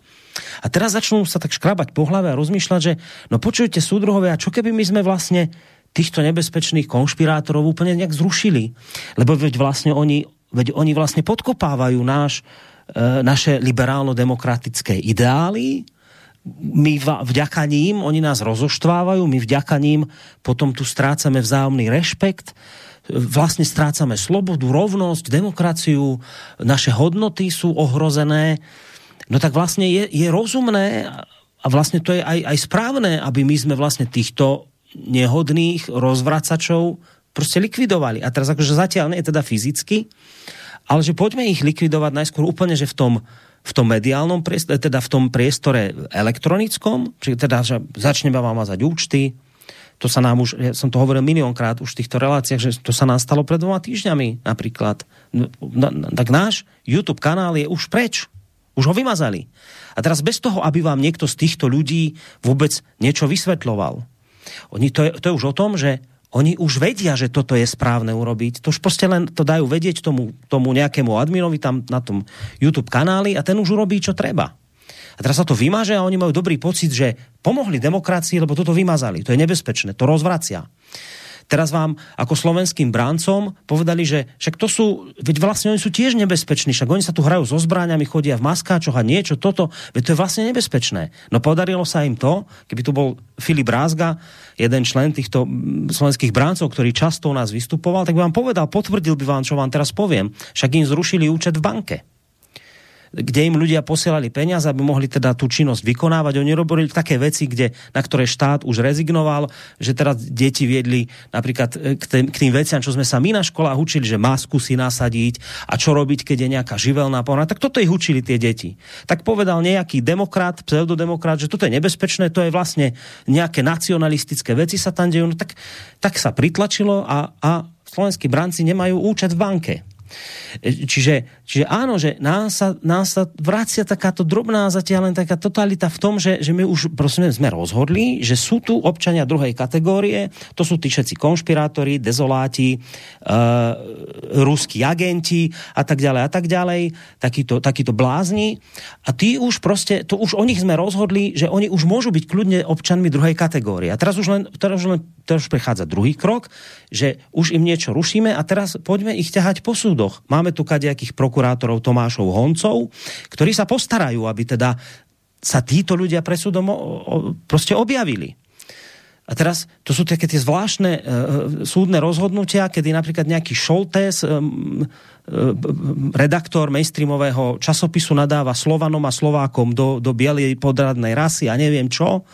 A teraz začnú sa tak škrabať po hlave a rozmýšľať, že no počujte súdruhovia, čo keby my sme vlastne týchto nebezpečných konšpirátorov úplne nejak zrušili. Lebo veď vlastne oni, veď oni vlastne podkopávajú náš, e, naše liberálno-demokratické ideály, my vďaka ním, oni nás rozoštvávajú, my vďaka ním potom tu strácame vzájomný rešpekt, vlastne strácame slobodu, rovnosť, demokraciu, naše hodnoty sú ohrozené. no tak vlastne je, je rozumné a vlastne to je aj, aj správne, aby my sme vlastne týchto nehodných rozvracačov proste likvidovali. A teraz akože zatiaľ nie je teda fyzicky, ale že poďme ich likvidovať najskôr úplne, že v tom, v tom mediálnom priestore, teda v tom priestore elektronickom, či teda, že začneme vám mazať účty, to sa nám už, ja som to hovoril miliónkrát už v týchto reláciách, že to sa nám stalo pred dvoma týždňami napríklad. No, tak náš YouTube kanál je už preč. Už ho vymazali. A teraz bez toho, aby vám niekto z týchto ľudí vôbec niečo vysvetloval. Oni, to, je, to je už o tom, že oni už vedia, že toto je správne urobiť. To už proste len to dajú vedieť tomu, tomu nejakému adminovi tam na tom YouTube kanáli a ten už urobí, čo treba. A teraz sa to vymaže a oni majú dobrý pocit, že pomohli demokracii, lebo toto vymazali. To je nebezpečné, to rozvracia teraz vám ako slovenským bráncom povedali, že však to sú, veď vlastne oni sú tiež nebezpeční, však oni sa tu hrajú so zbráňami, chodia v maskáčoch a niečo, toto, veď to je vlastne nebezpečné. No podarilo sa im to, keby tu bol Filip Rázga, jeden člen týchto slovenských bráncov, ktorý často u nás vystupoval, tak by vám povedal, potvrdil by vám, čo vám teraz poviem. Však im zrušili účet v banke kde im ľudia posielali peniaze, aby mohli teda tú činnosť vykonávať. Oni robili také veci, kde, na ktoré štát už rezignoval, že teraz deti viedli napríklad e, k tým, k tým veciam, čo sme sa my na školách učili, že masku si nasadiť a čo robiť, keď je nejaká živelná porna. Tak toto ich učili tie deti. Tak povedal nejaký demokrat, pseudodemokrat, že toto je nebezpečné, to je vlastne nejaké nacionalistické veci sa tam dejú. No tak, tak sa pritlačilo a, a slovenskí branci nemajú účet v banke. Čiže, čiže áno, že nám sa, nám sa vracia takáto drobná zatiaľ len taká totalita v tom, že, že my už prosím, sme rozhodli, že sú tu občania druhej kategórie, to sú tí všetci konšpirátori, dezoláti, uh, ruskí agenti a tak ďalej a tak ďalej, takíto, takíto blázni a tí už proste, to už o nich sme rozhodli, že oni už môžu byť kľudne občanmi druhej kategórie. A teraz už len, teraz už len teraz už prechádza druhý krok, že už im niečo rušíme a teraz poďme ich ťahať po súdoch. Máme tu kadejakých prokurátorov Tomášov Honcov, ktorí sa postarajú, aby teda sa títo ľudia pre súdom proste objavili. A teraz to sú také tie zvláštne e, e súdne rozhodnutia, kedy napríklad nejaký Šoltés, e, e, redaktor mainstreamového časopisu nadáva Slovanom a Slovákom do, do bielej podradnej rasy a neviem čo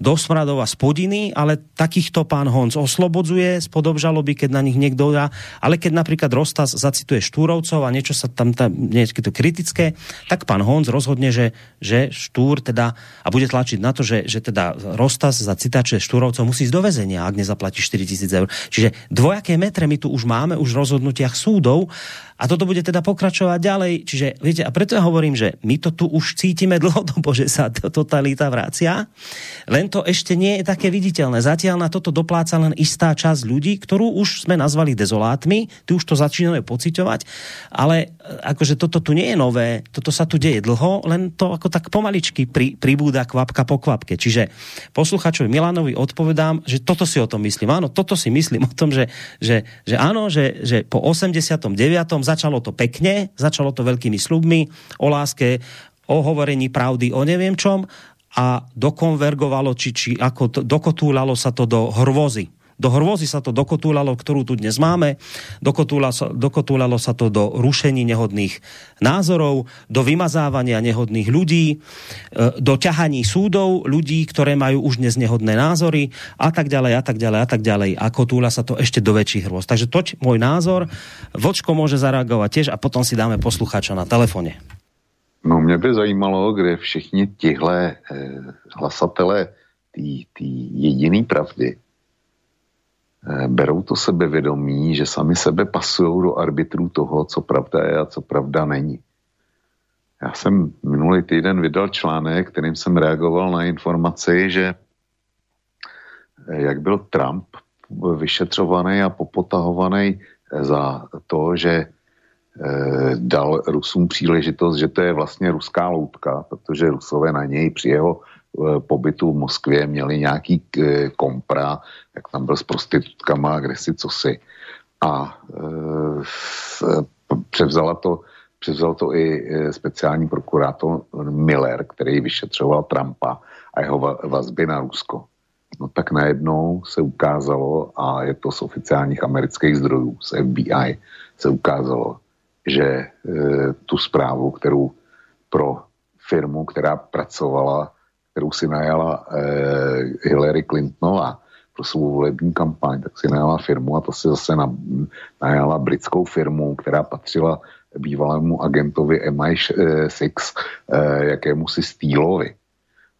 do smradov a spodiny, ale takýchto pán Honc oslobodzuje z podobžaloby, keď na nich niekto dá, ale keď napríklad Rostas zacituje Štúrovcov a niečo sa tam, tam niečo to kritické, tak pán Honc rozhodne, že, že Štúr teda, a bude tlačiť na to, že, že teda Rostas za citáče Štúrovcov musí ísť do väzenia, ak nezaplatí 4 tisíc eur. Čiže dvojaké metre my tu už máme, už v rozhodnutiach súdov a toto bude teda pokračovať ďalej. Čiže, viete, a preto ja hovorím, že my to tu už cítime dlhodobo, že sa to totalita vracia, len to ešte nie je také viditeľné. Zatiaľ na toto dopláca len istá časť ľudí, ktorú už sme nazvali dezolátmi, tu už to začíname pociťovať, ale e, akože toto tu nie je nové, toto sa tu deje dlho, len to ako tak pomaličky pri, pribúda kvapka po kvapke. Čiže posluchačovi Milanovi odpovedám, že toto si o tom myslím. Áno, toto si myslím o tom, že, že, že áno, že, že po 89 začalo to pekne, začalo to veľkými slubmi o láske, o hovorení pravdy, o neviem čom a dokonvergovalo, či, či ako to, dokotúlalo sa to do hrvozy. Do hrvozy sa to dokotúlalo, ktorú tu dnes máme. Dokotúlalo sa, to do rušení nehodných názorov, do vymazávania nehodných ľudí, e, do ťahaní súdov ľudí, ktoré majú už dnes nehodné názory a tak ďalej a tak ďalej a tak ďalej. A kotúla sa to ešte do väčších hrôz. Takže toť môj názor. Vočko môže zareagovať tiež a potom si dáme poslucháča na telefone. No mě by zajímalo, kde všichni tihle eh, hlasatelé té jediný pravdy berou to sebevědomí, že sami sebe pasují do arbitru toho, co pravda je a co pravda není. Já jsem minulý týden vydal článek, kterým jsem reagoval na informaci, že eh, jak byl Trump vyšetřovaný a popotahovaný eh, za to, že dal Rusům příležitost, že to je vlastně ruská loutka, protože Rusové na něj při jeho Eh, pobytu v Moskvě měli nějaký eh, kompra, jak tam byl s prostitutkama, kde si cosi. A převzala to, převzal to i speciální prokurátor Miller, který vyšetřoval Trumpa a jeho vazby na Rusko. No tak najednou se ukázalo, a je to z oficiálních amerických zdrojů, z FBI, se ukázalo, že e, tu zprávu, kterou pro firmu, která pracovala, kterou si najala eh, Hillary Clintonová pro svou volební kampaň, tak si najala firmu a to si zase na, najala britskou firmu, která patřila bývalému agentovi MI6, eh, jakému si Steelovi.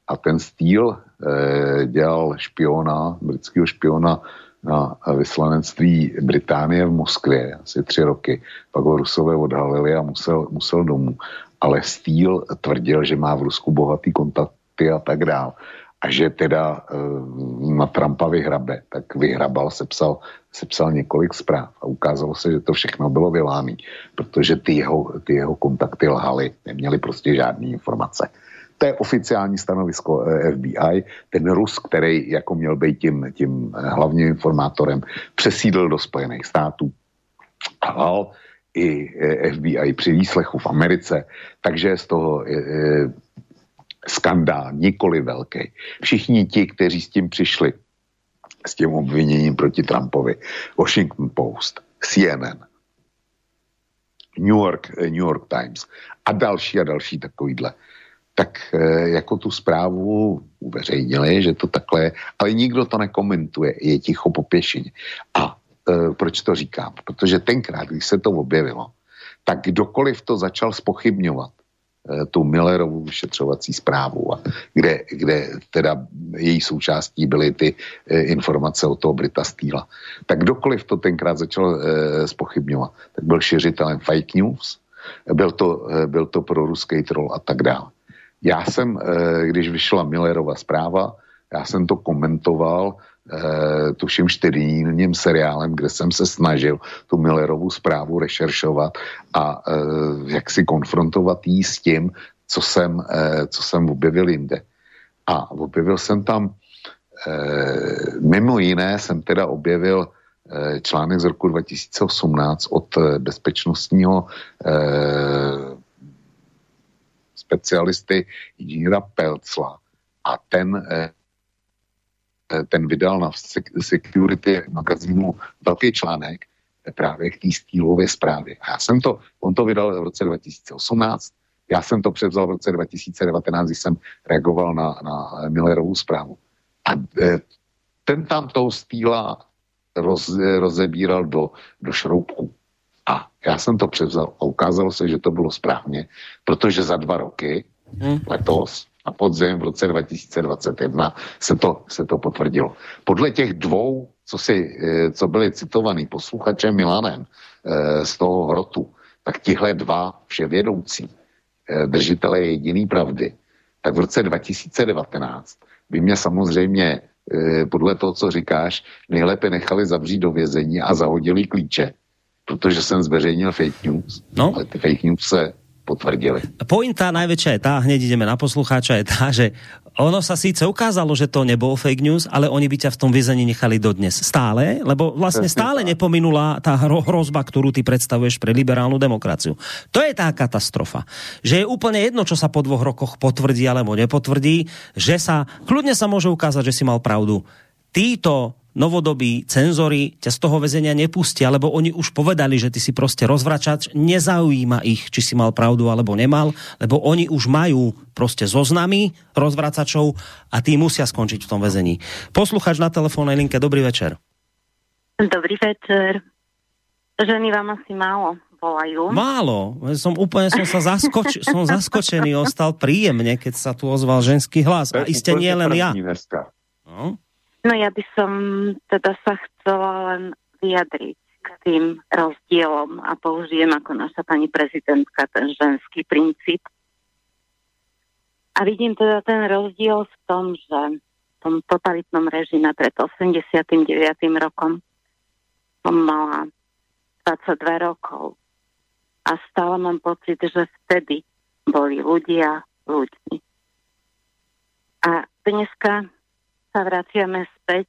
A ten Steel dělal špiona, britského špiona na vyslanectví Británie v Moskvě asi tři roky. Pak ho Rusové odhalili a musel, musel domů. Ale Steel tvrdil, že má v Rusku bohatý kontakty a tak dále a že teda e, na Trumpa vyhrabe, tak vyhrabal, sepsal, sepsal několik zpráv a ukázalo se, že to všechno bylo vyláný, protože ty jeho, ty jeho kontakty lhaly, neměli prostě žádné informace. To je oficiální stanovisko eh, FBI. Ten Rus, který jako měl být tím, tím hlavním informátorem, přesídl do Spojených států. Hal i eh, FBI při výslechu v Americe, takže z toho skandál, nikoli velký. Všichni ti, kteří s tím přišli, s tím obviněním proti Trumpovi, Washington Post, CNN, New York, eh, New York Times a další a další takovýhle, tak eh, jako tu zprávu uveřejnili, že to takhle ale nikdo to nekomentuje, je ticho po pěšině. A e, proč to říkám? Protože tenkrát, když se to objevilo, tak kdokoliv to začal spochybňovat, Eh, tu Millerovou vyšetřovací zprávu, a kde, kde teda její součástí byly ty e, informace o toho Brita Stýla. Tak kdokoliv to tenkrát začal e, spochybňovat, tak byl šiřitelem fake news, byl to, e, byl to pro ruský troll a tak dále. Já jsem, e, když vyšla Millerova zpráva, já jsem to komentoval eh, tuším čtyřdílním seriálem, kde jsem se snažil tu Millerovu zprávu rešeršovat a eh, jak si konfrontovat jí s tím, co jsem, eh, co jsem objevil jinde. A objevil jsem tam, eh, mimo jiné jsem teda objevil eh, článek z roku 2018 od eh, bezpečnostního eh, specialisty inženýra Pelcla a ten eh, Eh, ten vydal na Security magazínu velký článek právě k té stýlové zprávě. A já jsem to, on to vydal v roce 2018, já jsem to převzal v roce 2019, když jsem reagoval na, na Millerovou zprávu. A eh, ten tam toho stýla roz, rozebíral do, do šroubku. A já jsem to převzal a ukázalo se, že to bylo správně, protože za dva roky, hmm. letos, a podzim v roce 2021 se to, se to potvrdilo. Podle těch dvou, co, si, eh, co byli citovaný posluchačem Milanem eh, z toho hrotu, tak tihle dva vševědoucí eh, držitele jediný pravdy, tak v roce 2019 by mě samozřejmě podle toho, co říkáš, nejlépe nechali zavřít do vězení a zahodili klíče, protože jsem zveřejnil fake news. No. Ale ty fake news se potvrdili. Pointa najväčšia je tá, hneď ideme na poslucháča, je tá, že ono sa síce ukázalo, že to nebolo fake news, ale oni by ťa v tom vyzení nechali dodnes. Stále, lebo vlastne stále nepominula tá hrozba, ktorú ty predstavuješ pre liberálnu demokraciu. To je tá katastrofa. Že je úplne jedno, čo sa po dvoch rokoch potvrdí alebo nepotvrdí, že sa, kľudne sa môže ukázať, že si mal pravdu. Títo novodobí cenzory ťa z toho väzenia nepustia, lebo oni už povedali, že ty si proste rozvračač, nezaujíma ich, či si mal pravdu alebo nemal, lebo oni už majú proste zoznamy rozvracačov a tí musia skončiť v tom väzení. Posluchač na telefónnej linke, dobrý večer. Dobrý večer. Ženy vám asi málo volajú. Málo. Som úplne som sa zaskoč, som zaskočený, ostal príjemne, keď sa tu ozval ženský hlas. A iste nie len ja. No? No ja by som teda sa chcela len vyjadriť k tým rozdielom a použijem ako naša pani prezidentka ten ženský princíp. A vidím teda ten rozdiel v tom, že v tom totalitnom režime pred 89. rokom som mala 22 rokov a stále mám pocit, že vtedy boli ľudia ľuďmi. A dneska sa vraciame späť,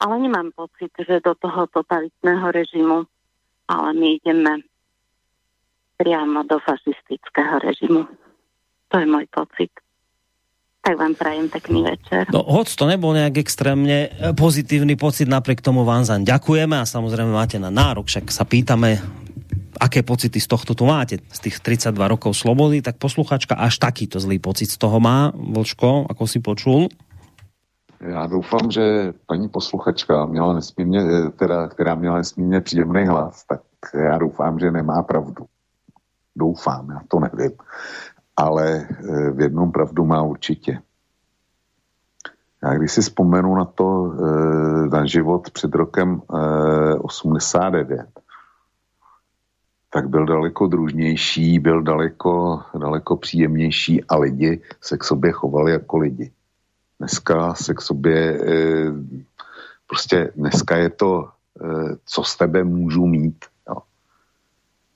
ale nemám pocit, že do toho totalitného režimu, ale my ideme priamo do fašistického režimu. To je môj pocit. Tak vám prajem pekný večer. No, hoď to nebol nejak extrémne pozitívny pocit, napriek tomu vám zaň ďakujeme a samozrejme máte na nárok, však sa pýtame aké pocity z tohto tu máte, z tých 32 rokov slobody, tak posluchačka až takýto zlý pocit z toho má, Vlčko, ako si počul? Já doufám, že paní posluchačka měla nesmírně, teda, která měla nesmírně příjemný hlas, tak já doufám, že nemá pravdu. Doufám, já to nevím. Ale eh, v jednom pravdu má určitě. Já když si vzpomenu na to, eh, na život před rokem 89, eh, tak byl daleko družnější, byl daleko, daleko příjemnější a lidi se k sobě chovali jako lidi. Dneska se k sobě, eh, prostě dneska je to, eh, co z tebe můžu mít. Jo.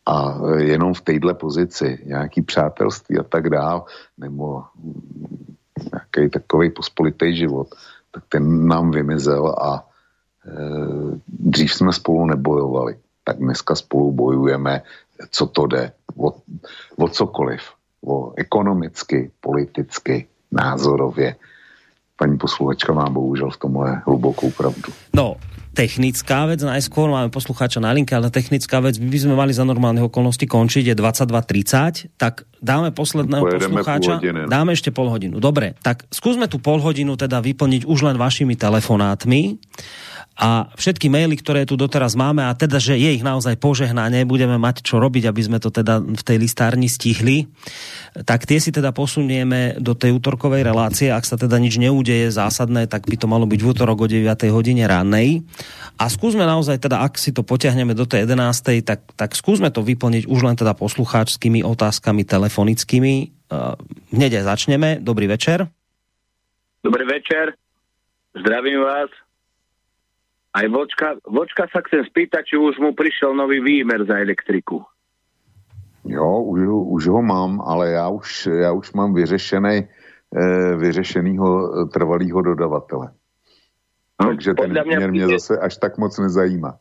A jenom v téhle pozici, nějaký přátelství a tak dál, nebo nějaký takový pospolitý život, tak ten nám vymizel a dřív jsme spolu nebojovali tak dneska spolu bojujeme, co to jde, o, o cokoliv, o ekonomicky, politicky, názorově. Paní posluchačka má bohužel v tomhle hlubokou pravdu. No, technická vec, najskôr máme poslucháča na linke, ale technická vec, my by sme mali za normálnych okolností končiť, je 22.30, tak dáme posledného Pojedeme poslucháča, no. dáme ešte pol hodinu. Dobre, tak skúsme tú pol hodinu teda vyplniť už len vašimi telefonátmi a všetky maily, ktoré tu doteraz máme, a teda, že je ich naozaj požehnané, budeme mať čo robiť, aby sme to teda v tej listárni stihli, tak tie si teda posunieme do tej útorkovej relácie. Ak sa teda nič neudeje zásadné, tak by to malo byť v útorok o 9. hodine rannej. A skúsme naozaj teda, ak si to potiahneme do tej 11. tak, tak skúsme to vyplniť už len teda poslucháčskými otázkami telefonickými. Hneď aj začneme. Dobrý večer. Dobrý večer. Zdravím vás. Aj vočka, vočka sa chcem spýtať, či už mu prišiel nový výmer za elektriku. Jo, už, už ho mám, ale já už, já už mám vyřešený, e, vyřešenýho eh, trvalýho dodavatele. No, Takže ten výměr mě zase až tak moc nezajíma.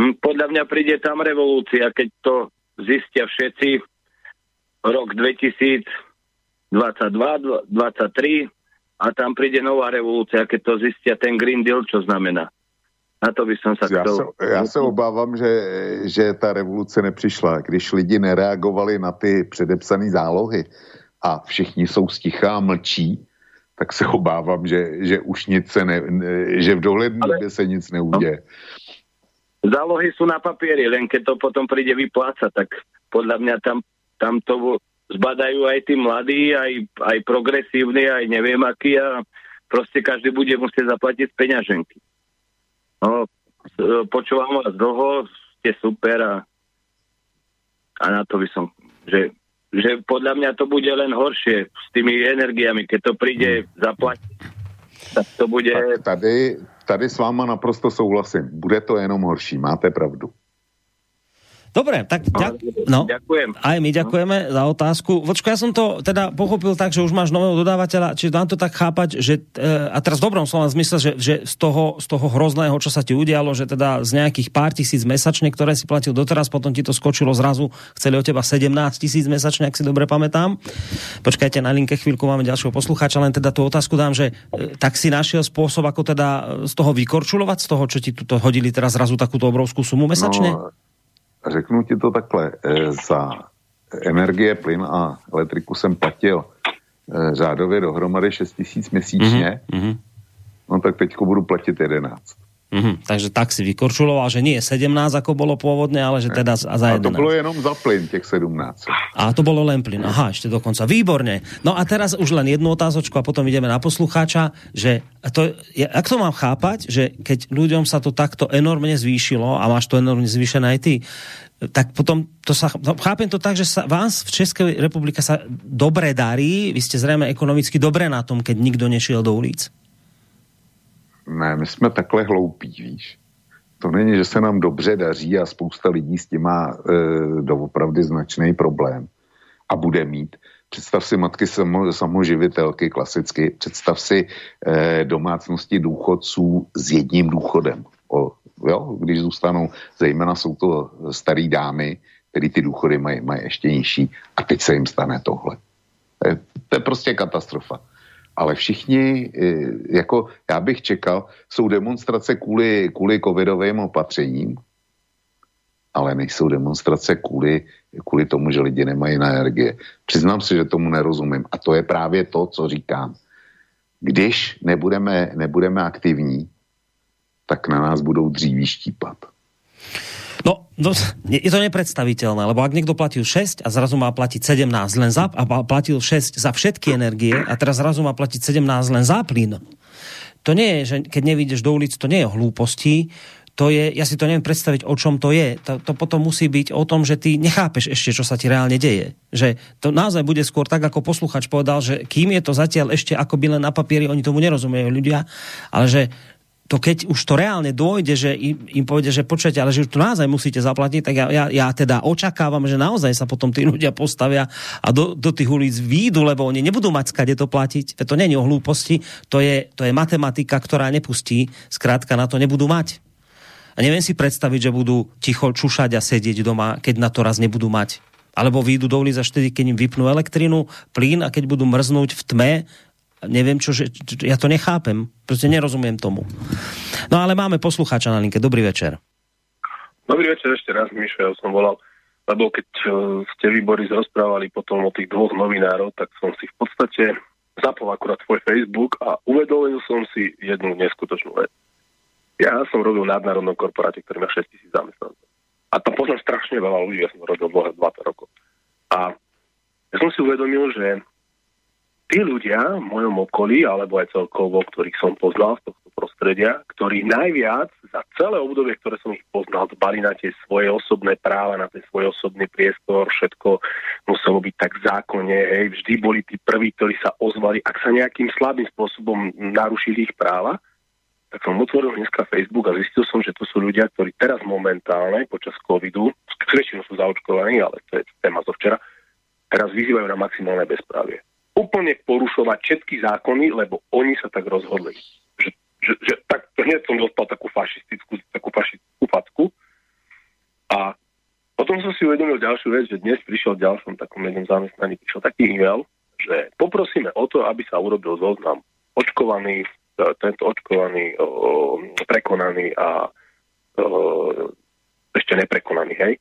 Hm, podľa mňa príde tam revolúcia, keď to zistia všetci rok 2022, 2023 a tam príde nová revolúcia, keď to zistia ten Green Deal, čo znamená. Na to by som sa já Se, já se obávám, že, že ta revoluce nepřišla. Když lidi nereagovali na ty předepsané zálohy a všichni jsou stichá a mlčí, tak se obávám, že, že už nic se ne, že v dohledné době se nic neuděje. No. Zálohy sú na papieri, len keď to potom príde vyplácať, tak podľa mňa tam, tam to zbadajú aj tí mladí, aj, aj progresívni, aj neviem akí a proste každý bude musieť zaplatiť peňaženky. No, počúvam vás dlho, ste super a, a na to by som, že, že podľa mňa to bude len horšie s tými energiami, keď to príde zaplatiť, tak to bude... Tak tady, tady s váma naprosto souhlasím. Bude to jenom horší, máte pravdu. Dobre, tak ďak, no, ďakujem. Aj my ďakujeme za otázku. Vočko, ja som to teda pochopil tak, že už máš nového dodávateľa, či dám to tak chápať, že, e, a teraz v dobrom slovom zmysle, že, že z, toho, z toho hrozného, čo sa ti udialo, že teda z nejakých pár tisíc mesačne, ktoré si platil doteraz, potom ti to skočilo zrazu, chceli od teba 17 tisíc mesačne, ak si dobre pamätám. Počkajte, na linke chvíľku máme ďalšieho poslucháča, len teda tú otázku dám, že e, tak si našiel spôsob, ako teda z toho vykorčulovať, z toho, čo ti tu hodili teraz zrazu takúto obrovskú sumu mesačne? No, řeknu ti to takhle, eh, za energie, plyn a elektriku jsem platil eh, řádově dohromady 6 tisíc měsíčně, mm-hmm. no tak teďko budu platit 11. Mm-hmm. Takže tak si vykorčuloval, že nie je 17, ako bolo pôvodne, ale že teda za 11. A to bolo jenom za plyn, těch 17. A to bolo len plyn. Aha, ešte dokonca. Výborne. No a teraz už len jednu otázočku a potom ideme na poslucháča, že to, ja, ak to mám chápať, že keď ľuďom sa to takto enormne zvýšilo a máš to enormne zvýšené aj ty, tak potom to sa, no, chápem to tak, že sa, vás v Českej republike sa dobre darí, vy ste zrejme ekonomicky dobre na tom, keď nikto nešiel do ulic. Ne, my jsme takhle hloupí, víš. To není, že se nám dobře daří a spousta lidí s tím má e, doopravdy značný problém. A bude mít. Představ si matky samo, samoživitelky klasicky, představ si e, domácnosti důchodců s jedním důchodem. O, jo, když zůstanou, zejména jsou to staré dámy, které ty důchody mají, mají ještě nižší a teď se jim stane tohle. To je, to je prostě katastrofa ale všichni, eh, jako já bych čekal, jsou demonstrace kvůli, kvůli covidovým opatřením ale nejsou demonstrace kvůli, kvůli tomu, že lidi nemají energie. Přiznám si, že tomu nerozumím. A to je právě to, co říkám. Když nebudeme, nebudeme aktivní, tak na nás budou dříví štípat. No, no, je to nepredstaviteľné, lebo ak niekto platil 6 a zrazu má platiť 17 len za, a platil 6 za všetky energie a teraz zrazu má platiť 17 len za plyn, to nie je, že keď nevídeš do ulic, to nie je hlúposti, to je, ja si to neviem predstaviť, o čom to je. To, to potom musí byť o tom, že ty nechápeš ešte, čo sa ti reálne deje. Že to naozaj bude skôr tak, ako posluchač povedal, že kým je to zatiaľ ešte ako by len na papieri, oni tomu nerozumejú ľudia, ale že to keď už to reálne dôjde, že im, im povede, že počujete, ale že už to naozaj musíte zaplatiť, tak ja, ja, ja teda očakávam, že naozaj sa potom tí ľudia postavia a do, do tých ulic výjdu, lebo oni nebudú mať skade to platiť. To je o hlúposti, to je, to je matematika, ktorá nepustí, skrátka na to nebudú mať. A neviem si predstaviť, že budú ticho čušať a sedieť doma, keď na to raz nebudú mať. Alebo výjdu do ulic až vtedy, keď im vypnú elektrinu, plyn a keď budú mrznúť v tme neviem čo, že, ja to nechápem. Proste nerozumiem tomu. No ale máme poslucháča na linke. Dobrý večer. Dobrý večer ešte raz, Mišo, ja som volal, lebo keď uh, ste výbory rozprávali potom o tých dvoch novinárov, tak som si v podstate zapol akurát svoj Facebook a uvedomil som si jednu neskutočnú vec. Ja som robil v nadnárodnom korporáte, ktorý má 6 tisíc zamestnancov. A tam poznám strašne veľa ľudí, ja som robil 20 rokov. A ja som si uvedomil, že tí ľudia v mojom okolí, alebo aj celkovo, ktorých som poznal z tohto prostredia, ktorí najviac za celé obdobie, ktoré som ich poznal, dbali na tie svoje osobné práva, na ten svoj osobný priestor, všetko muselo byť tak zákonne, hej, vždy boli tí prví, ktorí sa ozvali, ak sa nejakým slabým spôsobom narušili ich práva, tak som otvoril dneska Facebook a zistil som, že to sú ľudia, ktorí teraz momentálne počas covidu, väčšinou sú zaočkovaní, ale to je téma zo včera, teraz vyzývajú na maximálne bezprávie úplne porušovať všetky zákony, lebo oni sa tak rozhodli. Že, že, že tak, hneď som dostal takú fašistickú, takú fašistickú facku. A potom som si uvedomil ďalšiu vec, že dnes prišiel ďalšom takom jednom zamestnaní, prišiel taký e-mail, že poprosíme o to, aby sa urobil zoznam očkovaný, e, tento očkovaný, o, prekonaný a o, ešte neprekonaný, hej.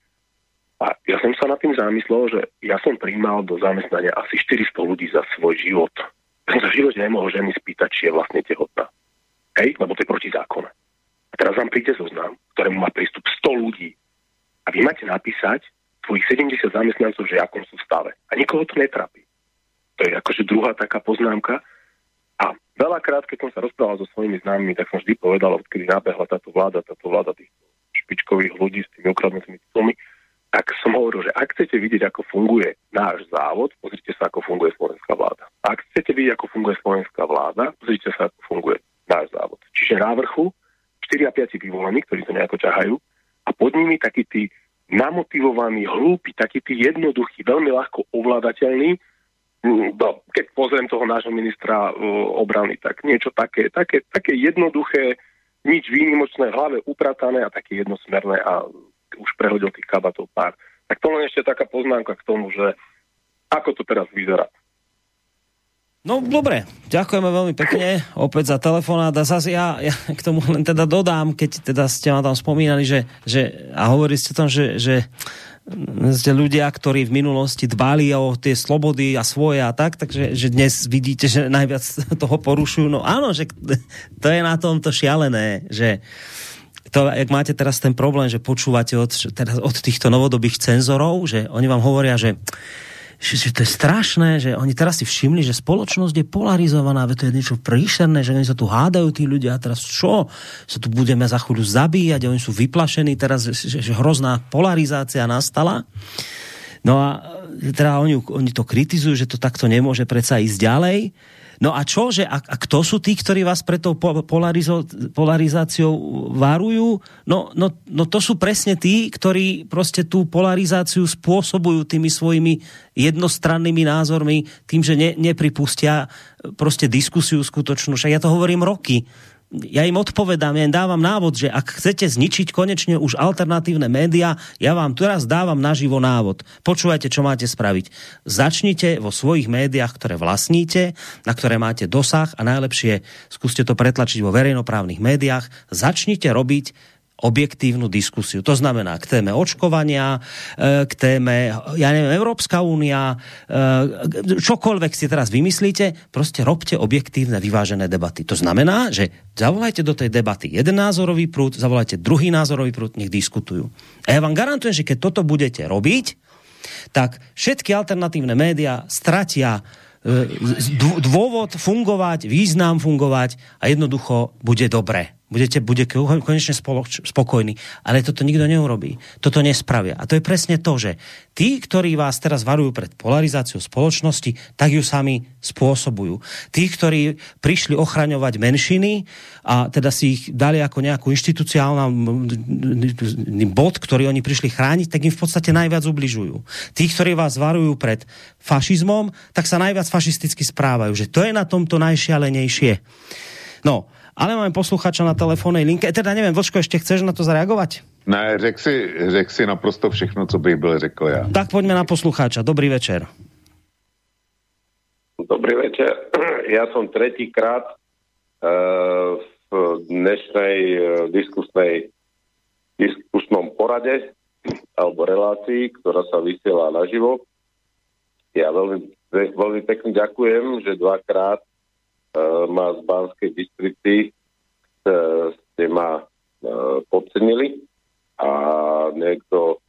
A ja som sa nad tým zamyslel, že ja som príjmal do zamestnania asi 400 ľudí za svoj život. Ja som sa v živote nemohol ženy spýtať, či je vlastne tehotná. Hej, lebo to je proti zákone. A teraz vám príde zoznam, ktorému má prístup 100 ľudí. A vy máte napísať svojich 70 zamestnancov, že akom sú stave. A nikoho to netrápi. To je akože druhá taká poznámka. A veľakrát, keď som sa rozprával so svojimi známymi, tak som vždy povedal, odkedy nabehla táto vláda, táto vláda tých špičkových ľudí s tými ukradnutými titulmi, tak som hovoril, že ak chcete vidieť, ako funguje náš závod, pozrite sa, ako funguje slovenská vláda. Ak chcete vidieť, ako funguje slovenská vláda, pozrite sa, ako funguje náš závod. Čiže na vrchu 4 a 5 vyvolaní, ktorí to nejako ťahajú, a pod nimi takí tí namotivovaní, hlúpi, takí tí jednoduchí, veľmi ľahko ovládateľní, no, keď pozriem toho nášho ministra uh, obrany, tak niečo také, také, také jednoduché, nič výnimočné, hlave upratané a také jednosmerné a už prehodil tých kabatov pár. Tak to len ešte taká poznámka k tomu, že ako to teraz vyzerá. No dobre, ďakujeme veľmi pekne opäť za telefonát a zase ja, ja k tomu len teda dodám, keď teda ste ma tam spomínali, že, že a hovorili ste tam, že, že ste ľudia, ktorí v minulosti dbali o tie slobody a svoje a tak, takže že dnes vidíte, že najviac toho porušujú. No áno, že to je na tomto šialené, že to, jak máte teraz ten problém, že počúvate od, teraz od týchto novodobých cenzorov, že oni vám hovoria, že že, že to je strašné, že oni teraz si všimli, že spoločnosť je polarizovaná, veď to je niečo príšerné, že oni sa tu hádajú tí ľudia a teraz čo? Sa tu budeme za chvíľu zabíjať oni sú vyplašení teraz, že, že hrozná polarizácia nastala. No a teda oni, oni to kritizujú, že to takto nemôže predsa ísť ďalej. No a čo, že a, a kto sú tí, ktorí vás pre tou polarizo, polarizáciou varujú? No, no, no to sú presne tí, ktorí proste tú polarizáciu spôsobujú tými svojimi jednostrannými názormi, tým, že ne, nepripustia proste diskusiu skutočnú. Však ja to hovorím roky ja im odpovedám, ja im dávam návod, že ak chcete zničiť konečne už alternatívne médiá, ja vám teraz dávam naživo návod. Počúvajte, čo máte spraviť. Začnite vo svojich médiách, ktoré vlastníte, na ktoré máte dosah a najlepšie skúste to pretlačiť vo verejnoprávnych médiách. Začnite robiť objektívnu diskusiu. To znamená k téme očkovania, e, k téme, ja neviem, Európska únia, e, čokoľvek si teraz vymyslíte, proste robte objektívne, vyvážené debaty. To znamená, že zavolajte do tej debaty jeden názorový prúd, zavolajte druhý názorový prúd, nech diskutujú. A ja vám garantujem, že keď toto budete robiť, tak všetky alternatívne médiá stratia e, dôvod fungovať, význam fungovať a jednoducho bude dobre budete, bude konečne spoloč, spokojní. Ale toto nikto neurobí. Toto nespravia. A to je presne to, že tí, ktorí vás teraz varujú pred polarizáciou spoločnosti, tak ju sami spôsobujú. Tí, ktorí prišli ochraňovať menšiny a teda si ich dali ako nejakú inštitucionálny bod, ktorý oni prišli chrániť, tak im v podstate najviac ubližujú. Tí, ktorí vás varujú pred fašizmom, tak sa najviac fašisticky správajú. Že to je na tomto najšialenejšie. No, ale máme posluchača na telefónnej linke. E, teda neviem, Vlčko, ešte chceš na to zareagovať? Ne, řek si, řek si naprosto všechno, co bych byl řekl ja. Tak poďme na poslucháča. Dobrý večer. Dobrý večer. Ja som tretíkrát uh, v dnešnej uh, diskusnej diskusnom porade alebo relácii, ktorá sa vysiela naživo. Ja veľmi, veľmi pekne ďakujem, že dvakrát ma z Banskej Bystrici eh, ste ma eh, podcenili a niekto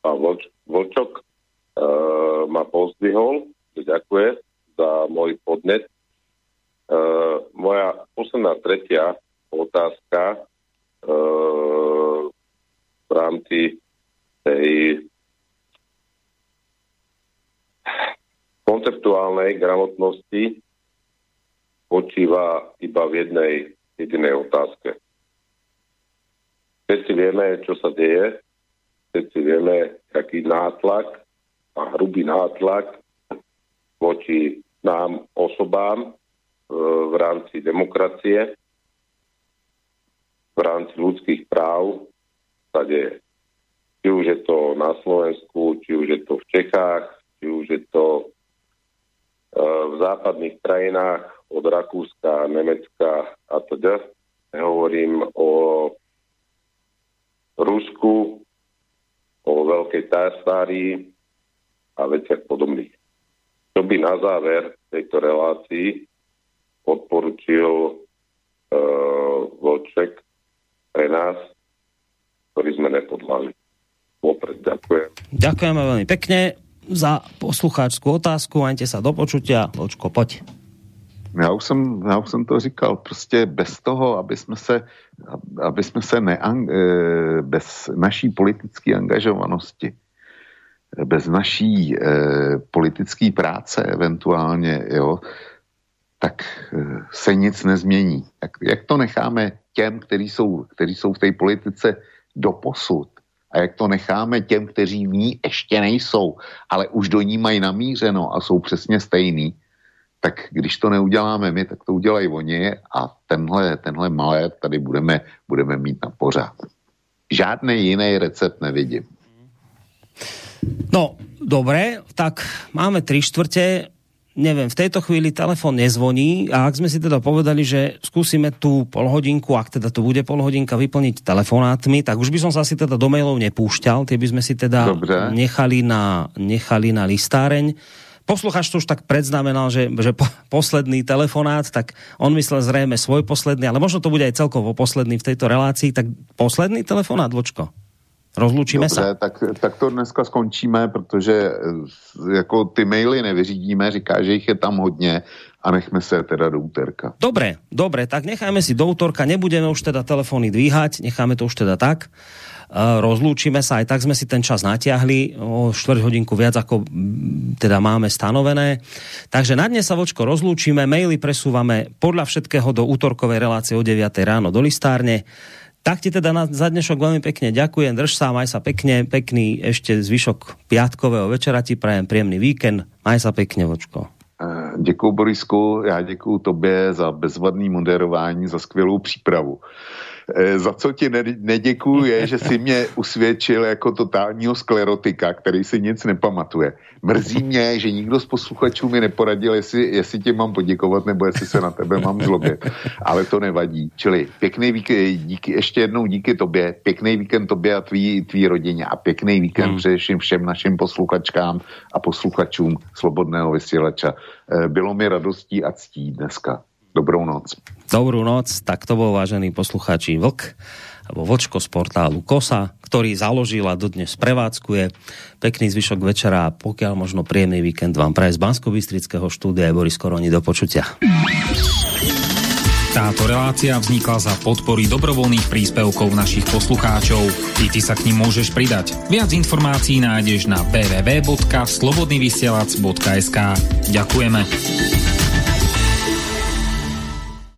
pán Vlč, Vlčok ma pozdvihol, ďakujem za môj podnet. Moja posledná tretia otázka v rámci tej konceptuálnej gramotnosti spočíva iba v jednej jedinej otázke. Všetci vieme, čo sa deje, všetci vieme, aký nátlak a hrubý nátlak voči nám osobám e, v rámci demokracie, v rámci ľudských práv sa deje. Či už je to na Slovensku, či už je to v Čechách, či už je to e, v západných krajinách od Rakúska, Nemecka a teda. Nehovorím o Rusku, o Veľkej Tajastárii a veciach podobných. Čo by na záver tejto relácii odporučil e, Vlček pre nás, ktorý sme nepodlali. Vopred ďakujem. Ďakujeme veľmi pekne za poslucháčskú otázku. Majte sa do počutia. Vočko, poď. Já už, jsem, já už jsem to říkal, prostě bez toho, aby jsme se, aby jsme se ne, eh, bez naší politické angažovanosti, bez naší eh, politické práce eventuálně, jo, tak eh, se nic nezmění. Jak, jak to necháme těm, kteří jsou, kteří jsou v té politice doposud, a jak to necháme těm, kteří v ní ještě nejsou, ale už do ní mají namířeno a jsou přesně stejný, tak když to neuděláme my, tak to udělají oni a tenhle, tenhle malé tady budeme, budeme mít na pořád. Žádný jiný recept nevidím. No, dobre, tak máme tri štvrte, neviem, v tejto chvíli telefon nezvoní a ak sme si teda povedali, že skúsime tú polhodinku, ak teda to bude polhodinka vyplniť telefonátmi, tak už by som sa asi teda do mailov nepúšťal, tie by sme si teda nechali na, nechali na listáreň posluchač to už tak predznamenal, že, že po, posledný telefonát, tak on myslel zrejme svoj posledný, ale možno to bude aj celkovo posledný v tejto relácii, tak posledný telefonát, Vlčko? Rozlučíme Dobře, se? Tak, tak to dneska skončíme, protože eh, jako ty maily nevyřídíme, říká, že jich je tam hodně a nechme se teda do úterka. Dobre, dobre, tak nechajme si do útorka, nebudeme už teda telefóny dvíhať, necháme to už teda tak rozlúčime sa, aj tak sme si ten čas natiahli o 4 hodinku viac, ako teda máme stanovené. Takže na dnes sa vočko rozlúčime, maily presúvame podľa všetkého do útorkovej relácie o 9 ráno do listárne. Tak ti teda na, za dnešok veľmi pekne ďakujem, drž sa, maj sa pekne, pekný ešte zvyšok piatkového večera ti prajem, príjemný víkend, maj sa pekne, vočko. Eh, děkuji Borisku, já děkuji tobě za bezvadný moderování, za skvělou přípravu. E, za co ti neděkuju je, že si mě usvědčil jako totálního sklerotika, který si nic nepamatuje. Mrzí mě, že nikdo z posluchačů mi neporadil, jestli, jestli ti mám poděkovat, nebo jestli se na tebe mám zlobit. Ale to nevadí. Čili pěkný víkend, díky, ještě jednou díky tobě, pěkný víkend tobě a tvý, tvý rodině a pěkný víkend hmm. především všem našim posluchačkám a posluchačům Slobodného vysílača. E, bylo mi radostí a ctí dneska. Dobrou noc. Dobrú noc, tak to bol vážený poslucháči Vlk alebo Vočko z portálu Kosa, ktorý založil a dodnes prevádzkuje. Pekný zvyšok večera a pokiaľ možno príjemný víkend vám praje z bansko štúdia je Boris Koroni do počutia. Táto relácia vznikla za podpory dobrovoľných príspevkov našich poslucháčov. I ty sa k ním môžeš pridať. Viac informácií nájdeš na www.slobodnyvysielac.sk Ďakujeme.